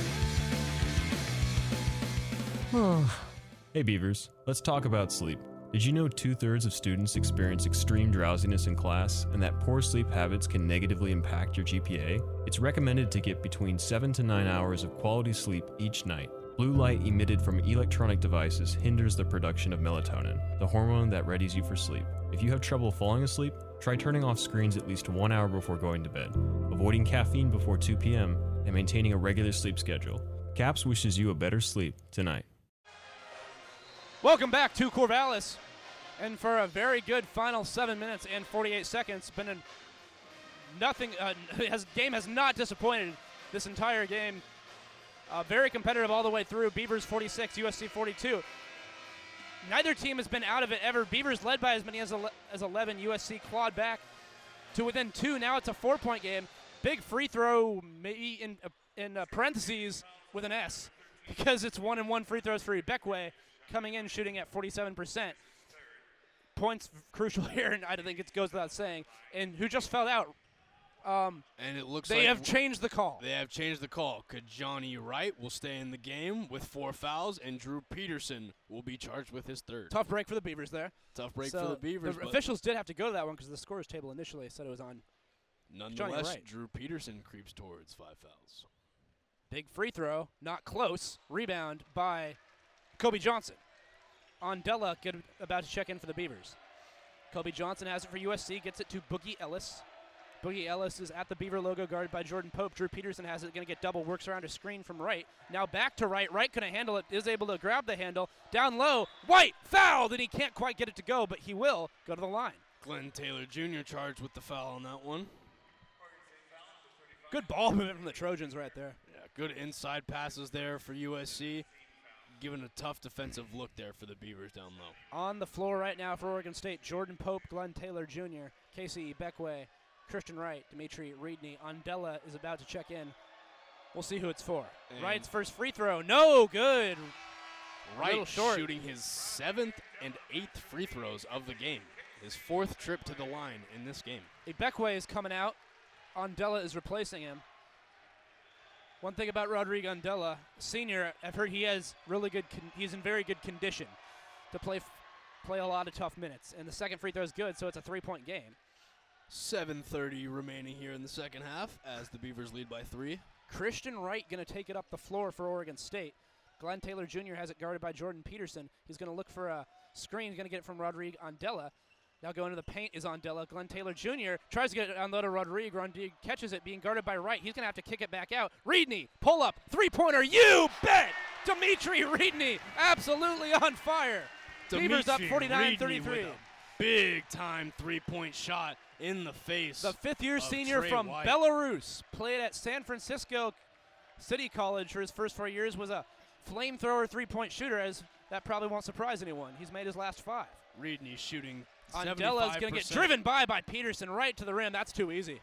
S19: Hey Beavers, let's talk about sleep. Did you know two thirds of students experience extreme drowsiness in class and that poor sleep habits can negatively impact your GPA? It's recommended to get between 7 to 9 hours of quality sleep each night. Blue light emitted from electronic devices hinders the production of melatonin, the hormone that readies you for sleep. If you have trouble falling asleep, try turning off screens at least one hour before going to bed, avoiding caffeine before 2 p.m., and maintaining a regular sleep schedule. CAPS wishes you a better sleep tonight.
S2: Welcome back to Corvallis. And for a very good final seven minutes and 48 seconds, been a nothing. Uh, has game has not disappointed this entire game. Uh, very competitive all the way through. Beavers 46, USC 42. Neither team has been out of it ever. Beavers led by as many as, ele- as 11. USC clawed back to within two. Now it's a four-point game. Big free throw, maybe in in uh, parentheses with an S, because it's one and one free throws for Ibekwe, coming in shooting at 47%. Points crucial here, and I think it goes without saying. And who just fell out? Um,
S3: And it looks
S2: they
S3: like
S2: have changed the call.
S3: They have changed the call. Kijani Wright will stay in the game with four fouls, and Drew Peterson will be charged with his third.
S2: Tough break for the Beavers there.
S3: Tough break
S2: So
S3: for the Beavers.
S2: The officials did have to go to that one because the scores table initially said it was on.
S3: nonetheless. Drew Peterson creeps towards five fouls.
S2: Big free throw, not close. Rebound by Kobe Johnson. Andela, get about to check in for the Beavers. Kobe Johnson has it for USC, gets it to Boogie Ellis. Boogie Ellis is at the Beaver logo, guarded by Jordan Pope. Drew Peterson has it, going to get double, works around a screen from right. Now back to right. Right couldn't handle it, is able to grab the handle. Down low, White fouled, and he can't quite get it to go, but he will go to the line.
S3: Glenn Taylor Jr. charged with the foul on that one.
S2: Good ball movement from the Trojans right there.
S3: Yeah, good inside passes there for USC. Giving a tough defensive look there for the Beavers down low.
S2: On the floor right now for Oregon State, Jordan Pope, Glenn Taylor Jr., KC Ibekwe, Christian Wright, Dimitri Ryuny. Andela is about to check in. We'll see who it's for.
S3: And-
S2: Wright's first free throw. No good.
S3: Wright
S2: short.
S3: shooting his seventh and eighth free throws of the game. His fourth trip to the line in this game.
S2: Ibekwe is coming out. Andela is replacing him. One thing about Rodrigue Andela, senior, I've heard he has really good. Con- he's in very good condition. to play f- play a lot of tough minutes. And the second free throw is good, so it's a three-point game.
S3: 7:30 remaining here in the second half as the Beavers lead by three.
S2: Christian Wright going to take it up the floor for Oregon State. Glenn Taylor Jr. has it guarded by Jordan Peterson. He's going to look for a screen. He's going to get it from Rodrigue Andela. Now going to the paint is Andela. Glenn Taylor Jr. tries to get it on Loda Rodrigue. Rodrigue catches it, being guarded by Wright. He's going to have to kick it back out. Ryuny, pull up, three pointer. You bet! Dimitri Ryuny, absolutely on fire. Beavers up
S3: Dimitri
S2: 49 33.
S3: Big time three point shot in the face.
S2: The fifth year senior
S3: Trey
S2: from
S3: White.
S2: Belarus played at San Francisco City College for his first four years, was a flamethrower three point shooter, as that probably won't surprise anyone. He's made his last five.
S3: Ryuny shooting.
S2: Andela's going to get driven by by Peterson right to the rim. That's too easy.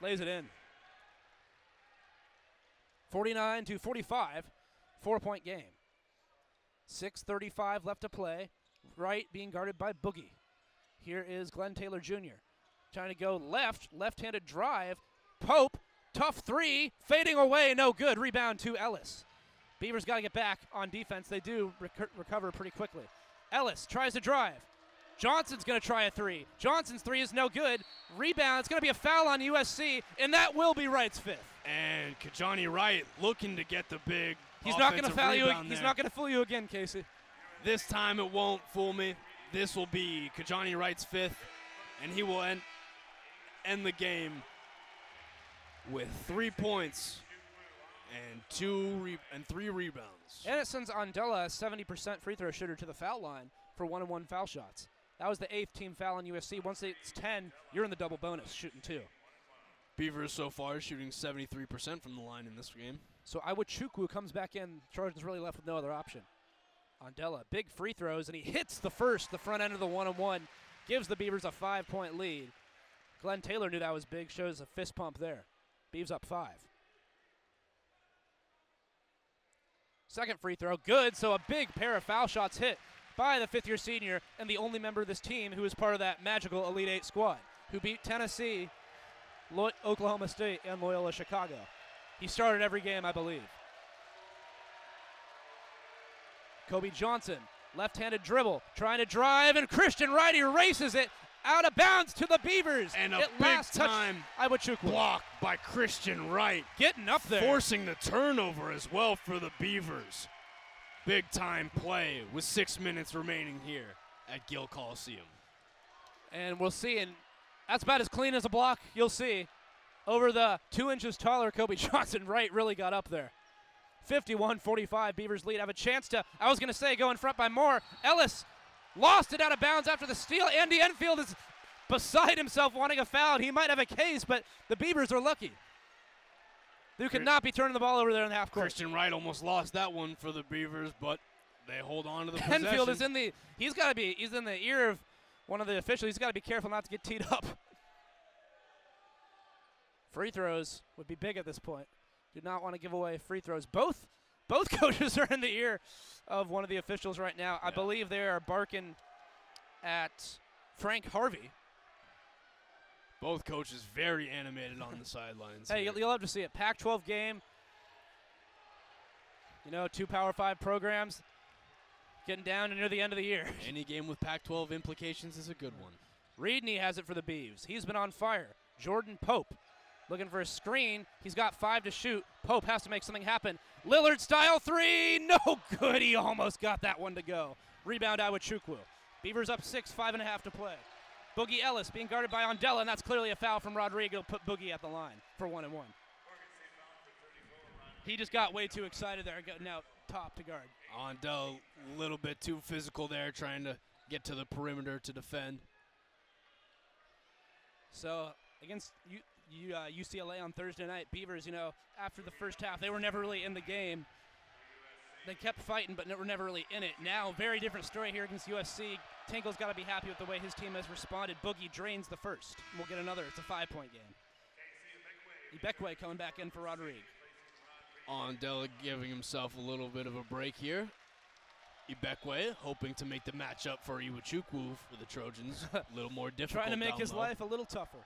S2: Lays it in. 49 to 45, four point game. 6.35 left to play. Right being guarded by Boogie. Here is Glenn Taylor Jr. Trying to go left, left handed drive. Pope, tough three, fading away, no good. Rebound to Ellis. Beavers got to get back on defense. They do rec- recover pretty quickly. Ellis tries to drive. Johnson's going to try a three. Johnson's three is no good. Rebound. It's going to be a foul on USC, and that will be Wright's fifth.
S3: And Kijani Wright looking to get the big.
S2: He's not going to foul you.
S3: rebound
S2: He's not going to fool you again, Casey.
S3: This time it won't fool me. This will be Kijani Wright's fifth, and he will end end the game with three points and two re- and three rebounds.
S2: And it sends Andela, a 70% free throw shooter, to the foul line for one and one foul shots. That was the eighth team foul on USC. Once it's 10, you're in the double bonus, shooting two.
S3: Beavers so far shooting 73% from the line in this game.
S2: So Iwuchukwu comes back in. Trojans really left with no other option. Andela, big free throws, and he hits the first, the front end of the one and one, gives the Beavers a five point lead. Glenn Taylor knew that was big, shows a fist pump there. Beavs up five. Second free throw, good. So a big pair of foul shots hit by the fifth year senior and the only member of this team who is part of that magical Elite Eight squad who beat Tennessee, Lo- Oklahoma State, and Loyola Chicago. He started every game, I believe. Kobe Johnson, left handed dribble, trying to drive, and Christian Wright erases it out of bounds to the Beavers.
S3: And a
S2: it
S3: big
S2: last
S3: time
S2: Iwuchukwu.
S3: block by Christian Wright.
S2: Getting up there.
S3: Forcing the turnover as well for the Beavers. Big time play with six minutes remaining here at Gill Coliseum.
S2: And we'll see. And that's about as clean as a block you'll see. Over the two inches taller Kobe Johnson, Wright really got up there. 51 45, Beavers lead. Have a chance to, I was going to say, go in front by more. Ellis lost it out of bounds after the steal. Andy Enfield is beside himself wanting a foul. He might have a case, but the Beavers are lucky. You could not be turning the ball over there in the half court.
S3: Christian Wright almost lost that one for the Beavers, but they hold on to the possession.
S2: Enfield is in the, he's got to be, he's in the ear of one of the officials. He's got to be careful not to get teed up. Free throws would be big at this point. Do not want to give away free throws. Both both coaches are in the ear of one of the officials right now. I believe they are barking at Frank Harvey.
S3: Both coaches very animated on the sidelines.
S2: Hey, you'll, you'll love to see it. Pac-12 game. You know, two Power Five programs getting down near the end of the year.
S3: Any game with Pac-12 implications is a good one.
S2: Ryuny has it for the Beavs. He's been on fire. Jordan Pope looking for a screen. He's got five to shoot. Pope has to make something happen. Lillard style three. No good. He almost got that one to go. Rebound Iwuchukwu. Beavers up six, five and a half to play. Boogie Ellis being guarded by Andela, and that's clearly a foul from Rodrigue. Put Boogie at the line for one and one. He just got way too excited there, getting out top to guard.
S3: Andela a little bit too physical there, trying to get to the perimeter to defend.
S2: So against U, U, uh, UCLA on Thursday night, Beavers, you know, after the first half, they were never really in the game. They kept fighting, but were never really in it. Now, very different story here against USC. Tinkle's got to be happy with the way his team has responded. Boogie drains the first. We'll get another. It's a five-point game. Ibekwe coming back in for Rodrigue.
S3: Andela giving himself a little bit of a break here. Ibekwe hoping to make the matchup for Iwuchukwu for the Trojans a little more difficult.
S2: Trying to make his
S3: low.
S2: life a little tougher.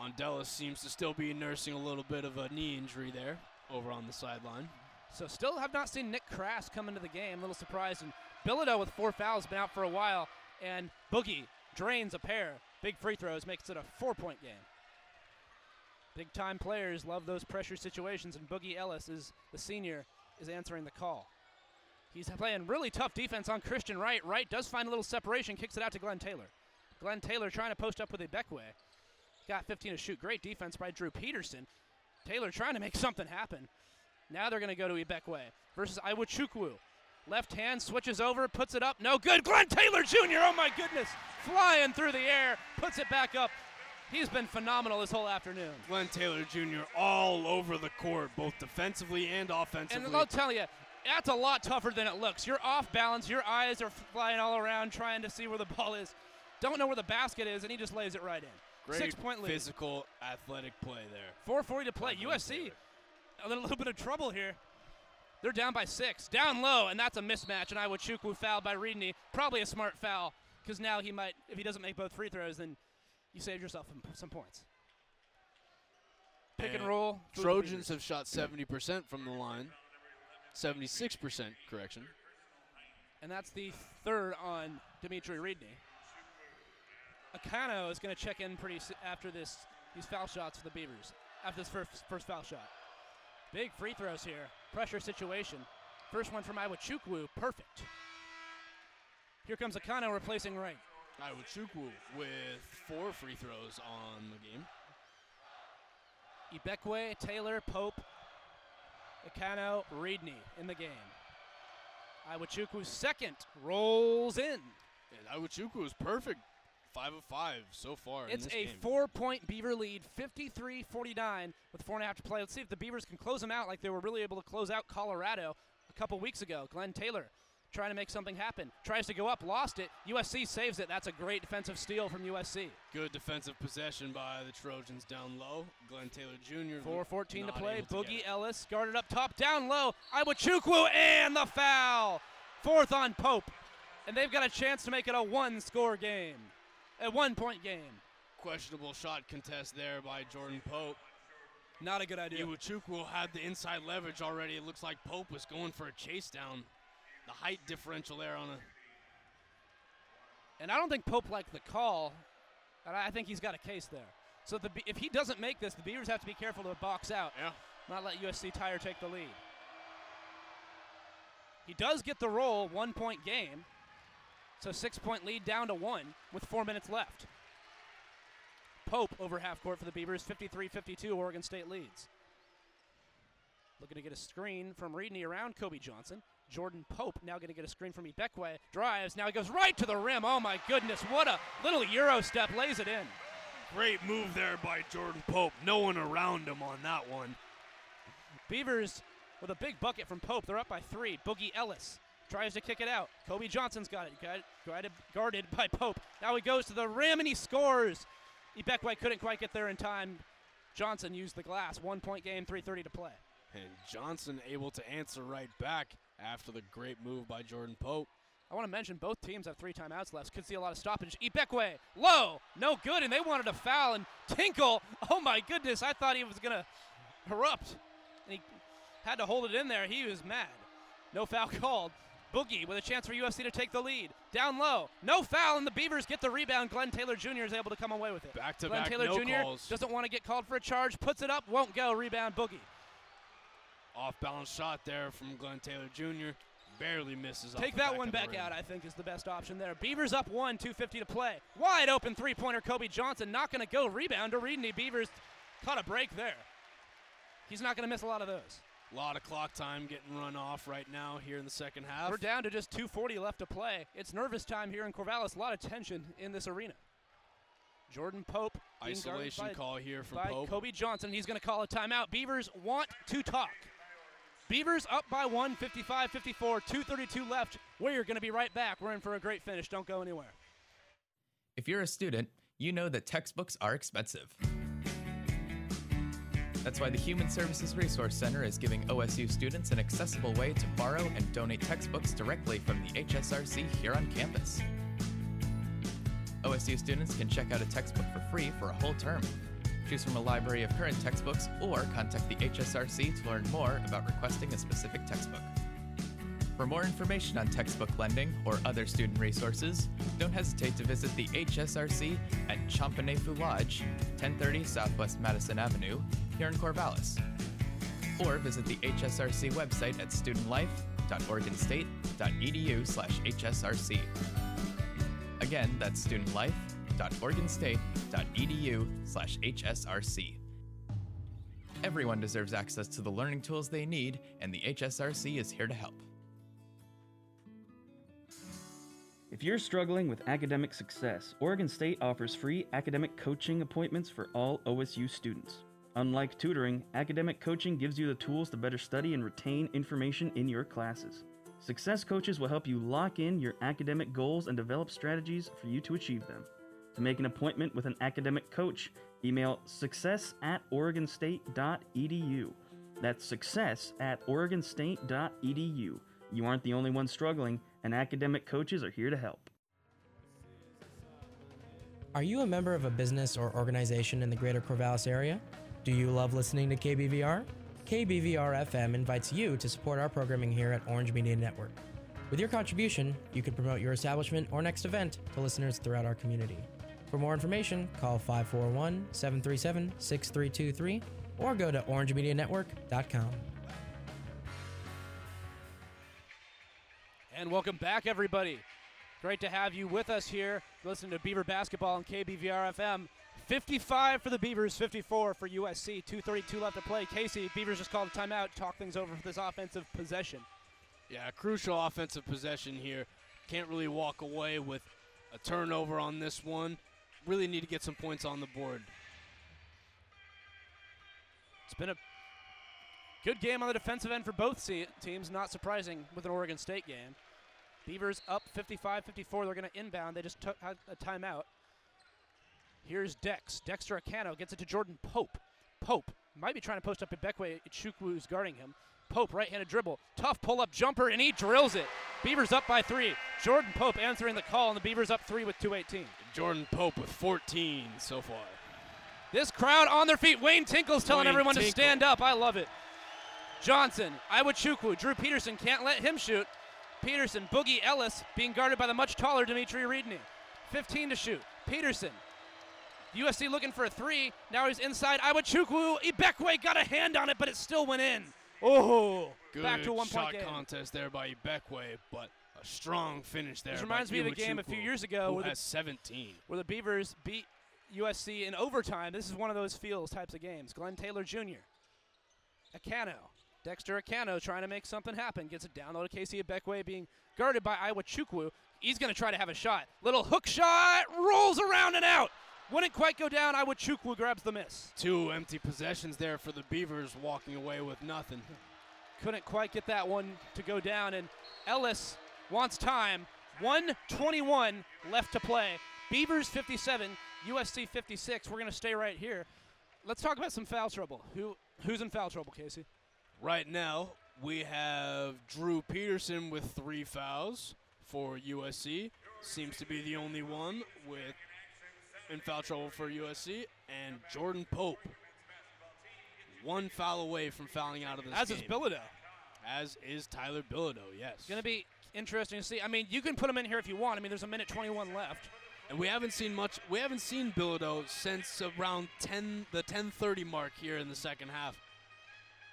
S3: Andela seems to still be nursing a little bit of a knee injury there over on the sideline.
S2: So still have not seen Nick Crass come into the game. A little surprised. And Bilodeau with four fouls, been out for a while. And Boogie drains a pair. Big free throws, makes it a four-point game. Big time players love those pressure situations, and Boogie Ellis is the senior is answering the call. He's playing really tough defense on Christian Wright. Wright does find a little separation, kicks it out to Glenn Taylor. Glenn Taylor trying to post up with a Ibekwe. Got 15 to shoot. Great defense by Drew Peterson. Taylor trying to make something happen. Now they're going to go to Ibekwe versus Iwuchukwu. Left hand switches over, puts it up. No good. Glenn Taylor Jr. Oh my goodness. Flying through the air, puts it back up. He's been phenomenal this whole afternoon.
S3: Glenn Taylor Jr. all over the court, both defensively and offensively.
S2: And I'll tell you, that's a lot tougher than it looks. You're off balance. Your eyes are flying all around trying to see where the ball is. Don't know where the basket is, and he just lays it right in.
S3: Great
S2: Six point lead.
S3: physical, athletic play there.
S2: 4:40 to play. USC a little, little bit of trouble here. They're down by six, down low, and that's a mismatch. And Iwuchukwu fouled by Ryuny. Probably a smart foul because now he might, if he doesn't make both free throws, then you saved yourself some points. Pick and,
S3: And
S2: roll.
S3: Trojans have shot 70% from the line. 76% correction.
S2: And that's the third on Dimitri Ryuny. Akanno is going to check in pretty after this these foul shots for the Beavers. After this first first foul shot. Big free throws here. Pressure situation. First one from Iwuchukwu. Perfect. Here comes Akanno replacing Wright.
S3: Iwuchukwu with four free throws on the game.
S2: Ibekwe, Taylor, Pope, Akanno, Ryuny in the game. Iwuchukwu second rolls in.
S3: And Iwuchukwu is perfect. Five of five so far. in
S2: It's
S3: this
S2: a
S3: game.
S2: four point Beaver lead, 53 49, with four and a half to play. Let's see if the Beavers can close them out like they were really able to close out Colorado a couple weeks ago. Glenn Taylor trying to make something happen. Tries to go up, lost it. USC saves it. That's a great defensive steal from USC.
S3: Good defensive possession by the Trojans down low. Glenn Taylor Jr.
S2: 4.14 to play.
S3: able to
S2: Boogie. Ellis guarded up top, down low. Iwuchukwu and the foul. Fourth on Pope. And they've got a chance to make it a one score game, a one point game.
S3: Questionable shot contest there by Jordan Pope.
S2: Not a good idea.
S3: Iwuchukwu had the inside leverage already. It looks like Pope was going for a chase down. The height differential there on a
S2: And I don't think Pope liked the call. And I think he's got a case there. So the, if he doesn't make this, the Beavers have to be careful to box out.
S3: Yeah.
S2: Not let USC Tire take the lead. He does get the roll, one point game. So six point lead down to one with four minutes left. Pope over half court for the Beavers, 53 52. Oregon State leads. Looking to get a screen from Ryuny around Kobe Johnson. Jordan Pope now going to get a screen from Ibekwe. Drives. Now he goes right to the rim. Oh my goodness. What a little Euro step. Lays it in.
S3: great move there by Jordan Pope. No one around him on that one.
S2: Beavers with a big bucket from Pope. They're up by three. Boogie Ellis tries to kick it out. Kobe Johnson's got it. Got it guarded, guarded by Pope. Now he goes to the rim and he scores. Ibekwe couldn't quite get there in time. Johnson used the glass. One point game, 3.30 to play.
S3: And Johnson able to answer right back after the great move by Jordan Pope.
S2: I want to mention both teams have three timeouts left. Could see a lot of stoppage. Ibekwe, low, no good, and they wanted a foul. And Tinkle, oh my goodness, I thought he was going to erupt. And he had to hold it in there. He was mad. No foul called. Boogie with a chance for USC to take the lead. Down low, no foul, and the Beavers get the rebound. Glenn Taylor Jr. is able to come away with it.
S3: Back to
S2: Glenn
S3: back,
S2: Taylor
S3: no
S2: Jr.
S3: calls.
S2: doesn't want to get called for a charge, puts it up, won't go. Rebound, Boogie.
S3: Off balance shot there from Glenn Taylor Jr. Barely misses.
S2: Take that one back out, I think, is the best option there. Beavers up one, 250 to play. Wide open three pointer, Kobe Johnson. Not going to go. Rebound to Ryuny. Beavers caught a break there. He's not going to miss a lot of those.
S3: A lot of clock time getting run off right now here in the second half.
S2: We're down to just 240 left to play. It's nervous time here in Corvallis. A lot of tension in this arena. Jordan Pope.
S3: Isolation
S2: by-
S3: call here from
S2: by
S3: Pope.
S2: Kobe Johnson. He's going to call a timeout. Beavers want to talk. Beavers up by one, 55 54, 232 left. We're going to be right back. We're in for a great finish. Don't go anywhere.
S4: If you're a student, you know that textbooks are expensive. That's why the Human Services Resource Center is giving OSU students an accessible way to borrow and donate textbooks directly from the HSRC here on campus. OSU students can check out a textbook for free for a whole term. Choose from a library of current textbooks or contact the HSRC to learn more about requesting a specific textbook. For more information on textbook lending or other student resources, don't hesitate to visit the HSRC at Champinefu Lodge, 1030 Southwest Madison Avenue, here in Corvallis. Or visit the HSRC website at studentlife.oregonstate.edu slash HSRC. Again, that's studentlife.oregonstate.edu slash HSRC. Everyone deserves access to the learning tools they need, and the HSRC is here to help.
S16: If you're struggling with academic success, Oregon State offers free academic coaching appointments for all OSU students. Unlike tutoring, academic coaching gives you the tools to better study and retain information in your classes. Success coaches will help you lock in your academic goals and develop strategies for you to achieve them. To make an appointment with an academic coach, email success at oregonstate.edu. That's success at oregonstate.edu. You aren't the only one struggling, and academic coaches are here to help.
S10: Are you a member of a business or organization in the greater Corvallis area? Do you love listening to KBVR? KBVR FM invites you to support our programming here at Orange Media Network. With your contribution, you can promote your establishment or next event to listeners throughout our community. For more information, call 541 737 6323 or go to orangemedianetwork.com.
S2: And welcome back, everybody. Great to have you with us here. Listening to Beaver Basketball on KBVR FM. 55 for the Beavers, 54 for USC. 2.32 left to play. Casey, Beavers just called a timeout talk things over for this offensive possession.
S3: Yeah, crucial offensive possession here. Can't really walk away with a turnover on this one. Really need to get some points on the board.
S2: It's been a good game on the defensive end for both teams. Not surprising with an Oregon State game. Beavers up 55 54. They're going to inbound. They just took a timeout. Here's Dex. Dexter Akanno gets it to Jordan Pope. Pope might be trying to post up at Ibekwe. Chukwu is guarding him. Pope, right handed dribble. Tough pull up jumper, and he drills it. Beavers up by three. Jordan Pope answering the call, and the Beavers up three with 218.
S3: Jordan Pope with 14 so far.
S2: This crowd on their feet. Wayne Tinkle's telling
S3: Wayne
S2: everyone
S3: Tinkle.
S2: to stand up. I love it. Johnson, Iwuchukwu, Drew Peterson can't let him shoot. Peterson, Boogie Ellis being guarded by the much taller Dimitri Ryuny. 15 to shoot. Peterson. USC looking for a three. Now he's inside. Iwuchukwu. Ibekwe got a hand on it, but it still went in. Oh,
S3: Good
S2: back to a one
S3: shot
S2: point
S3: contest there by Ibekwe, but a strong finish there.
S2: This reminds me of a game a few years ago where the-
S3: 17.
S2: where the Beavers beat USC in overtime. This is one of those feels types of games. Glenn Taylor Jr. Akanno. Dexter Akanno trying to make something happen. Gets it down low to KC Ibekwe being guarded by Iwuchukwu. He's going to try to have a shot. Little hook shot. Rolls around and out. Wouldn't quite go down. Iwuchukwu grabs the miss.
S3: Two empty possessions there for the Beavers, walking away with nothing.
S2: Couldn't quite get that one to go down. And Ellis wants time. 121 left to play. Beavers 57, USC 56. We're going to stay right here. Let's talk about some foul trouble. Who Who's in foul trouble, Casey?
S3: Right now, we have Drew Peterson with three fouls for USC. Seems to be the only one with in foul trouble for USC. And Jordan Pope, one foul away from fouling out of this
S2: As
S3: game.
S2: is Bilodeau.
S3: As is Tyler Bilodeau, yes.
S2: It's going to be interesting to see. I mean, you can put him in here if you want. I mean, there's a minute 21 left.
S3: And we haven't seen much. We haven't seen Bilodeau since around 10, the 10:30 mark here in the second half.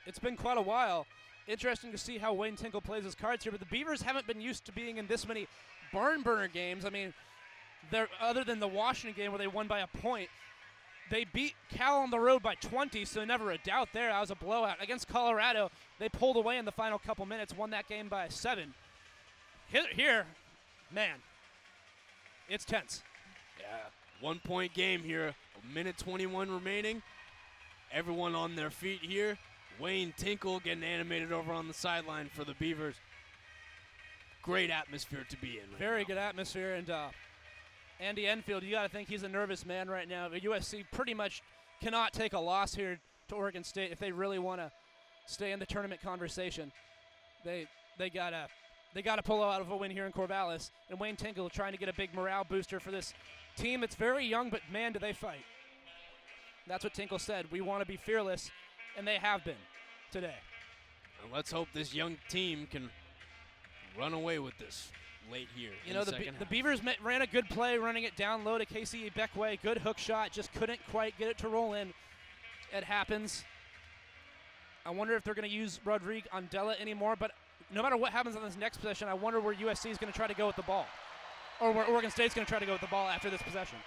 S2: It's been quite a while. Interesting to see how Wayne Tinkle plays his cards here, but the Beavers haven't been used to being in this many barn burner games. I mean, they're other than the Washington game where they won by a point, they beat Cal on the road by 20, so never a doubt there. That was a blowout against Colorado. They pulled away in the final couple minutes, won that game by seven. Here, here man, it's tense.
S3: Yeah, one point game here. A minute 21 remaining. Everyone on their feet here. Wayne Tinkle getting animated over on the sideline for the Beavers. Great atmosphere to be in. Right
S2: Very
S3: now.
S2: good atmosphere, and uh, Andy Enfield, you got to think he's a nervous man right now. But USC pretty much cannot take a loss here to Oregon State if they really want to stay in the tournament conversation. They they gotta they gotta pull out of a win here in Corvallis, and Wayne Tinkle trying to get a big morale booster for this team. It's very young, but man, do they fight! That's what Tinkle said. We want to be fearless, and they have been today.
S3: And let's hope this young team can run away with this late here.
S2: You
S3: in
S2: know,
S3: the,
S2: the, Be- the. Beavers ma- ran a good play, running it down low to KC Ibekwe. Good hook shot, just couldn't quite get it to roll in. It happens. I wonder if they're going to use Rodrigue Andela anymore, but no matter what happens on this next possession, I wonder where USC is going to try to go with the ball. Or where Oregon State's going to try to go with the ball after this possession.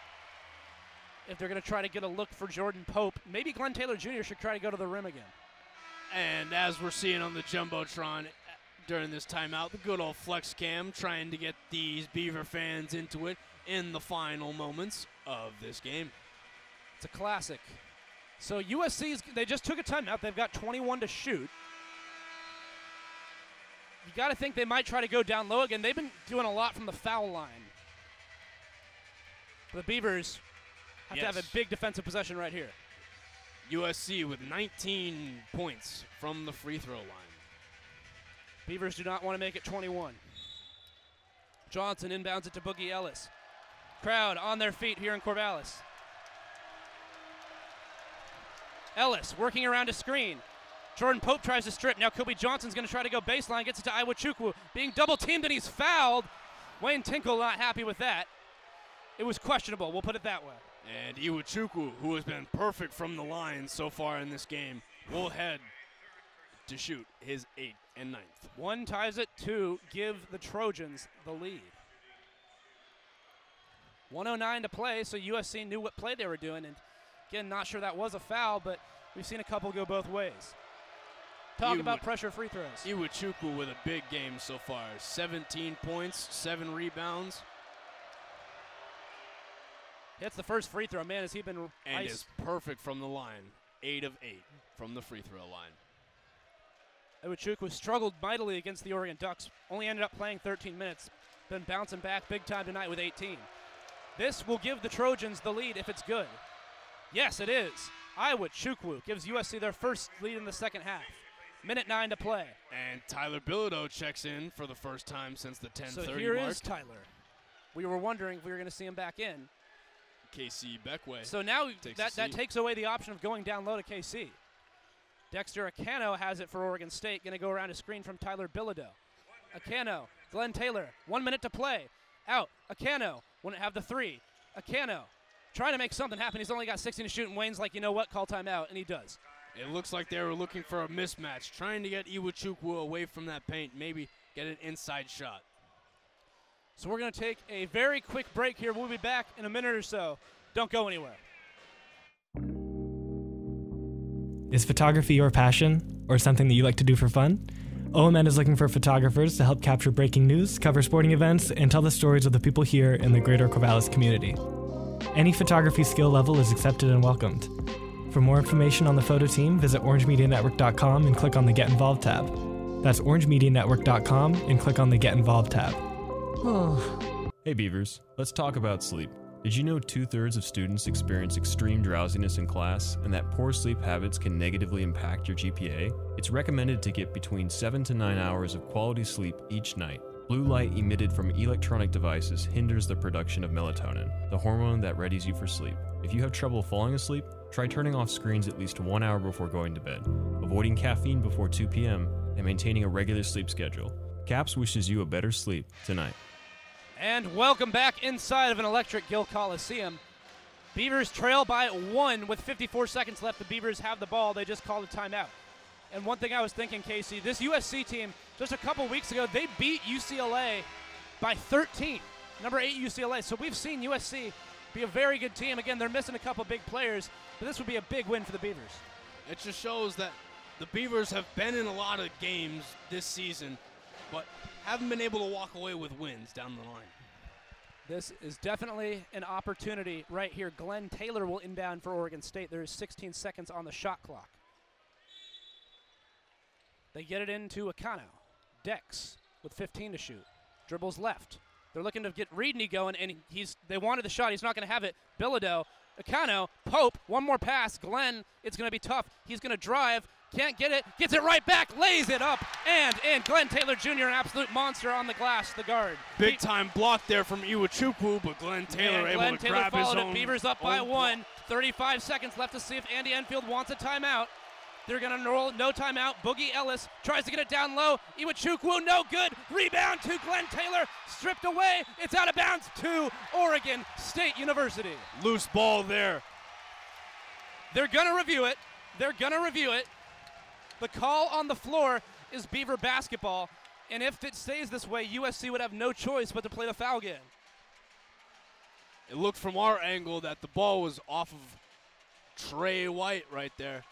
S2: If they're going to try to get a look for Jordan Pope, maybe Glenn Taylor Jr. should try to go to the rim again.
S3: And as we're seeing on the Jumbotron uh, during this timeout, the good old flex cam trying to get these Beaver fans into it in the final moments of this game.
S2: It's a classic. So USC's they just took a timeout. They've got 21 to shoot. You got to think they might try to go down low again. They've been doing a lot from the foul line. The Beavers have to have a big defensive possession right here.
S3: USC with 19 points from the free throw line.
S2: Beavers do not want to make it 21. Johnson inbounds it to Boogie Ellis. Crowd on their feet here in Corvallis. Ellis working around a screen. Jordan Pope tries to strip. Now Kobe Johnson's going to try to go baseline. Gets it to Iwuchukwu. Being double teamed and he's fouled. Wayne Tinkle not happy with that. It was questionable. We'll put it that way.
S3: And Iwuchukwu, who has been perfect from the line so far in this game, will head to shoot his eighth and ninth.
S2: One ties it. Two give the Trojans the lead. 109 to play, so USC knew what play they were doing. And again, not sure that was a foul, but we've seen a couple go both ways. Talk
S3: Iwa-
S2: about pressure free throws.
S3: Iwuchukwu with a big game so far 17 points, 7 rebounds,
S2: Hits the first free throw. Man, has he been
S3: and
S2: ice.
S3: is perfect from the line. 8 of 8 from the free throw line.
S2: Iwuchukwu struggled mightily against the Oregon Ducks. Only ended up playing 13 minutes. Been bouncing back big time tonight with 18. This will give the Trojans the lead if it's good. Yes, it is. Iwuchukwu gives USC their first lead in the second half. Minute nine to play.
S3: And Tyler Bilodeau checks in for the first time since the 10:30
S2: So here is
S3: mark.
S2: Tyler. We were wondering if we were going to see him back in.
S3: KC Ibekwe.
S2: So now
S3: takes
S2: that, that takes away the option of going down low to KC. Dexter Akanno has it for Oregon State. Going to go around a screen from Tyler Bilodeau. Akanno, Glenn Taylor, one minute to play. Out. Akanno wouldn't have the three. Akanno trying to make something happen. He's only got 16 to shoot, and Wayne's like, you know what, call timeout, and he does.
S3: It looks like they were looking for a mismatch, trying to get Iwuchukwu away from that paint, maybe get an inside shot.
S2: So we're going to take a very quick break here. We'll be back in a minute or so. Don't go anywhere.
S15: Is photography your passion or something that you like to do for fun? OMN is looking for photographers to help capture breaking news, cover sporting events, and tell the stories of the people here in the greater Corvallis community. Any photography skill level is accepted and welcomed. For more information on the photo team, visit orangemedianetwork.com and click on the Get Involved tab. That's orangemedianetwork.com and click on the Get Involved tab.
S19: Hey Beavers, let's talk about sleep. Did you know two thirds of students experience extreme drowsiness in class and that poor sleep habits can negatively impact your GPA? It's recommended to get between 7 to 9 hours of quality sleep each night. Blue light emitted from electronic devices hinders the production of melatonin, the hormone that readies you for sleep. If you have trouble falling asleep, try turning off screens at least one hour before going to bed, avoiding caffeine before 2 p.m., and maintaining a regular sleep schedule. CAPS wishes you a better sleep tonight.
S2: And welcome back inside of an electric Gill Coliseum. Beavers trail by one with 54 seconds left. The Beavers have the ball. They just called a timeout. And one thing I was thinking, Casey, this USC team, just a couple weeks ago, they beat UCLA by 13. Number eight UCLA. So we've seen USC be a very good team. Again, they're missing a couple big players, but this would be a big win for the Beavers.
S3: It just shows that the Beavers have been in a lot of games this season, but haven't been able to walk away with wins down the line.
S2: This is definitely an opportunity right here. Glenn Taylor will inbound for Oregon State. There is 16 seconds on the shot clock. They get it into Akanno. Dex with 15 to shoot. Dribbles left. They're looking to get Ryuny going, and he's they wanted the shot. He's not going to have it. Bilodeau Akanno, Pope, one more pass. Glenn, it's going to be tough. He's going to drive, can't get it, gets it right back, lays it up, and in. Glenn Taylor Jr., an absolute monster on the glass, the guard.
S3: Big time block there from Iwuchukwu, but Glenn Taylor able
S2: Glenn
S3: to
S2: Taylor
S3: grab his
S2: followed
S3: own.
S2: it. Beavers up by one. 35 seconds left to see if Andy Enfield wants a timeout. They're going to roll no timeout. Boogie Ellis tries to get it down low. Iwuchukwu, no good. Rebound to Glenn Taylor. Stripped away. It's out of bounds to Oregon State University.
S3: Loose ball there.
S2: They're going to review it. They're going to review it. The call on the floor is Beaver basketball. And if it stays this way, USC would have no choice but to play the foul game.
S3: It looked from our angle that the ball was off of Tre White right there.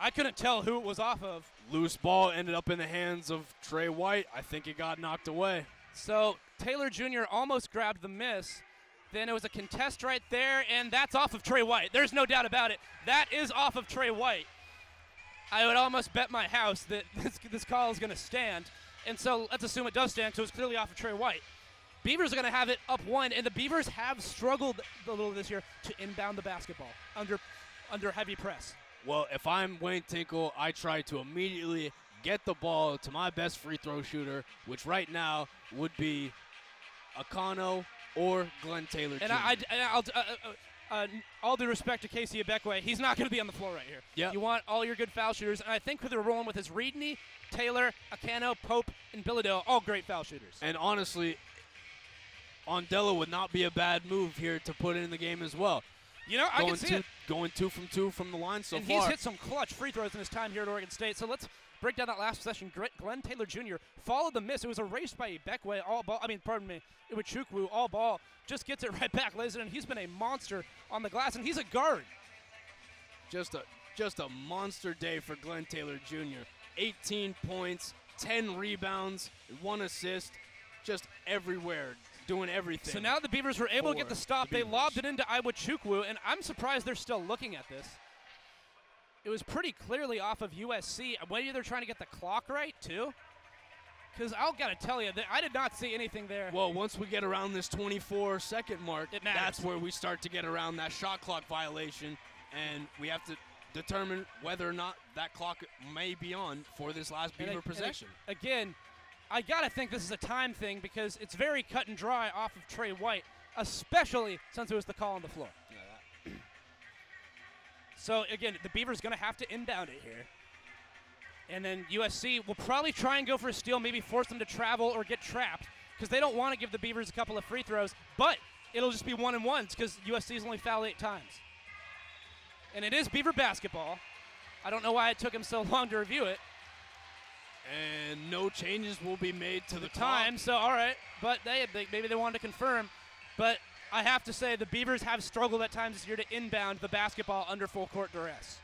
S2: I couldn't tell who it was off of.
S3: Loose ball ended up in the hands of Tre White. I think it got knocked away.
S2: So Taylor Jr. almost grabbed the miss. Then it was a contest right there, and that's off of Tre White. There's no doubt about it. That is off of Tre White. I would almost bet my house that this, this call is going to stand. And so let's assume it does stand, so it's clearly off of Tre White. Beavers are going to have it up one, and the Beavers have struggled a little this year to inbound the basketball under under heavy press.
S3: Well, if I'm Wayne Tinkle, I try to immediately get the ball to my best free throw shooter, which right now would be Akanno or Glenn Taylor.
S2: And
S3: Jr.
S2: I, I, will uh, all due respect to KC Ibekwe, he's not going to be on the floor right here.
S3: Yeah.
S2: You want all your good foul shooters, and I think who they're rolling with is Ryuny, Taylor, Akanno, Pope, and Bilodeau, all great foul shooters.
S3: And honestly, Andela would not be a bad move here to put in the game as well.
S2: You know, I
S3: going
S2: can see
S3: two,
S2: it.
S3: Going two from two from the line so far.
S2: and
S3: far.
S2: he's hit some clutch free throws in his time here at Oregon State. So let's break down that last possession. Glenn Taylor Jr. followed the miss. It was erased by Ibekwe, all ball. I mean, pardon me, it was Chukwu, all ball. Just gets it right back, lays it in. He's been a monster on the glass, and he's a guard.
S3: Just a just a monster day for Glenn Taylor Jr. 18 points, 10 rebounds, one assist, just everywhere, doing everything.
S2: So now the Beavers were able to get the stop.
S3: the
S2: they lobbed it into Iwuchukwu, and I'm surprised they're still looking at this. It was pretty clearly off of USC. Maybe they're trying to get the clock right too. Because I've got to tell you, that I did not see anything there.
S3: Well, once we get around this 24 second mark, that's where we start to get around that shot clock violation, and we have to determine whether or not that clock may be on for this last Beaver
S2: and
S3: possession.
S2: again, I gotta think this is a time thing because it's very cut and dry off of Tre White, especially since it was the call on the floor. So again, the Beavers gonna have to inbound it here. And then USC will probably try and go for a steal, maybe force them to travel or get trapped because they don't want to give the Beavers a couple of free throws. But it'll just be one and ones because USC's only fouled eight times. And it is Beaver basketball. I don't know why it took him so long to review it.
S3: And no changes will be made to the,
S2: time. So all right, but they, they maybe they wanted to confirm, but I have to say the Beavers have struggled at times this year to inbound the basketball under full court duress.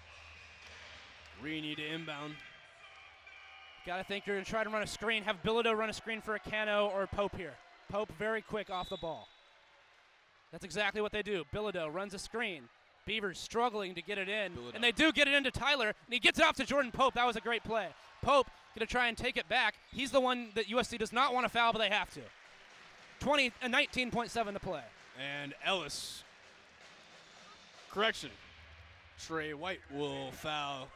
S3: Reedy to inbound.
S2: Got to think you're going to try to run a screen. Have Bilodeau run a screen for Akanno or Pope here. Pope very quick off the ball. That's exactly what they do. Bilodeau runs a screen. Beavers struggling to get it in, and they do get it into Tyler, and he gets it off to Jordan Pope. That was a great play. Pope going to try and take it back. He's the one that USC does not want to foul, but they have to. 20 uh, and 19.7 to play.
S3: And Ellis. Correction. Tre White will foul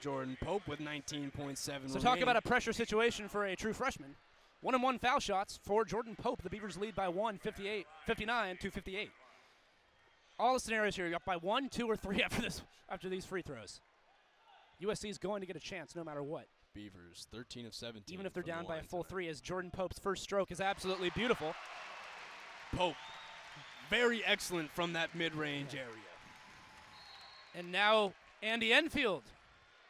S3: Jordan Pope with 19.7.
S2: So talk about a pressure situation for a true freshman. One and one foul shots for Jordan Pope. The Beavers lead by one, 58, 59 to 58. All the scenarios here, you're up by one, two, or three after this after these free throws. USC is going to get a chance no matter what.
S3: Beavers 13 of 17.
S2: Even if they're
S3: from the
S2: down by a
S3: line
S2: full three, as Jordan Pope's first stroke is absolutely beautiful.
S3: Pope, very excellent from that mid-range area.
S2: And now Andy Enfield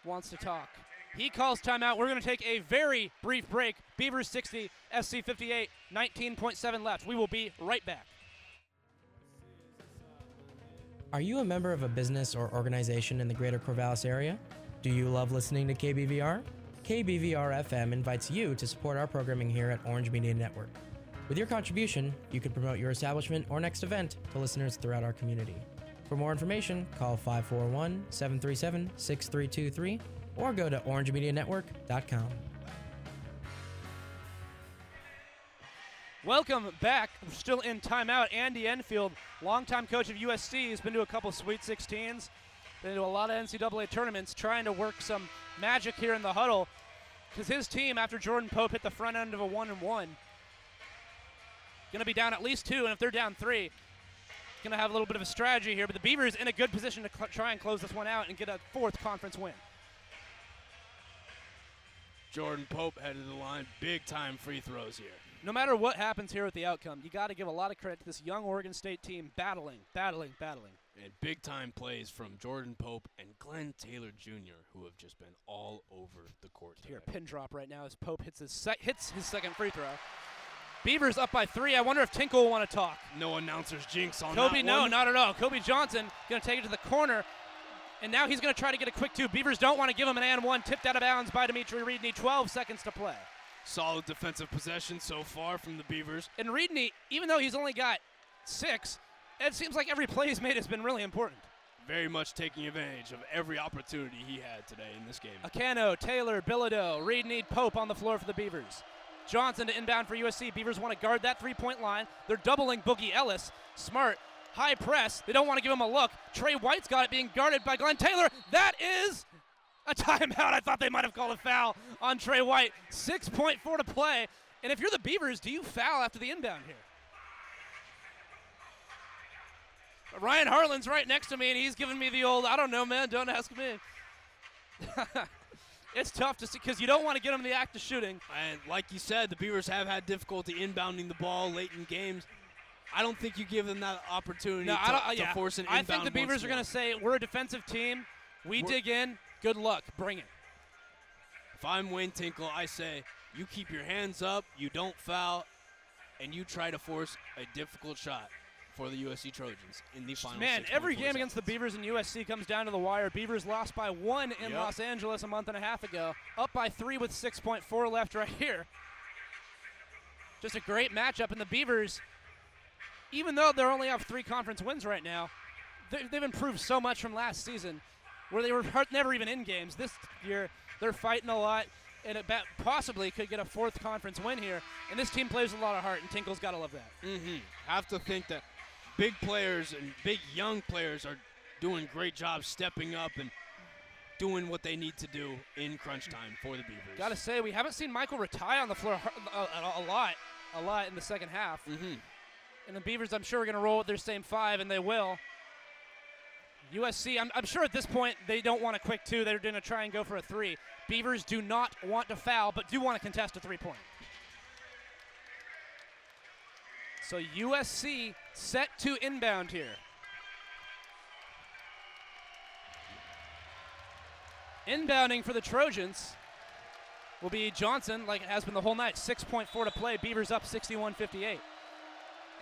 S2: wants to talk. He calls timeout. We're going to take a very brief break. Beavers 60, SC 58, 19.7 left. We will be right back.
S10: Are you a member of a business or organization in the greater Corvallis area? Do you love listening to KBVR? KBVR FM invites you to support our programming here at Orange Media Network. With your contribution, you can promote your establishment or next event to listeners throughout our community. For more information, call 541 737 6323 or go to orangemedianetwork.com.
S2: Welcome back. We're still in timeout. Andy Enfield, longtime coach of USC, has been to a couple Sweet 16s, been to a lot of NCAA tournaments, trying to work some magic here in the huddle. Because his team, after Jordan Pope hit the front end of a one and one, going to be down at least two, and if they're down three, going to have a little bit of a strategy here. But the Beavers in a good position to cl- try and close this one out and get a fourth conference win.
S3: Jordan Pope headed the line, big time free throws here.
S2: No matter what happens here with the outcome, you got to give a lot of credit to this young Oregon State team battling, battling, battling.
S3: And big time plays from Jordan Pope and Glenn Taylor Jr., who have just been all over the court. Today.
S2: Here, pin drop right now as Pope hits his sec- hits his second free throw. Beavers up by three. I wonder if Tinkle will want to talk.
S3: No announcers jinx on
S2: Kobe, no,
S3: one.
S2: not at all. Kobe Johnson going to take it to the corner, and now he's going to try to get a quick two. Beavers don't want to give him an and one. Tipped out of bounds by Dimitri Ryuny. 12 seconds to play.
S3: Solid defensive possession so far from the Beavers.
S2: And Ryuny, even though he's only got six, it seems like every play he's made has been really important.
S3: Very much taking advantage of every opportunity he had today in this game.
S2: Akanno, Taylor, Bilodeau, Ryuny, Pope on the floor for the Beavers. Johnson to inbound for USC. Beavers want to guard that three point line. They're doubling Boogie Ellis. Smart. High press. They don't want to give him a look. Tre White's got it being guarded by Glenn Taylor. That is a timeout. I thought they might have called a foul on Tre White. 6.4 to play. And if you're the Beavers, do you foul after the inbound here? Ryan Harlan's right next to me, and he's giving me the old, I don't know, man, don't ask me. it's tough to see because you don't want to get them in the act of shooting.
S3: And like you said, the Beavers have had difficulty inbounding the ball late in games. I don't think you give them that opportunity
S2: No,
S3: to,
S2: I don't.
S3: Uh, to
S2: yeah.
S3: force an
S2: I think the Beavers are going to say we're a defensive team. We
S3: We're-
S2: dig in. Good luck. Bring it.
S3: If I'm Wayne Tinkle, I say you keep your hands up, you don't foul, and you try to force a difficult shot for the USC Trojans in the final.
S2: Man,
S3: 6.4
S2: every game
S3: seconds.
S2: against the Beavers and USC comes down to the wire. Beavers lost by one in
S3: Yep.
S2: Los Angeles a month and a half ago. Up by three with 6.4 left right here. Just a great matchup, and the Beavers, even though they only have three conference wins right now, they- they've improved so much from last season, where they were never even in games. This year, they're fighting a lot, and it possibly could get a fourth conference win here. And this team plays with a lot of heart, and Tinkle's got to love that.
S3: Mm-hmm. Have to think that big players and big young players are doing great jobs stepping up and doing what they need to do in crunch time for the Beavers.
S2: Got to say, we haven't seen Michael Rataj on the floor a, a- a lot, a lot in the second half.
S3: Mm-hmm.
S2: And the Beavers, I'm sure, are going to roll with their same five, and they will. USC, I'm, I'm sure at this point they don't want a quick two. They're going to try and go for a three. Beavers do not want to foul, but do want to contest a three point. So USC set to inbound here. Inbounding for the Trojans will be Johnson, like it has been the whole night. 6.4 to play. Beavers up 61 58.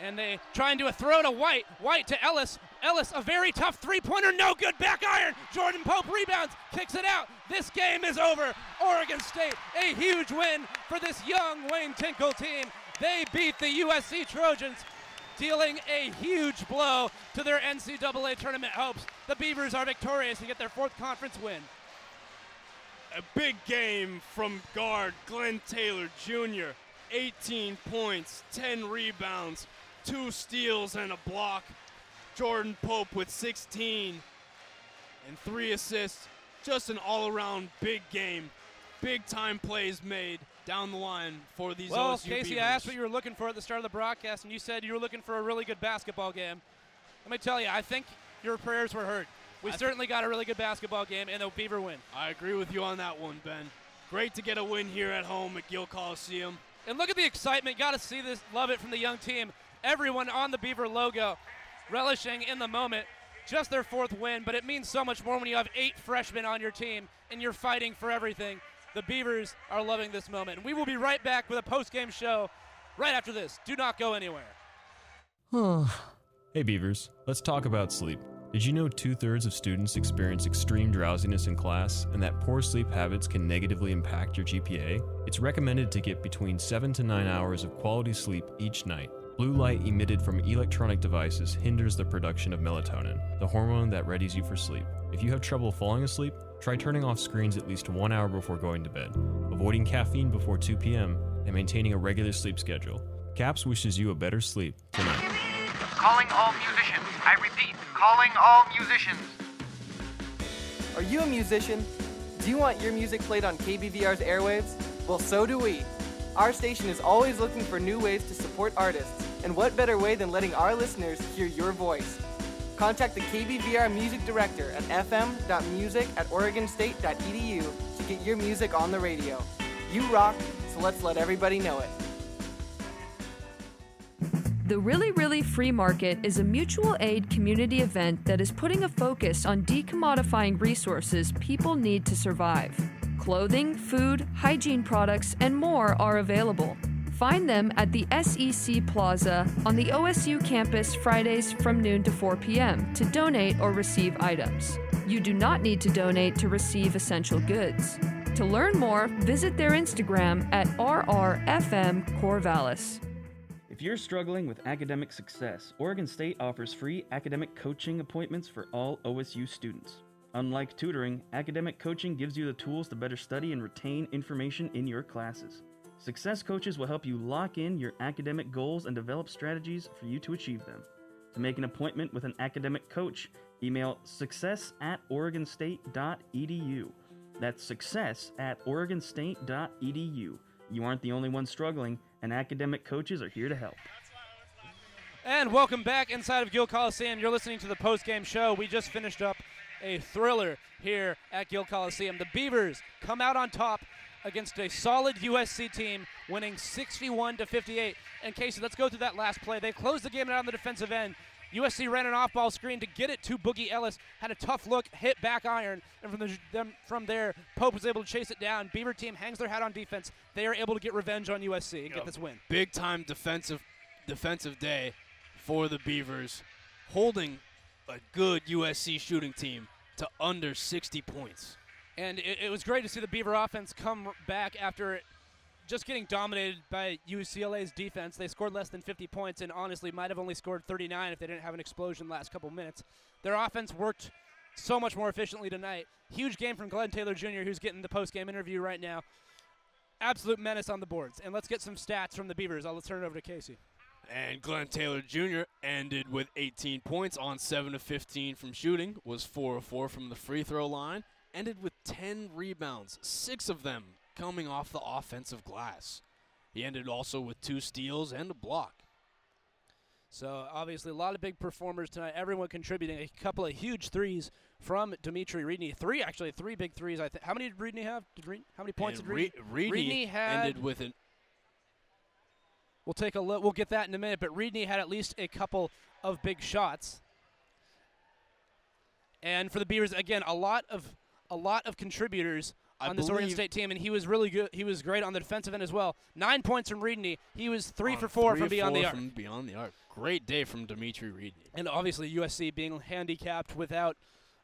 S2: And they try and do a throw to White. White to Ellis. Ellis, a very tough three pointer. No good. Back iron. Jordan Pope rebounds, kicks it out. This game is over. Oregon State, a huge win for this young Wayne Tinkle team. They beat the USC Trojans, dealing a huge blow to their NCAA tournament hopes. The Beavers are victorious to get their fourth conference win.
S3: A big game from guard Glenn Taylor Jr. 18 points, 10 rebounds, two steals, and a block. Jordan Pope with 16 and three assists. Just an all around big game. Big time plays made down the line for these
S2: Well,
S3: OSU
S2: Casey,
S3: Beavers.
S2: I asked what you were looking for at the start of the broadcast, and you said you were looking for a really good basketball game. Let me tell you, I think your prayers were heard. We
S3: I
S2: certainly got a really good basketball game and a Beaver win.
S3: I agree with you on that one, Ben. Great to get a win here at home at Gill Coliseum.
S2: And look at the excitement. Got to see this. Love it from the young team. Everyone on the Beaver logo, relishing in the moment. Just their fourth win, but it means so much more when you have eight freshmen on your team and you're fighting for everything. The Beavers are loving this moment. We will be right back with a post-game show right after this. Do not go anywhere.
S19: Hey Beavers, let's talk about sleep. Did you know two thirds of students experience extreme drowsiness in class and that poor sleep habits can negatively impact your GPA? It's recommended to get between 7 to 9 hours of quality sleep each night. Blue light emitted from electronic devices hinders the production of melatonin, the hormone that readies you for sleep. If you have trouble falling asleep, try turning off screens at least one hour before going to bed, avoiding caffeine before 2 p.m., and maintaining a regular sleep schedule. Caps wishes you a better sleep tonight.
S25: Calling all musicians. I repeat, calling all musicians.
S6: Are you a musician? Do you want your music played on KBVR's airwaves? Well, so do we. Our station is always looking for new ways to support artists, and what better way than letting our listeners hear your voice? Contact the KBVR music director at fm.music at oregonstate.edu to get your music on the radio. You rock, so let's let everybody know it.
S9: The Really Really Free Market is a mutual aid community event that is putting a focus on decommodifying resources people need to survive. Clothing, food, hygiene products, and more are available. Find them at the SEC Plaza on the OSU campus Fridays from noon to 4 p.m. to donate or receive items. You do not need to donate to receive essential goods. To learn more, visit their Instagram at RRFM Corvallis.
S16: If you're struggling with academic success, Oregon State offers free academic coaching appointments for all OSU students. Unlike tutoring, academic coaching gives you the tools to better study and retain information in your classes. Success coaches will help you lock in your academic goals and develop strategies for you to achieve them. To make an appointment with an academic coach, email success at oregonstate.edu. That's success at oregonstate.edu. You aren't the only one struggling, and academic coaches are here to help.
S2: And welcome back inside of Gill Coliseum. You're listening to the post-game show. We just finished up a thriller here at Gill Coliseum. The Beavers come out on top against a solid USC team, winning 61 to 58. And Casey, let's go through that last play. They closed the game out on the defensive end. USC ran an off-ball screen to get it to Boogie Ellis. Had a tough look, hit back iron, and from the, them, from there, Pope was able to chase it down. Beaver team hangs their hat on defense. They are able to get revenge on USC and get this win.
S3: Big time defensive defensive day for the Beavers, holding a good USC shooting team to under 60 points.
S2: And it, it was great to see the Beaver offense come back after just getting dominated by UCLA's defense. They scored less than 50 points and honestly might have only scored 39 if they didn't have an explosion last couple minutes. Their offense worked so much more efficiently tonight. Huge game from Glenn Taylor Jr., who's getting the post-game interview right now. Absolute menace on the boards. And let's get some stats from the Beavers. Uh, I'll turn it over to Casey.
S3: And Glenn Taylor Jr. ended with 18 points on 7 of 15 from shooting, was 4 of 4 from the free throw line, ended with 10 rebounds, 6 of them coming off the offensive glass. He ended also with two steals and a block.
S2: So obviously a lot of big performers tonight. Everyone contributing. A couple of huge threes from Dimitri Ryuny. Three actually, three big threes. I think. How many did Ryuny have? Did Reed, how many points
S3: and
S2: did Ryuny?
S3: Re- Ryuny,
S2: had
S3: ended with an.
S2: We'll take a look. We'll get that in a minute. But Ryuny had at least a couple of big shots. And for the Beavers, again, a lot of a lot of contributors
S3: I
S2: on this Oregon State team, and he was really good. He was great on the defensive end as well. Nine points from Ryuny. He was three for four
S3: three
S2: from beyond
S3: four
S2: the arc.
S3: From beyond the arc. Great day from Dimitri Ryuny.
S2: And obviously USC being handicapped without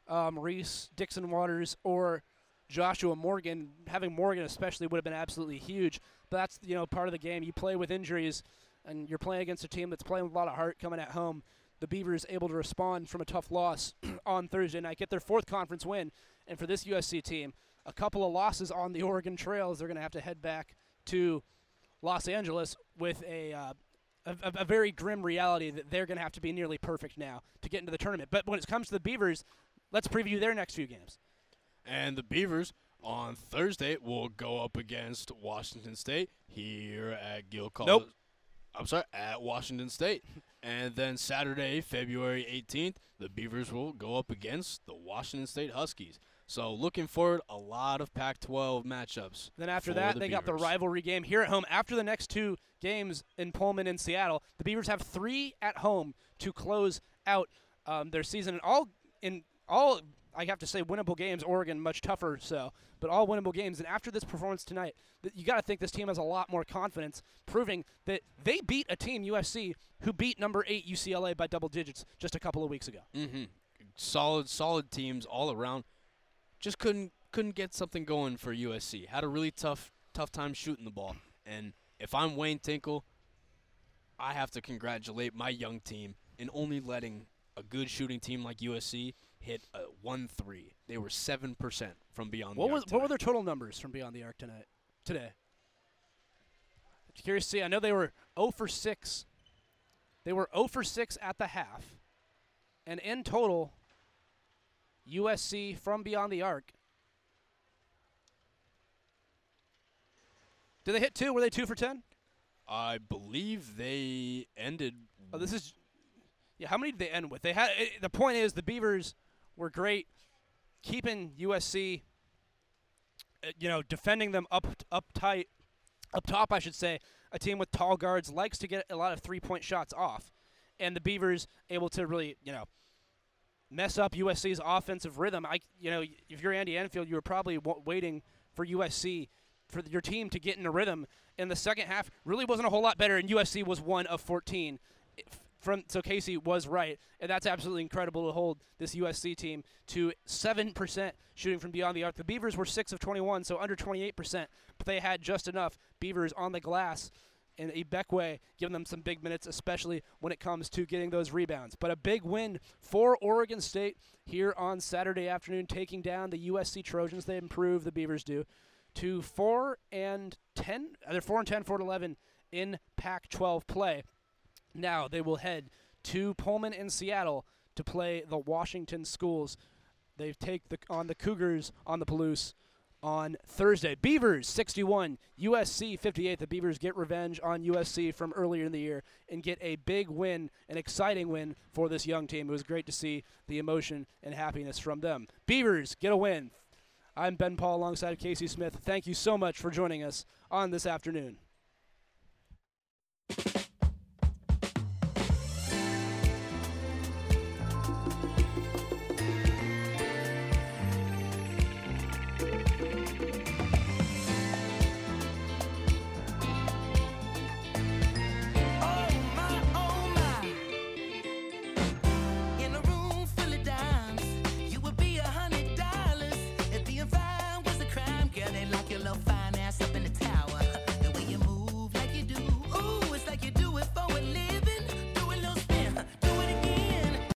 S2: um, Reese, Dixon Waters, or Joshua Morgan. Having Morgan especially would have been absolutely huge. But that's you know part of the game. You play with injuries, and you're playing against a team that's playing with a lot of heart coming at home. The Beavers able to respond from a tough loss on Thursday night, get their fourth conference win, and for this USC team, a couple of losses on the Oregon Trails, they're going to have to head back to Los Angeles with a uh, a, a, a very grim reality that they're going to have to be nearly perfect now to get into the tournament. But when it comes to the Beavers, let's preview their next few games.
S3: And the Beavers on Thursday will go up against Washington State here at Gill College.
S2: Nope.
S3: I'm sorry, at Washington State. and then Saturday, February 18th, the Beavers will go up against the Washington State Huskies. So looking forward, a lot of Pac-12 matchups.
S2: Then after that,
S3: the
S2: they got the rivalry game here at home. After the next two games in Pullman and Seattle, the Beavers have three at home to close out um, their season. And all in all, I have to say, winnable games. Oregon much tougher, so but all winnable games. And after this performance tonight, th- you got to think this team has a lot more confidence, proving that they beat a team USC who beat number eight UCLA by double digits just a couple of weeks ago.
S3: Mm-hmm. Solid, solid teams all around. Just couldn't couldn't get something going for USC. Had a really tough tough time shooting the ball. And if I'm Wayne Tinkle, I have to congratulate my young team in only letting a good shooting team like USC hit a one three. They were seven percent from beyond
S2: What
S3: the
S2: was
S3: arc
S2: what were their total numbers from beyond the arc tonight? Today. Curious to see. I know they were 0 for 6. They were 0 for 6 at the half. And in total, USC from beyond the arc. Did they hit two? Were they two for 10?
S3: I believe they ended.
S2: Oh, this is. Yeah, how many did they end with? They had. eh, the point is, the Beavers were great keeping USC, uh, you know, defending them up up tight, up top, I should say. A team with tall guards likes to get a lot of three point shots off, and the Beavers able to really, you know, mess up USC's offensive rhythm. I, you know, if you're Andy Enfield, you were probably waiting for USC for your team to get in a rhythm. And the second half, really wasn't a whole lot better, and USC was one of 14 from so Casey was right, and that's absolutely incredible to hold this USC team to seven percent shooting from beyond the arc. The Beavers were six of 21, so under 28 percent, but they had just enough. Beavers on the glass. And Ibekwe giving them some big minutes, especially when it comes to getting those rebounds. But a big win for Oregon State here on Saturday afternoon, taking down the USC Trojans. They improve, the Beavers do, to four and ten. Uh, they're four and 10, four and 11 in Pac-12 play. Now they will head to Pullman and Seattle to play the Washington Schools. They take the on the Cougars on the Palouse on Thursday. Beavers 61, USC 58. The Beavers get revenge on USC from earlier in the year and get a big win, an exciting win for this young team. It was great to see the emotion and happiness from them. Beavers get a win. I'm Ben Pahl alongside Casey Smith. Thank you so much for joining us on this afternoon.